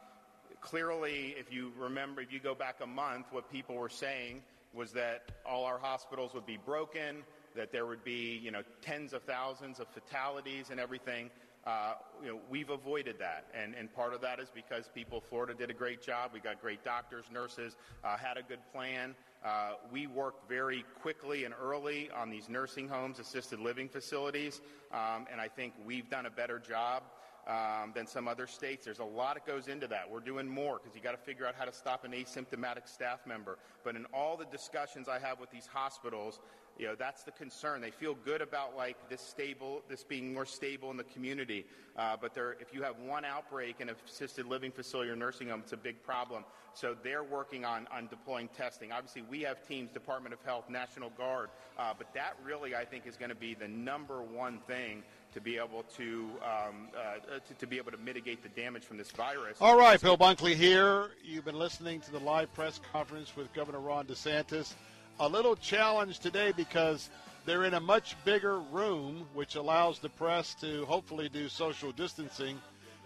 clearly, if you remember, if you go back a month, what people were saying was that all our hospitals would be broken, that there would be, you know, tens of thousands of fatalities and everything. Uh, you know, we've avoided that, and, and part of that is because people, Florida did a great job. We got great doctors, nurses, uh, had a good plan. Uh, we worked very quickly and early on these nursing homes, assisted living facilities, um, and I think we've done a better job um, than some other states. There's a lot that goes into that. We're doing more because you got to figure out how to stop an asymptomatic staff member. But in all the discussions I have with these hospitals, You know, that's the concern. They feel good about like this stable, this being more stable in the community. Uh, but if you have one outbreak in an assisted living facility or nursing home, it's a big problem. So they're working on, on deploying testing. Obviously, we have teams, Department of Health, National Guard, uh, but that really, I think, is going to be the number one thing to be able to, um, uh, to, to be able to mitigate the damage from this virus. All right, Bill Bunkley here. You've been listening to the live press conference with Governor Ron DeSantis. A little challenge today because they're in a much bigger room, which allows the press to hopefully do social distancing.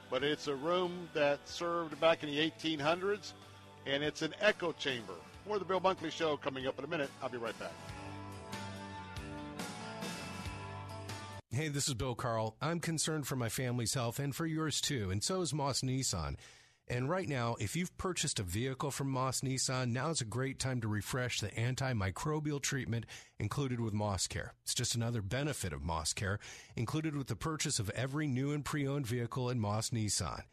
But it's a room that served back in the 1800s, and it's an echo chamber. More of the Bill Bunkley Show coming up in a minute. I'll be right back. Hey, this is Bill Carl. I'm concerned for my family's health and for yours too, and so is Moss Nissan. And right now, if you've purchased a vehicle from Moss Nissan, now is a great time to refresh the antimicrobial treatment included with Moss Care. It's just another benefit of Moss Care, included with the purchase of every new and pre-owned vehicle in Moss Nissan.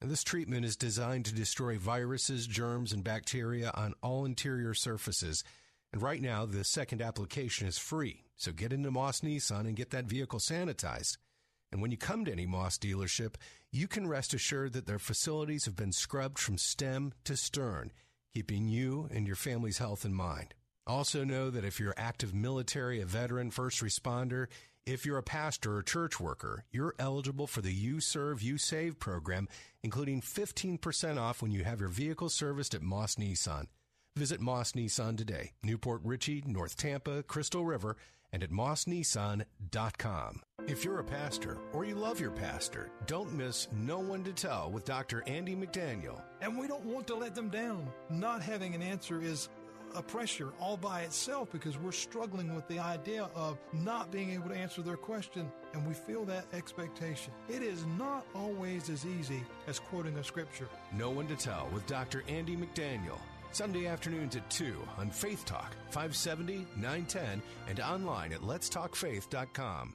And this treatment is designed to destroy viruses, germs, and bacteria on all interior surfaces. And right now, the second application is free. So get into Moss Nissan and get that vehicle sanitized. And when you come to any Moss dealership, you can rest assured that their facilities have been scrubbed from stem to stern, keeping you and your family's health in mind. Also know that if you're active military, a veteran, first responder, if you're a pastor or church worker, you're eligible for the You Serve, You Save program, including 15% off when you have your vehicle serviced at Moss Nissan. Visit Moss Nissan today, New Port Richey, North Tampa, Crystal River, and at mossnissan.com. If you're a pastor or you love your pastor, don't miss No One to Tell with Dr. Andy McDaniel. And we don't want to let them down. Not having an answer is a pressure all by itself because we're struggling with the idea of not being able to answer their question and we feel that expectation. It is not always as easy as quoting a scripture. No One to Tell with Dr. Andy McDaniel. Sunday afternoons at 2 on Faith Talk, 570, 910, and online at letstalkfaith.com.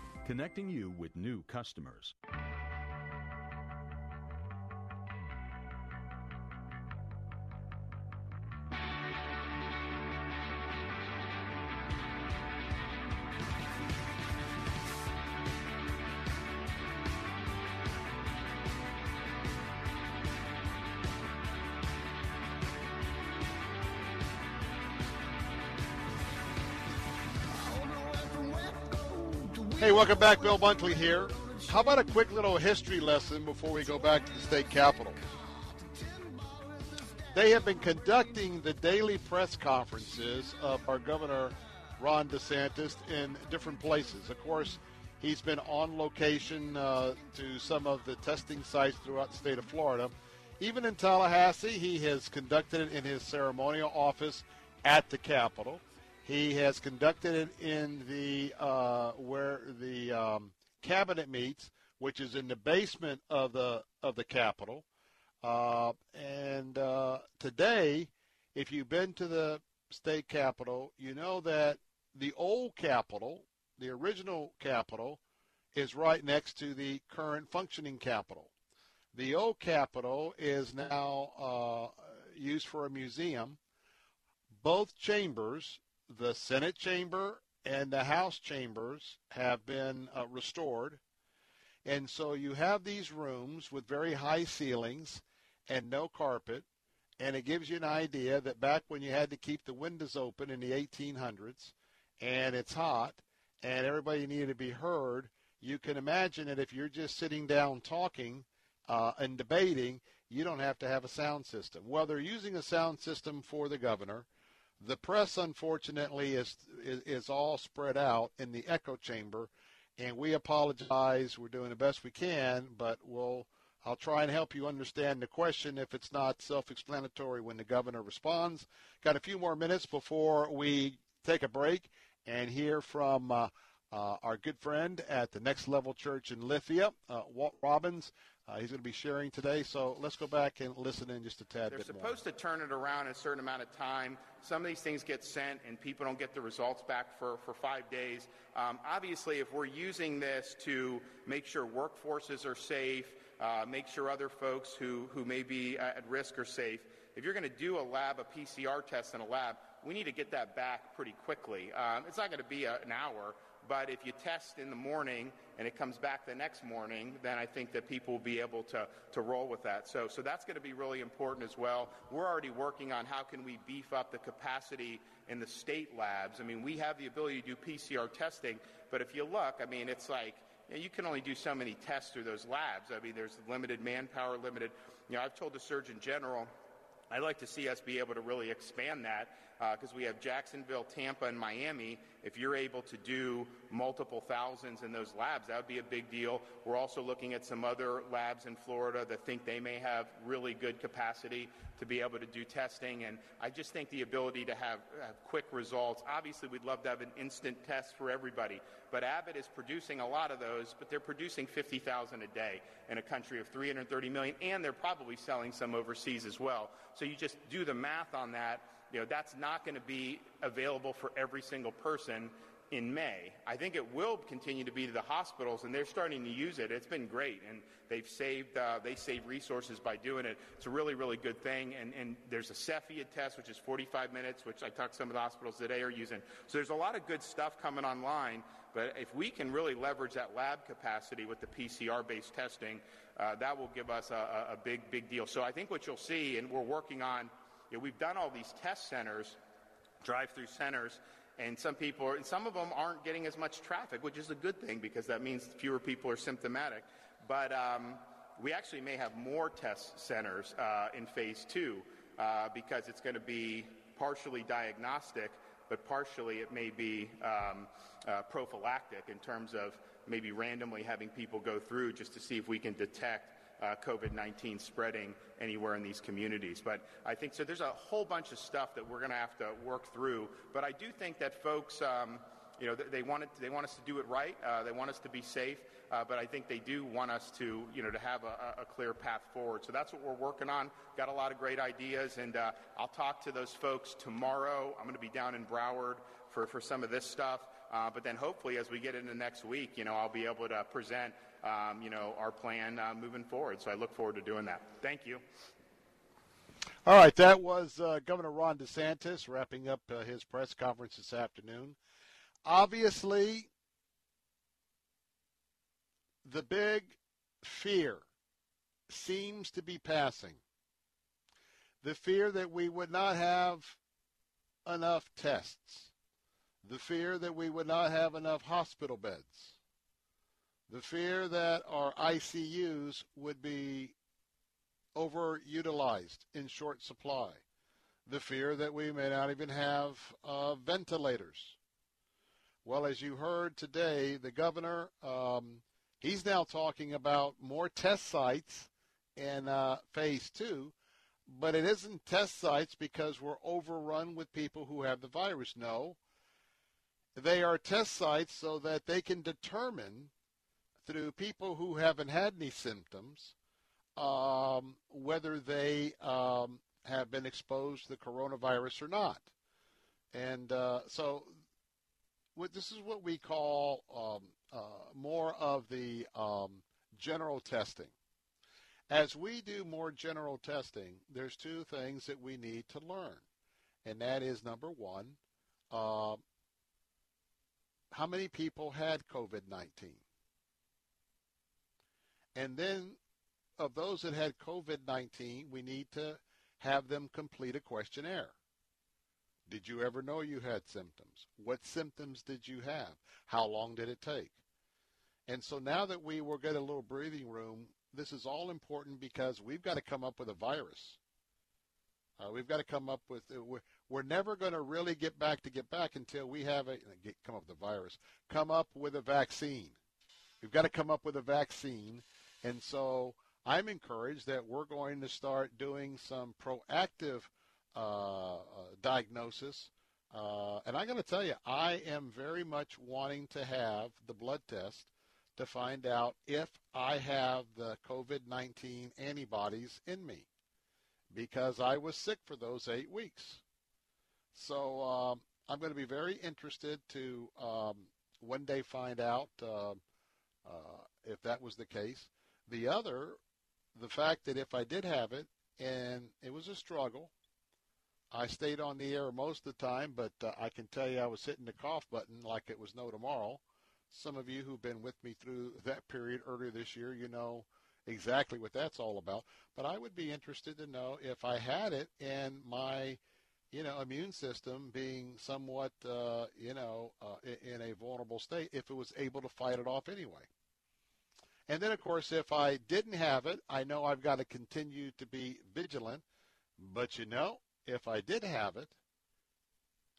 connecting you with new customers. Welcome back. Bill Bunkley here. How about a quick little history lesson before we go back to the state capitol? They have been conducting the daily press conferences of our governor, Ron DeSantis, in different places. Of course, he's been on location uh, to some of the testing sites throughout the state of Florida. Even in Tallahassee, he has conducted it in his ceremonial office at the Capitol. He has conducted it in the uh, where the um, cabinet meets, which is in the basement of the of the Capitol. Uh, and uh, today, if you've been to the state capitol, you know that the old capitol, the original capitol, is right next to the current functioning capitol. The old capitol is now uh, used for a museum. Both chambers the Senate chamber and the House chambers have been uh, restored. And so you have these rooms with very high ceilings and no carpet. And it gives you an idea that back when you had to keep the windows open in the 1800s and it's hot and everybody needed to be heard, you can imagine that if you're just sitting down talking uh, and debating, you don't have to have a sound system. Well, they're using a sound system for the governor. The press, unfortunately, is, is, is all spread out in the echo chamber, and we apologize. We're doing the best we can, but we'll I'll try and help you understand the question if it's not self-explanatory when the governor responds. Got a few more minutes before we take a break and hear from uh, uh, our good friend at the Next Level Church in Lithia, uh, Walt Robbins. Uh, he's going to be sharing today. So let's go back and listen in just a tad They're bit supposed to turn it around in a certain amount of time. Some of these things get sent and people don't get the results back for, for five days. Um, obviously, if we're using this to make sure workforces are safe, uh, make sure other folks who, who may be at risk are safe, if you're going to do a lab, a PCR test in a lab, we need to get that back pretty quickly. Um, it's not going to be a, an hour, but if you test in the morning and it comes back the next morning, then I think that people will be able to, to roll with that. So, so that's going to be really important as well. We're already working on how can we beef up the capacity in the state labs. I mean, we have the ability to do PCR testing, but if you look, I mean, it's like you, can only do so many tests through those labs. I mean, there's limited manpower, limited. You know, I've told the Surgeon General I'd like to see us be able to really expand that because uh, we have Jacksonville, Tampa, and Miami. If you're able to do multiple thousands in those labs, that would be a big deal. We're also looking at some other labs in Florida that think they may have really good capacity to be able to do testing. And I just think the ability to have, have quick results. Obviously, we'd love to have an instant test for everybody, but Abbott is producing a lot of those, but they're producing 50,000 a day in a country of 330 million, and they're probably selling some overseas as well. So you just do the math on that you know, that's not going to be available for every single person in May. I think it will continue to be to the hospitals, and they're starting to use it. It's been great, and they've saved uh, they save resources by doing it. It's a really really good thing. And, and there's a Cepheid test, which is 45 minutes, which I talked to some of the hospitals today are using. So there's a lot of good stuff coming online. But if we can really leverage that lab capacity with the PCR-based testing, uh, that will give us a, a big big deal. So I think what you'll see, and we're working on you know, we've done all these test centers, drive-through centers, and some people, are, and some of them aren't getting as much traffic, which is a good thing because that means fewer people are symptomatic. But um, we actually may have more test centers uh, in phase two uh, because it's going to be partially diagnostic, but partially it may be um, uh, prophylactic in terms of maybe randomly having people go through just to see if we can detect uh, COVID 19 spreading anywhere in these communities. But I think so. There's a whole bunch of stuff that we're going to have to work through. But I do think that folks. Um, you know, they want, it, they want us to do it right. Uh, they want us to be safe. Uh, but I think they do want us to, you know, to have a, a, clear path forward. So that's what we're working on. Got a lot of great ideas, and uh, I'll talk to those folks tomorrow. I'm going to be down in Broward for, for some of this stuff. Uh, but then hopefully, as we get into next week, you know, I'll be able to present um, you know, our plan uh, moving forward. So I look forward to doing that. Thank you. All right, that was uh, Governor Ron DeSantis wrapping up uh, his press conference this afternoon. Obviously, the big fear seems to be passing. The fear that we would not have enough tests. The fear that we would not have enough hospital beds the fear that our ICUs would be overutilized in short supply, the fear that we may not even have uh, ventilators. Well, as you heard today, the governor, um, he's now talking about more test sites in uh, phase two, but it isn't test sites because we're overrun with people who have the virus. No, they are test sites so that they can determine through people who haven't had any symptoms, um, whether they um, have been exposed to the coronavirus or not. And uh, so what, this is what we call um, uh, more of the um, general testing. As we do more general testing, there's two things that we need to learn. And that is number one, uh, how many people had COVID 19? And then of those that had COVID-19, we need to have them complete a questionnaire. Did you ever know you had symptoms? What symptoms did you have? How long did it take? And so now that we will get a little breathing room, this is all important because we've got to come up with a virus. Uh, we've got to come up with. Uh, we're, we're never going to really get back to get back until we have a get, come up with a virus. Come up with a vaccine. We've got to come up with a vaccine and so I'm encouraged that we're going to start doing some proactive uh, uh, diagnosis Uh, and I got to tell you, I am very much wanting to have the blood test to find out if I have the COVID 19 antibodies in me because I was sick for those eight weeks. So um, I'm going to be very interested to um, one day find out uh, uh, if that was the case. The other, the fact that if I did have it and it was a struggle, I stayed on the air most of the time, but uh, I can tell you I was hitting the cough button like it was no tomorrow. Some of you who've been with me through that period earlier this year, you know exactly what that's all about. But I would be interested to know if I had it and my, you know, immune system being somewhat, uh, you know, uh, in a vulnerable state, if it was able to fight it off anyway. And then, of course, if I didn't have it, I know I've got to continue to be vigilant. But you know, if I did have it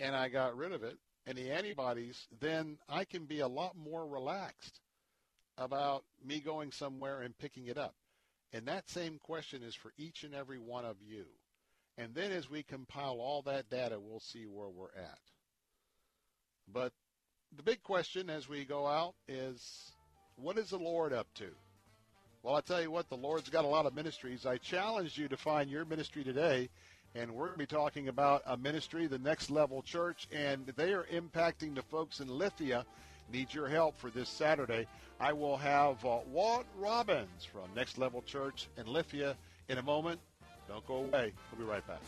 and I got rid of it and the antibodies, then I can be a lot more relaxed about me going somewhere and picking it up. And that same question is for each and every one of you. And then as we compile all that data, we'll see where we're at. But the big question as we go out is what is the Lord up to? Well, I tell you what, the Lord's got a lot of ministries. I challenge you to find your ministry today and we're going to be talking about a ministry, the Next Level Church, and they are impacting the folks in Lithia. Need your help for this Saturday. I will have uh, Walt Robbins from Next Level Church in Lithia in a moment. Don't go away. We'll be right back.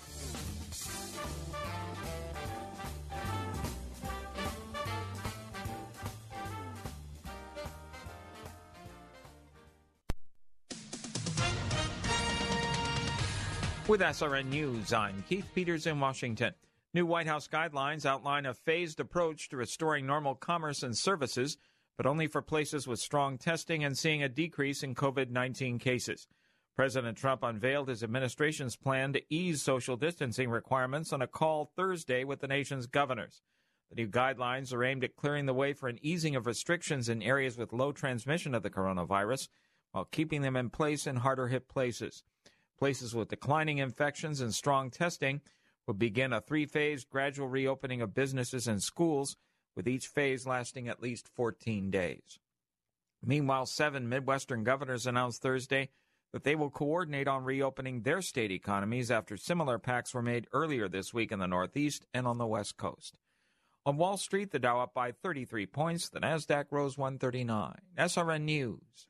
With SRN News, I'm Keith Peters in Washington. New White House guidelines outline a phased approach to restoring normal commerce and services, but only for places with strong testing and seeing a decrease in COVID 19 cases. President Trump unveiled his administration's plan to ease social distancing requirements on a call Thursday with the nation's governors. The new guidelines are aimed at clearing the way for an easing of restrictions in areas with low transmission of the coronavirus while keeping them in place in harder hit places. Places with declining infections and strong testing will begin a three phase gradual reopening of businesses and schools, with each phase lasting at least 14 days. Meanwhile, seven Midwestern governors announced Thursday that they will coordinate on reopening their state economies after similar pacts were made earlier this week in the Northeast and on the West Coast. On Wall Street, the Dow up by 33 points, the Nasdaq rose 139. SRN News.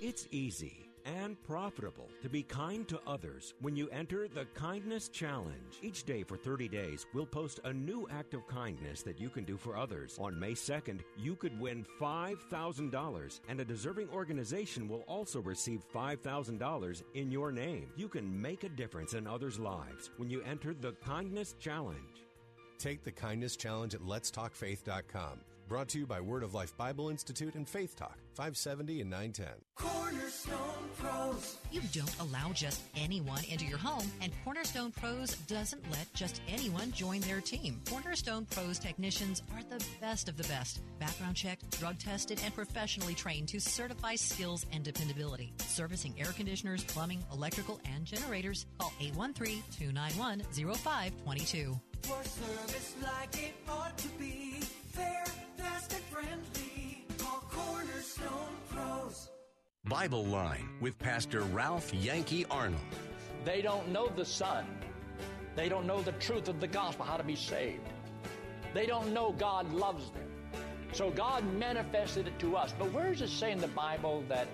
It's easy and profitable to be kind to others when you enter the Kindness Challenge. Each day for 30 days, we'll post a new act of kindness that you can do for others. On May 2nd, you could win $5,000, and a deserving organization will also receive $5,000 in your name. You can make a difference in others' lives when you enter the Kindness Challenge. Take the Kindness Challenge at letstalkfaith.com. Brought to you by Word of Life Bible Institute and Faith Talk, 570 and 910. Cornerstone Pros. You don't allow just anyone into your home, and Cornerstone Pros doesn't let just anyone join their team. Cornerstone Pros technicians are the best of the best. Background checked, drug tested, and professionally trained to certify skills and dependability. Servicing air conditioners, plumbing, electrical, and generators. Call 813 291 0522. For service like it ought to be fair fast and friendly. Call Cornerstone Pros. Bible Line with Pastor Ralph Yankee Arnold. They don't know the Son. They don't know the truth of the gospel, how to be saved. They don't know God loves them. So God manifested it to us. But where does it say in the Bible that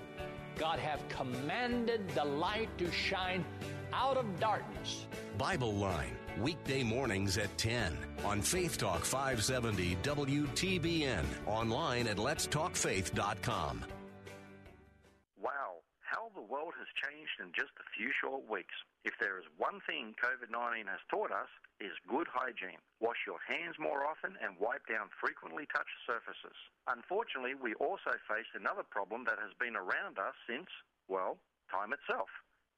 God have commanded the light to shine out of darkness? Bible Line, weekday mornings at 10 on Faith Talk 570 WTBN, online at letstalkfaith.com. Wow, how the world has changed in just a few short weeks. If there is one thing COVID 19 has taught us, is good hygiene. Wash your hands more often and wipe down frequently touched surfaces. Unfortunately, we also face another problem that has been around us since, well, time itself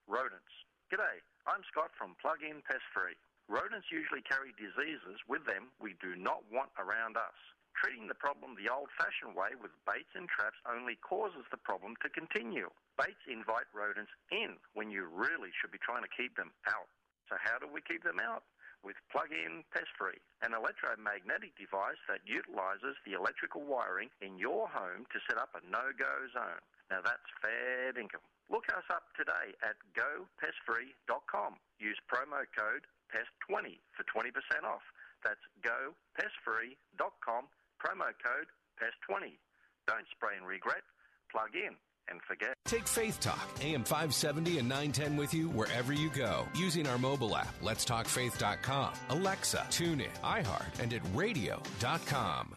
rodents. G'day, I'm Scott from Plug In Pest Free. Rodents usually carry diseases with them we do not want around us. Treating the problem the old fashioned way with baits and traps only causes the problem to continue. Baits invite rodents in when you really should be trying to keep them out. So, how do we keep them out? with plug-in pest-free, an electromagnetic device that utilizes the electrical wiring in your home to set up a no-go zone. Now that's fair income. Look us up today at gopestfree.com. Use promo code PEST20 for 20% off. That's gopestfree.com, promo code PEST20. Don't spray and regret. Plug in and forget. Take Faith Talk, AM 570 and 910 with you wherever you go using our mobile app, letstalkfaith.com, Alexa, tune in, iHeart, and at radio.com.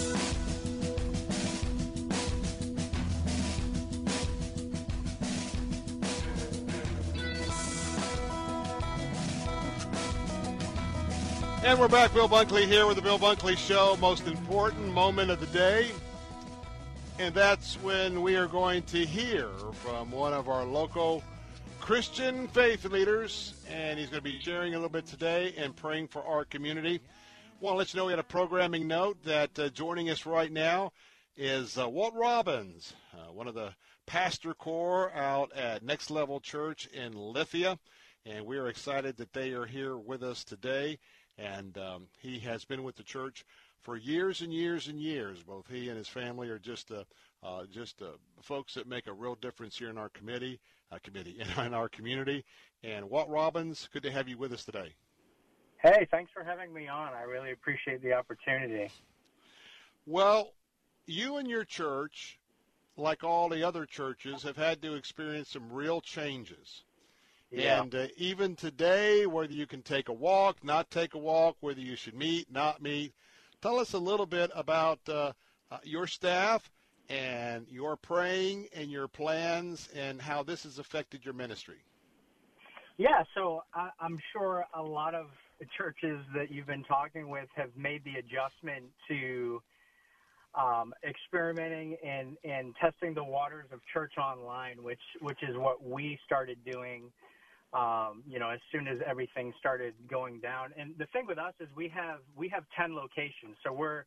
And we're back. Bill Bunkley here with the Bill Bunkley Show. Most important moment of the day. And that's when we are going to hear from one of our local Christian faith leaders. And he's going to be sharing a little bit today and praying for our community. Want to let you know we had a programming note that uh, joining us right now is uh, Walt Robbins, uh, one of the pastor corps out at Next Level Church in Lithia. And we are excited that they are here with us today and um, he has been with the church for years and years and years. Both he and his family are just uh, uh, just uh, folks that make a real difference here in our committee, uh, committee in our community. And Walt Robbins, good to have you with us today. Hey, thanks for having me on. I really appreciate the opportunity. Well, you and your church, like all the other churches, have had to experience some real changes. Yeah. And uh, even today, whether you can take a walk, not take a walk, whether you should meet, not meet, tell us a little bit about uh, uh, your staff and your praying and your plans and how this has affected your ministry. Yeah, so I, I'm sure a lot of churches that you've been talking with have made the adjustment to um, experimenting and, and testing the waters of church online, which which is what we started doing um, you know, as soon as everything started going down. And the thing with us is we have we have ten locations, so we're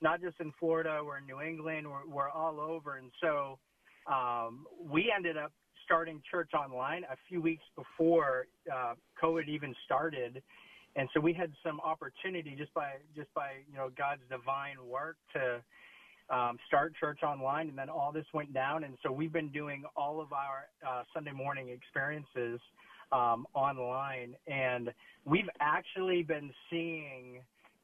not just in Florida, we're in New England, we're, we're all over, and so um, we ended up starting church online a few weeks before uh, COVID even started. And so we had some opportunity just by just by you know God's divine work to um, start church online, and then all this went down. And so we've been doing all of our uh, Sunday morning experiences um, online, and we've actually been seeing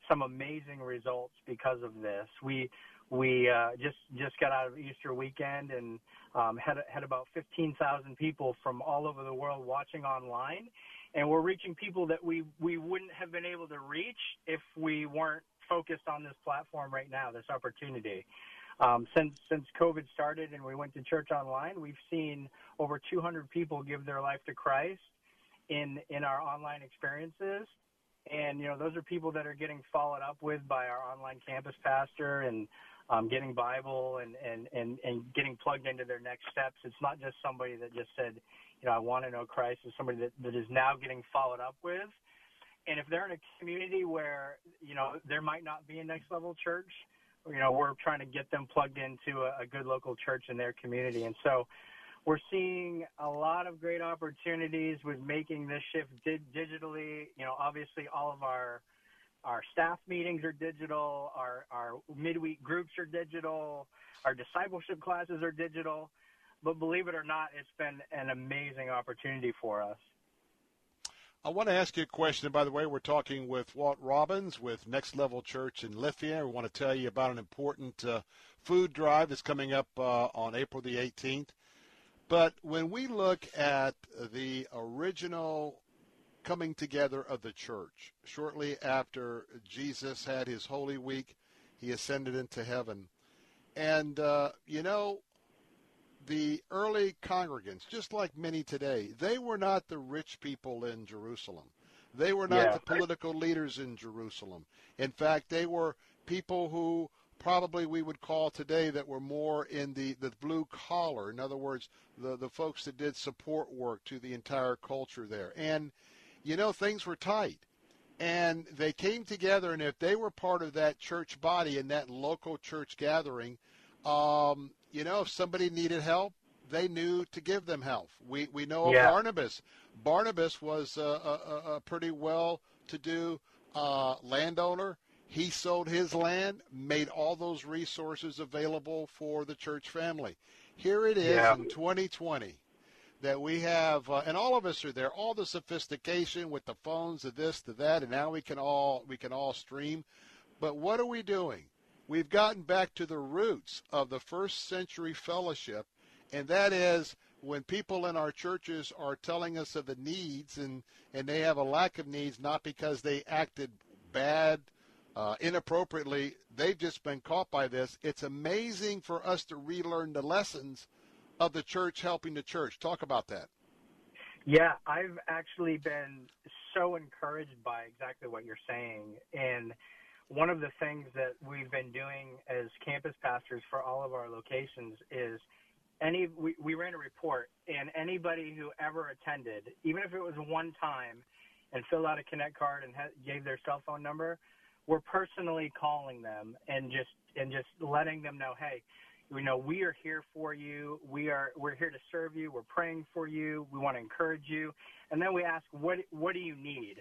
some amazing results because of this. We we uh, just just got out of Easter weekend and um, had had about 15,000 people from all over the world watching online, and we're reaching people that we we wouldn't have been able to reach if we weren't focused on this platform right now, this opportunity. Um, since since COVID started and we went to church online, we've seen over 200 people give their life to Christ in in our online experiences. And you know those are people that are getting followed up with by our online campus pastor and um, getting bible and, and and and getting plugged into their next steps. It's not just somebody that just said you know i want to know christ it's somebody that, that is now getting followed up with. And if they're in a community where you know there might not be a next level church you know we're trying to get them plugged into a, a good local church in their community. And so we're seeing a lot of great opportunities with making this shift di- digitally. You know, obviously all of our our staff meetings are digital, our our midweek groups are digital, our discipleship classes are digital. But believe it or not, it's been an amazing opportunity for us. I want to ask you a question. By the way, we're talking with Walt Robbins with Next Level Church in Lithia. We want to tell you about an important uh, food drive that's coming up uh, on April the 18th. But when we look at the original coming together of the church, shortly after Jesus had his Holy Week, he ascended into heaven. And, uh, you know, the early congregants, just like many today, they were not the rich people in Jerusalem. They were not Yeah. the political leaders in Jerusalem. In fact, they were people who probably we would call today that were more in the, the blue collar. In other words, the, the folks that did support work to the entire culture there. And, you know, things were tight. And they came together, and if they were part of that church body and that local church gathering, um, you know, if somebody needed help, they knew to give them help. We we know Yeah. of Barnabas. Barnabas was a, a, a pretty well-to-do uh, landowner. He sold his land, made all those resources available for the church family. Here it is Yeah. in 2020 that we have, uh, and all of us are there. All the sophistication with the phones, the this, the that, and now we can all we can all stream. But what are we doing? We've gotten back to the roots of the first century fellowship, and that is when people in our churches are telling us of the needs, and and they have a lack of needs, not because they acted bad, uh, inappropriately. They've just been caught by this. It's amazing for us to relearn the lessons of the church helping the church. Talk about that. Yeah, I've actually been so encouraged by exactly what you're saying. And one of the things that we've been doing as campus pastors for all of our locations is any we, we ran a report and anybody who ever attended, even if it was one time and filled out a connect card and ha- gave their cell phone number, we're personally calling them and just and just letting them know, hey, you know, we are here for you. We are we're here to serve you. We're praying for you. We want to encourage you. And then we ask, what what do you need?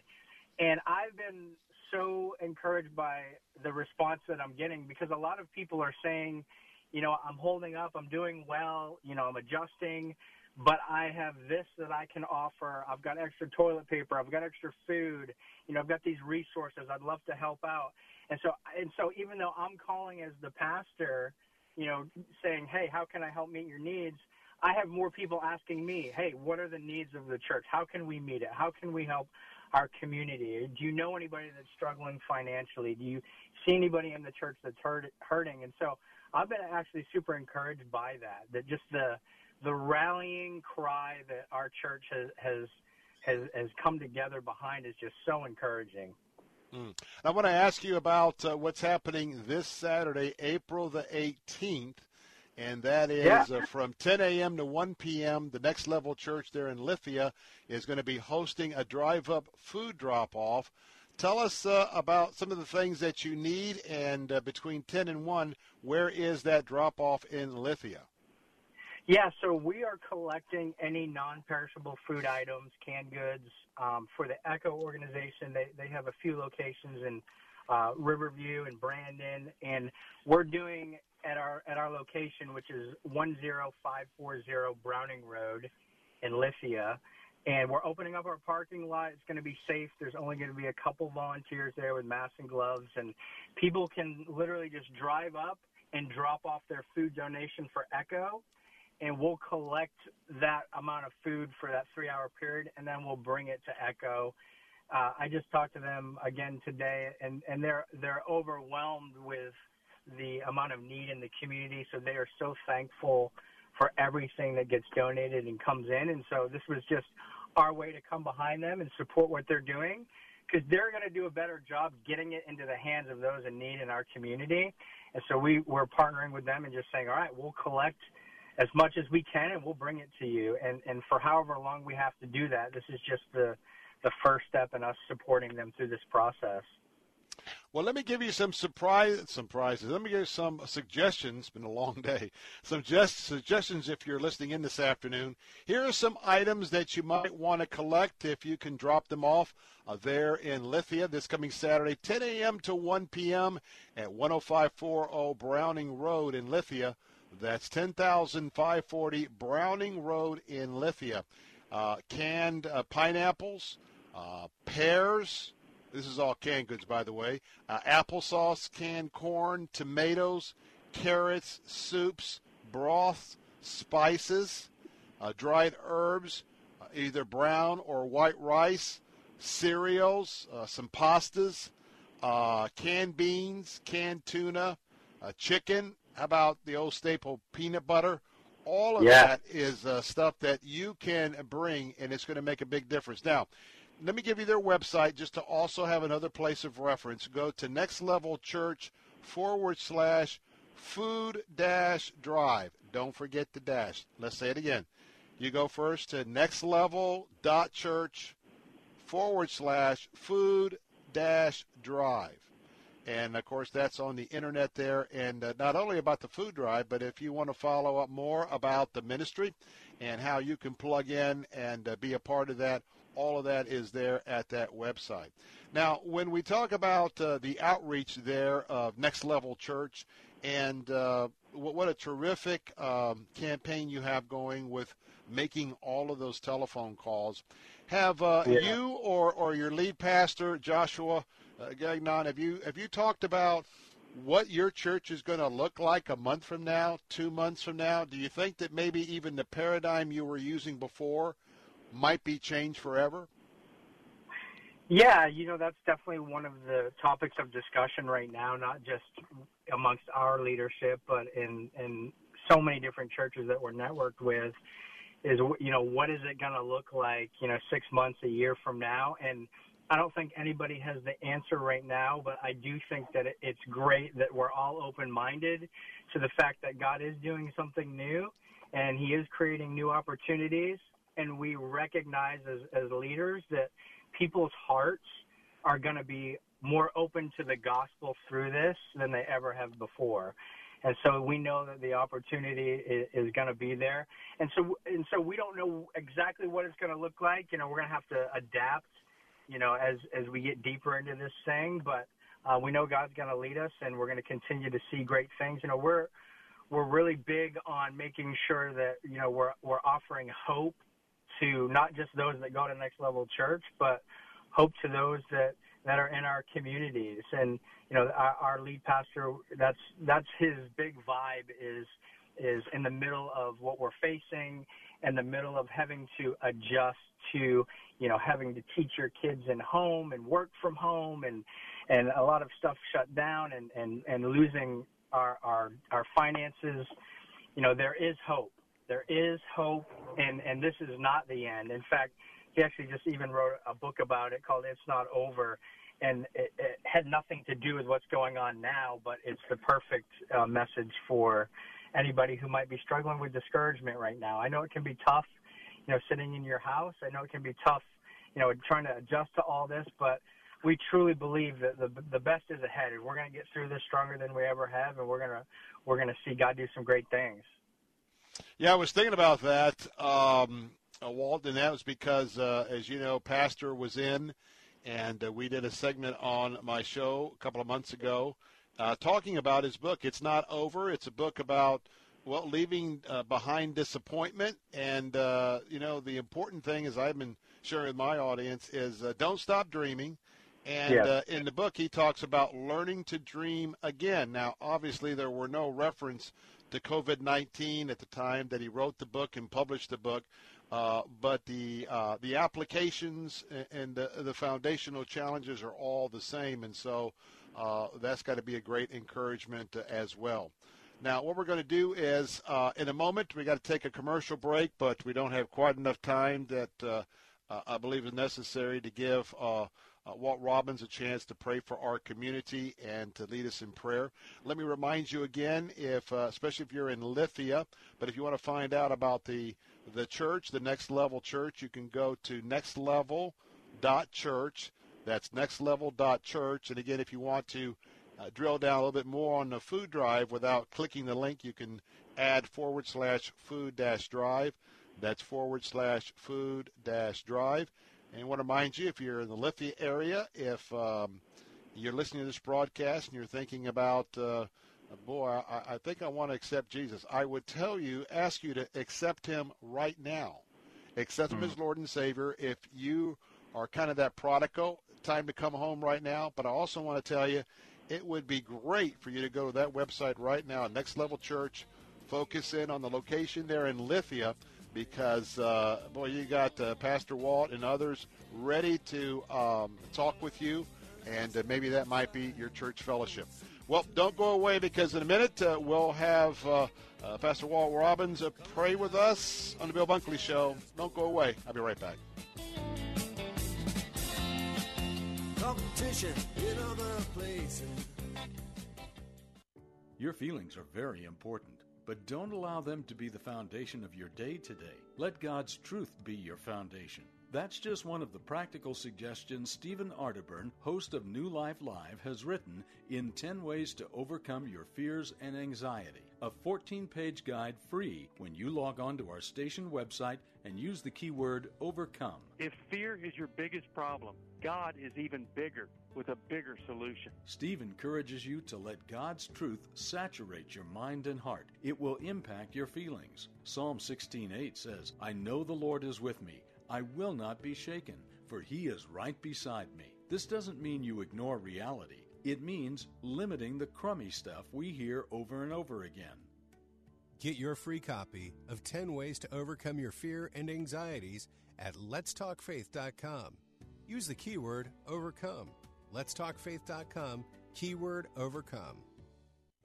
And I've been so encouraged by the response that I'm getting because a lot of people are saying, you know, I'm holding up, I'm doing well, you know, I'm adjusting, but I have this that I can offer. I've got extra toilet paper, I've got extra food, you know, I've got these resources. I'd love to help out. And so and so even though I'm calling as the pastor, you know, saying, "Hey, how can I help meet your needs?" I have more people asking me, "Hey, what are the needs of the church? How can we meet it? How can we help our community? Do you know anybody that's struggling financially? Do you see anybody in the church that's hurt, hurting?" And so I've been actually super encouraged by that. That just the the rallying cry that our church has has has, has come together behind is just so encouraging. Mm. I want to ask you about uh, what's happening this Saturday, April the 18th, and that is Yeah. uh, from 10 a.m. to 1 p.m. The Next Level Church there in Lithia is going to be hosting a drive-up food drop-off. Tell us uh, about some of the things that you need, and uh, between 10 and 1, where is that drop-off in Lithia? Yeah, so we are collecting any non-perishable food items, canned goods um, for the Echo organization. They they have a few locations in uh, Riverview and Brandon, and we're doing at our at our location, which is one zero five four zero Browning Road in Lithia. And we're opening up our parking lot. It's going to be safe. There's only going to be a couple volunteers there with masks and gloves, and people can literally just drive up and drop off their food donation for Echo and we'll collect that amount of food for that three hour period and then we'll bring it to echo. Uh, i just talked to them again today and, and they're they're overwhelmed with the amount of need in the community so they are so thankful for everything that gets donated and comes in. And so this was just our way to come behind them and support what they're doing because they're going to do a better job getting it into the hands of those in need in our community. And so we, we're partnering with them and just saying all right we'll collect as much as we can and we'll bring it to you and and for however long we have to do that this is just the the first step in us supporting them through this process Well, let me give you some surprise surprises. Let me give you some suggestions. It's been a long day. Some just suggestions if you're listening in this afternoon. Here are some items that you might want to collect if you can drop them off uh, there in Lithia this coming Saturday, 10 a.m. to 1 p.m. at 10540 Browning Road in Lithia. That's 10,540 Browning Road in Lithia. Uh, canned uh, pineapples, uh, pears. This is all canned goods, by the way. Uh, applesauce, canned corn, tomatoes, carrots, soups, broths, spices, uh, dried herbs, uh, either brown or white rice, cereals, some pastas, canned beans, canned tuna, chicken. How about the old staple peanut butter? All of Yeah. that is uh, stuff that you can bring, and it's going to make a big difference. Now, let me give you their website just to also have another place of reference. Go to Next Level Church forward slash food dash drive. Don't forget the dash. Let's say it again. You go first to nextlevel.church forward slash food dash drive. And of course, that's on the internet there. And uh, not only about the food drive, but if you want to follow up more about the ministry and how you can plug in and uh, be a part of that, all of that is there at that website. Now, when we talk about uh, the outreach there of Next Level Church, and uh, what a terrific um, campaign you have going with making all of those telephone calls. Have uh, yeah. you or, or your lead pastor, Joshua uh, Gagnon, have you have you talked about what your church is going to look like a month from now, two months from now? Do you think that maybe even the paradigm you were using before might be changed forever? Yeah, you know, that's definitely one of the topics of discussion right now, not just amongst our leadership, but in, in so many different churches that we're networked with is, you know, what is it going to look like, you know, six months, a year from now? And I don't think anybody has the answer right now, but I do think that it's great that we're all open minded to the fact that God is doing something new and He is creating new opportunities. And we recognize as, as leaders that people's hearts are going to be more open to the gospel through this than they ever have before. And so we know that the opportunity is, is going to be there. And so, and so we don't know exactly what it's going to look like. You know, we're going to have to adapt, you know, as, as we get deeper into this thing, but uh, we know God's going to lead us and we're going to continue to see great things. You know, we're, we're really big on making sure that, you know, we're, we're offering hope to not just those that go to next level church, but hope to those that that are in our communities. And you know, our, our lead pastor, that's that's his big vibe is is in the middle of what we're facing, in the middle of having to adjust to you know having to teach your kids in home and work from home and and a lot of stuff shut down and and and losing our our our finances. You know, there is hope there is hope, and and this is not the end. In fact, he actually just even wrote a book about it called "It's Not Over," and it, it had nothing to do with what's going on now, but it's the perfect uh, message for anybody who might be struggling with discouragement right now. I know it can be tough, you know, sitting in your house. I know it can be tough, you know, trying to adjust to all this, but we truly believe that the the best is ahead. We're going to get through this stronger than we ever have, and we're gonna we're gonna see God do some great things. Yeah, I was thinking about that, um, uh, Walt, and that was because, uh, as you know, Pastor was in, and uh, we did a segment on my show a couple of months ago uh, talking about his book. It's not over. It's a book about well, leaving uh, behind disappointment, and uh, you know, the important thing, as I've been sharing with my audience, is don't stop dreaming. And yeah. in the book, he talks about learning to dream again. Now, obviously, there were no reference to COVID 19 at the time that he wrote the book and published the book. Uh, but the uh, the applications and the, the foundational challenges are all the same, and so uh, that's got to be a great encouragement as well. Now, what we're going to do is, uh, in a moment, we got to take a commercial break, but we don't have quite enough time that uh, I believe is necessary to give uh, Walt Robbins a chance to pray for our community and to lead us in prayer. Let me remind you again, if uh, especially if you're in Lithia, but if you want to find out about the the church, the Next Level Church, you can go to nextlevel.church. That's nextlevel.church. And again, if you want to uh, drill down a little bit more on the food drive without clicking the link, you can add forward slash food dash drive. That's forward slash food dash drive. And I want to remind you, if you're in the Lithia area, if um, you're listening to this broadcast and you're thinking about, uh, boy, I, I think I want to accept Jesus, I would tell you, ask you to accept him right now. Accept him mm. as Lord and Savior. If you are kind of that prodigal, time to come home right now. But I also want to tell you, it would be great for you to go to that website right now, Next Level Church. Focus in on the location there in Lithia because uh, boy, you got uh, Pastor Walt and others ready to um, talk with you, and uh, maybe that might be your church fellowship. Well, don't go away because in a minute uh, we'll have uh, uh, Pastor Walt Robbins pray with us on the Bill Bunkley Show. Don't go away. I'll be right back. Competition in other places Your feelings are very important, but don't allow them to be the foundation of your day today. Let God's truth be your foundation. That's just one of the practical suggestions Stephen Arterburn, host of New Life Live, has written in 10 Ways to Overcome Your Fears and Anxiety. A 14 page guide free when you log on to our station website and use the keyword overcome. If fear is your biggest problem, God is even bigger with a bigger solution. Steve encourages you to let God's truth saturate your mind and heart. It will impact your feelings. Psalm 16:8 says, "I know the Lord is with me. I will not be shaken, for he is right beside me." This doesn't mean you ignore reality. It means limiting the crummy stuff we hear over and over again. Get your free copy of 10 Ways to Overcome Your Fear and Anxieties at letstalkfaith.com. Use the keyword overcome. Letstalkfaith.com, keyword overcome.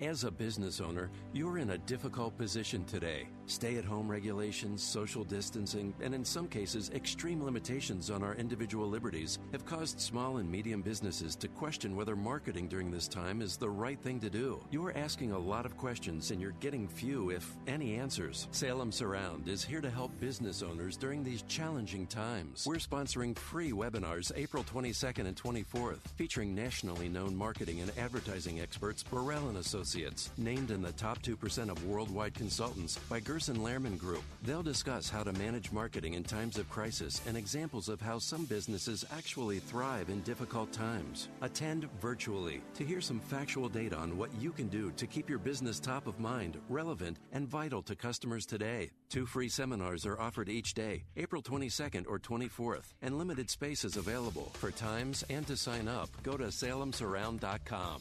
As a business owner, you're in a difficult position today. Stay at home regulations, social distancing, and in some cases, extreme limitations on our individual liberties have caused small and medium businesses to question whether marketing during this time is the right thing to do. You're asking a lot of questions and you're getting few, if any, answers. Salem Surround is here to help business owners during these challenging times. We're sponsoring free webinars April 22nd and 24th, featuring nationally known marketing and advertising experts Burrell and Associates Associates, named in the top 2% of worldwide consultants by Gerson Lehrman Group. They'll discuss how to manage marketing in times of crisis and examples of how some businesses actually thrive in difficult times. Attend virtually to hear some factual data on what you can do to keep your business top of mind, relevant, and vital to customers today. Two free seminars are offered each day, April 22nd or 24th, and limited space is available. For times and to sign up, go to salemsurround.com.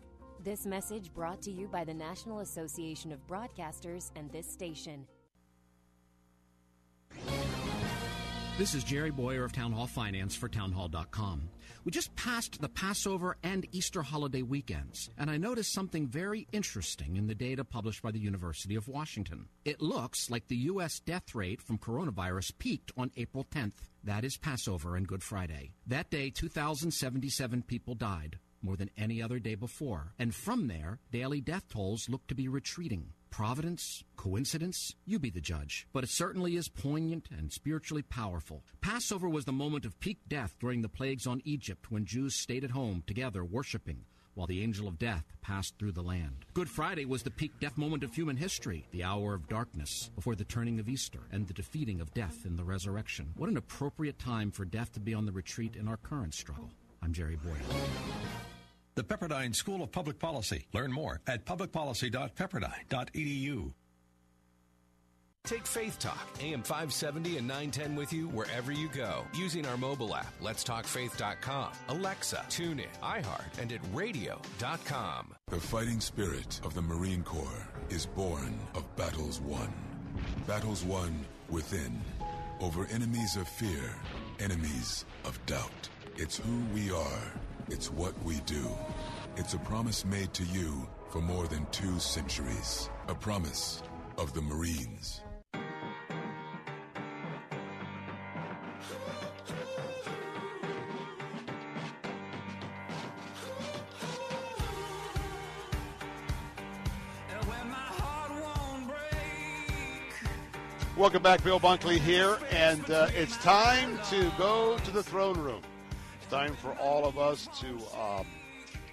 This message brought to you by the National Association of Broadcasters and this station. This is Jerry Bowyer of Town Hall Finance for townhall.com. We just passed the Passover and Easter holiday weekends, and I noticed something very interesting in the data published by the University of Washington. It looks like the U.S. death rate from coronavirus peaked on April 10th. That is Passover and Good Friday. That day, 2,077 people died, more than any other day before. And from there, daily death tolls look to be retreating. Providence? Coincidence? You be the judge. But it certainly is poignant and spiritually powerful. Passover was the moment of peak death during the plagues on Egypt when Jews stayed at home together worshiping while the angel of death passed through the land. Good Friday was the peak death moment of human history, the hour of darkness before the turning of Easter and the defeating of death in the resurrection. What an appropriate time for death to be on the retreat in our current struggle. I'm Jerry Bowyer. The Pepperdine School of Public Policy. Learn more at publicpolicy.pepperdine.edu. Take Faith Talk, AM 570 and 910 with you wherever you go using our mobile app, letstalkfaith.com, Alexa, TuneIn, iHeart, and at radio.com. The fighting spirit of the Marine Corps is born of battles won. Battles won within, over enemies of fear, enemies of doubt. It's who we are. It's what we do. It's a promise made to you for more than two centuries. A promise of the Marines. Welcome back, Bill Bunkley here, and uh, it's time to go to the throne room. Time for all of us to um,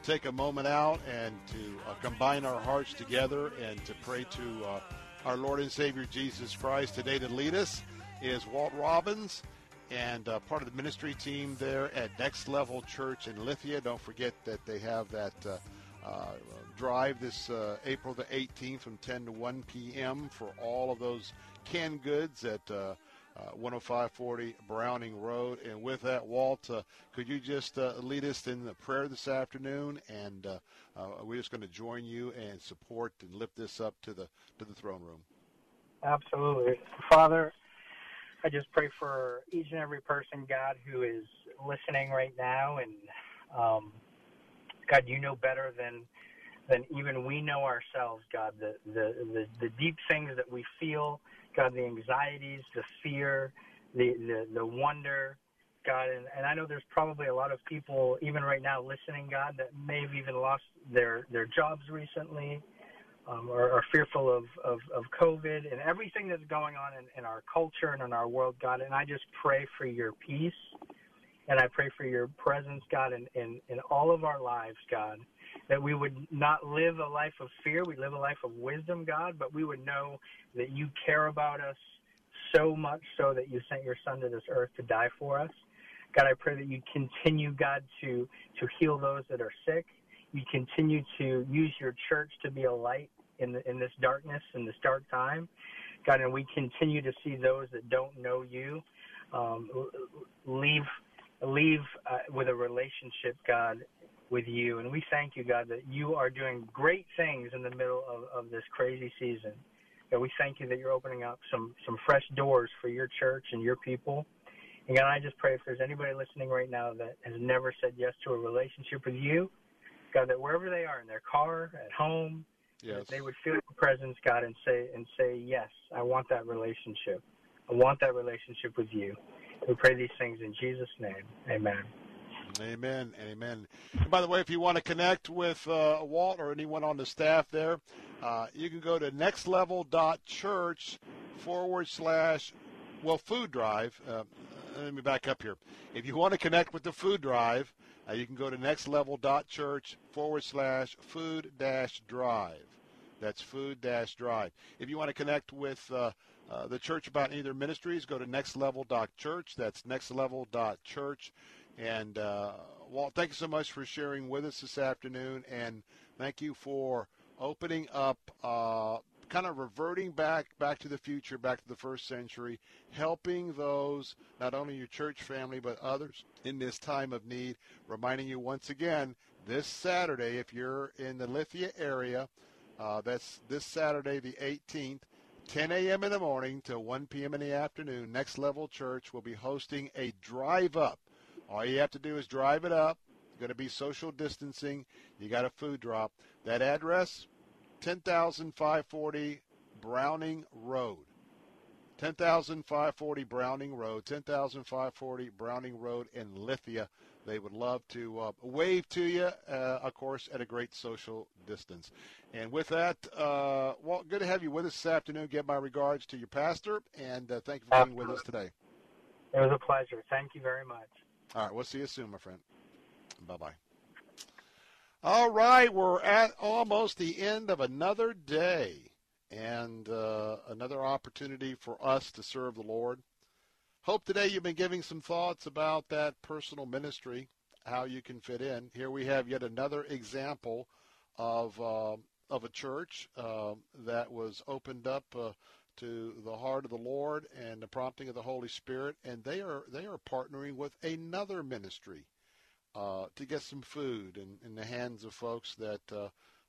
take a moment out and to uh, combine our hearts together and to pray to uh, our Lord and Savior Jesus Christ. Today, to lead us is Walt Robbins and uh, part of the ministry team there at Next Level Church in Lithia. Don't forget that they have that uh, uh, drive this uh, April the 18th from 10 to 1 p.m. for all of those canned goods at uh, uh, 10540 Browning Road. And with that, Walt, uh, could you just uh, lead us in the prayer this afternoon? And uh, uh, we're just going to join you and support and lift this up to the to the throne room. Absolutely. Father, I just pray for each and every person, God, who is listening right now. And um, God, you know better than than even we know ourselves, God, the, the, the, the deep things that we feel, God, the anxieties, the fear, the, the, the wonder, God. And, and I know there's probably a lot of people, even right now, listening, God, that may have even lost their, their jobs recently um, or are fearful of, of, of COVID and everything that's going on in, in our culture and in our world, God. And I just pray for your peace and I pray for your presence, God, in, in, in all of our lives, God. That we would not live a life of fear, we live a life of wisdom, God, but we would know that you care about us so much so that you sent your son to this earth to die for us. God, I pray that you continue, God, to, to heal those that are sick. You continue to use your church to be a light in the, in this darkness, in this dark time. God, and we continue to see those that don't know you um, leave leave uh, with a relationship, God, with you. And we thank you, God, that you are doing great things in the middle of, of this crazy season. God, we thank you that you're opening up some some fresh doors for your church and your people. And God, I just pray if there's anybody listening right now that has never said yes to a relationship with you, God, that wherever they are in their car, at home, Yes. They would feel your presence, God, and say and say, Yes, I want that relationship. I want that relationship with you. We pray these things in Jesus' name. Amen. Amen amen. And by the way, if you want to connect with uh, Walt or anyone on the staff there, uh, you can go to nextlevel.church forward slash, well, food drive. Uh, let me back up here. If you want to connect with the food drive, uh, you can go to nextlevel.church forward slash food dash drive. That's food dash drive. If you want to connect with uh, uh, the church about either ministries, go to nextlevel.church. That's nextlevel.church. And uh, Walt, thank you so much for sharing with us this afternoon, and thank you for opening up, uh, kind of reverting back, back to the future, back to the first century, helping those, not only your church family, but others in this time of need. Reminding you once again, this Saturday, if you're in the Lithia area, uh, that's this Saturday, the 18th. 10 a.m. in the morning to 1 p.m. in the afternoon, Next Level Church will be hosting a drive up all you have to do is drive it up. Going to be social distancing. You got a food drop. That address, 10,540 Browning Road. 10,540 Browning Road. 10,540 Browning Road in Lithia. They would love to uh, wave to you, uh, of course, at a great social distance. And with that, uh, well, good to have you with us this afternoon. Give my regards to your pastor, and uh, thank you for being with us today. It was a pleasure. Thank you very much. All right, we'll see you soon, my friend. Bye bye. All right, we're at almost the end of another day and uh, another opportunity for us to serve the Lord. Hope today you've been giving some thoughts about that personal ministry, how you can fit in. Here we have yet another example of uh, of a church uh, that was opened up uh, to the heart of the Lord and the prompting of the Holy Spirit, and they are they are partnering with another ministry uh, to get some food in, in the hands of folks that uh,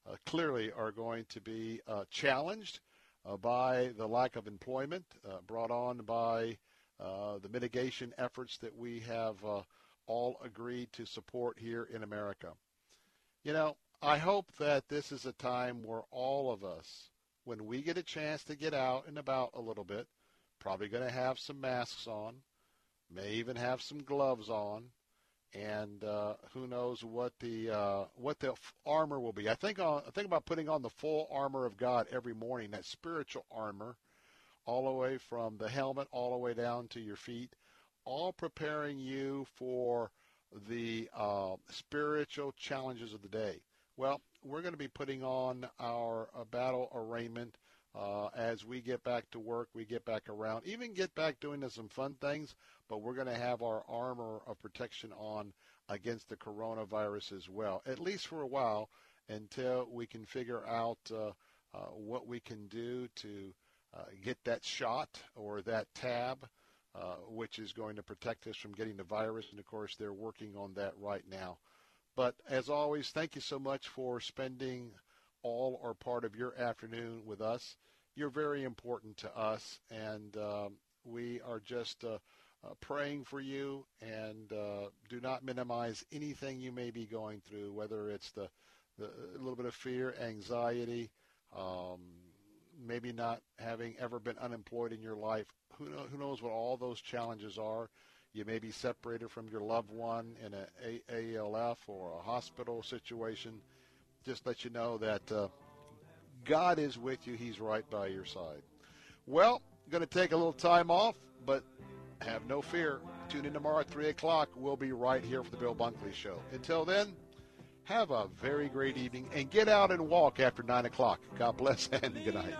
uh, clearly are going to be uh, challenged uh, by the lack of employment uh, brought on by the mitigation efforts that we have all agreed to support here in America. You know, I hope that this is a time where all of us when we get a chance to get out and about a little bit, probably going to have some masks on, may even have some gloves on, and uh, who knows what the uh, what the armor will be. I think on, I think about putting on the full armor of God every morning, that spiritual armor, all the way from the helmet all the way down to your feet, all preparing you for the uh, spiritual challenges of the day. Well, we're going to be putting on our uh, battle arraignment uh, as we get back to work, we get back around, even get back doing some fun things, but we're going to have our armor of protection on against the coronavirus as well, at least for a while until we can figure out uh, uh, what we can do to uh, get that shot or that tab, uh, which is going to protect us from getting the virus. And of course, they're working on that right now. But as always, thank you so much for spending all or part of your afternoon with us. you're very important to us, and um, we are just uh, uh, praying for you. And uh, do not minimize anything you may be going through, whether it's the, the a little bit of fear, anxiety, um, maybe not having ever been unemployed in your life. Who, know, who knows what all those challenges are? You may be separated from your loved one in a, a ALF or a hospital situation. Just let you know that uh, God is with you. He's right by your side. Well, going to take a little time off, but have no fear. Tune in tomorrow at 3 o'clock. We'll be right here for the Bill Bunkley Show. Until then, have a very great evening and get out and walk after 9 o'clock. God bless and good night.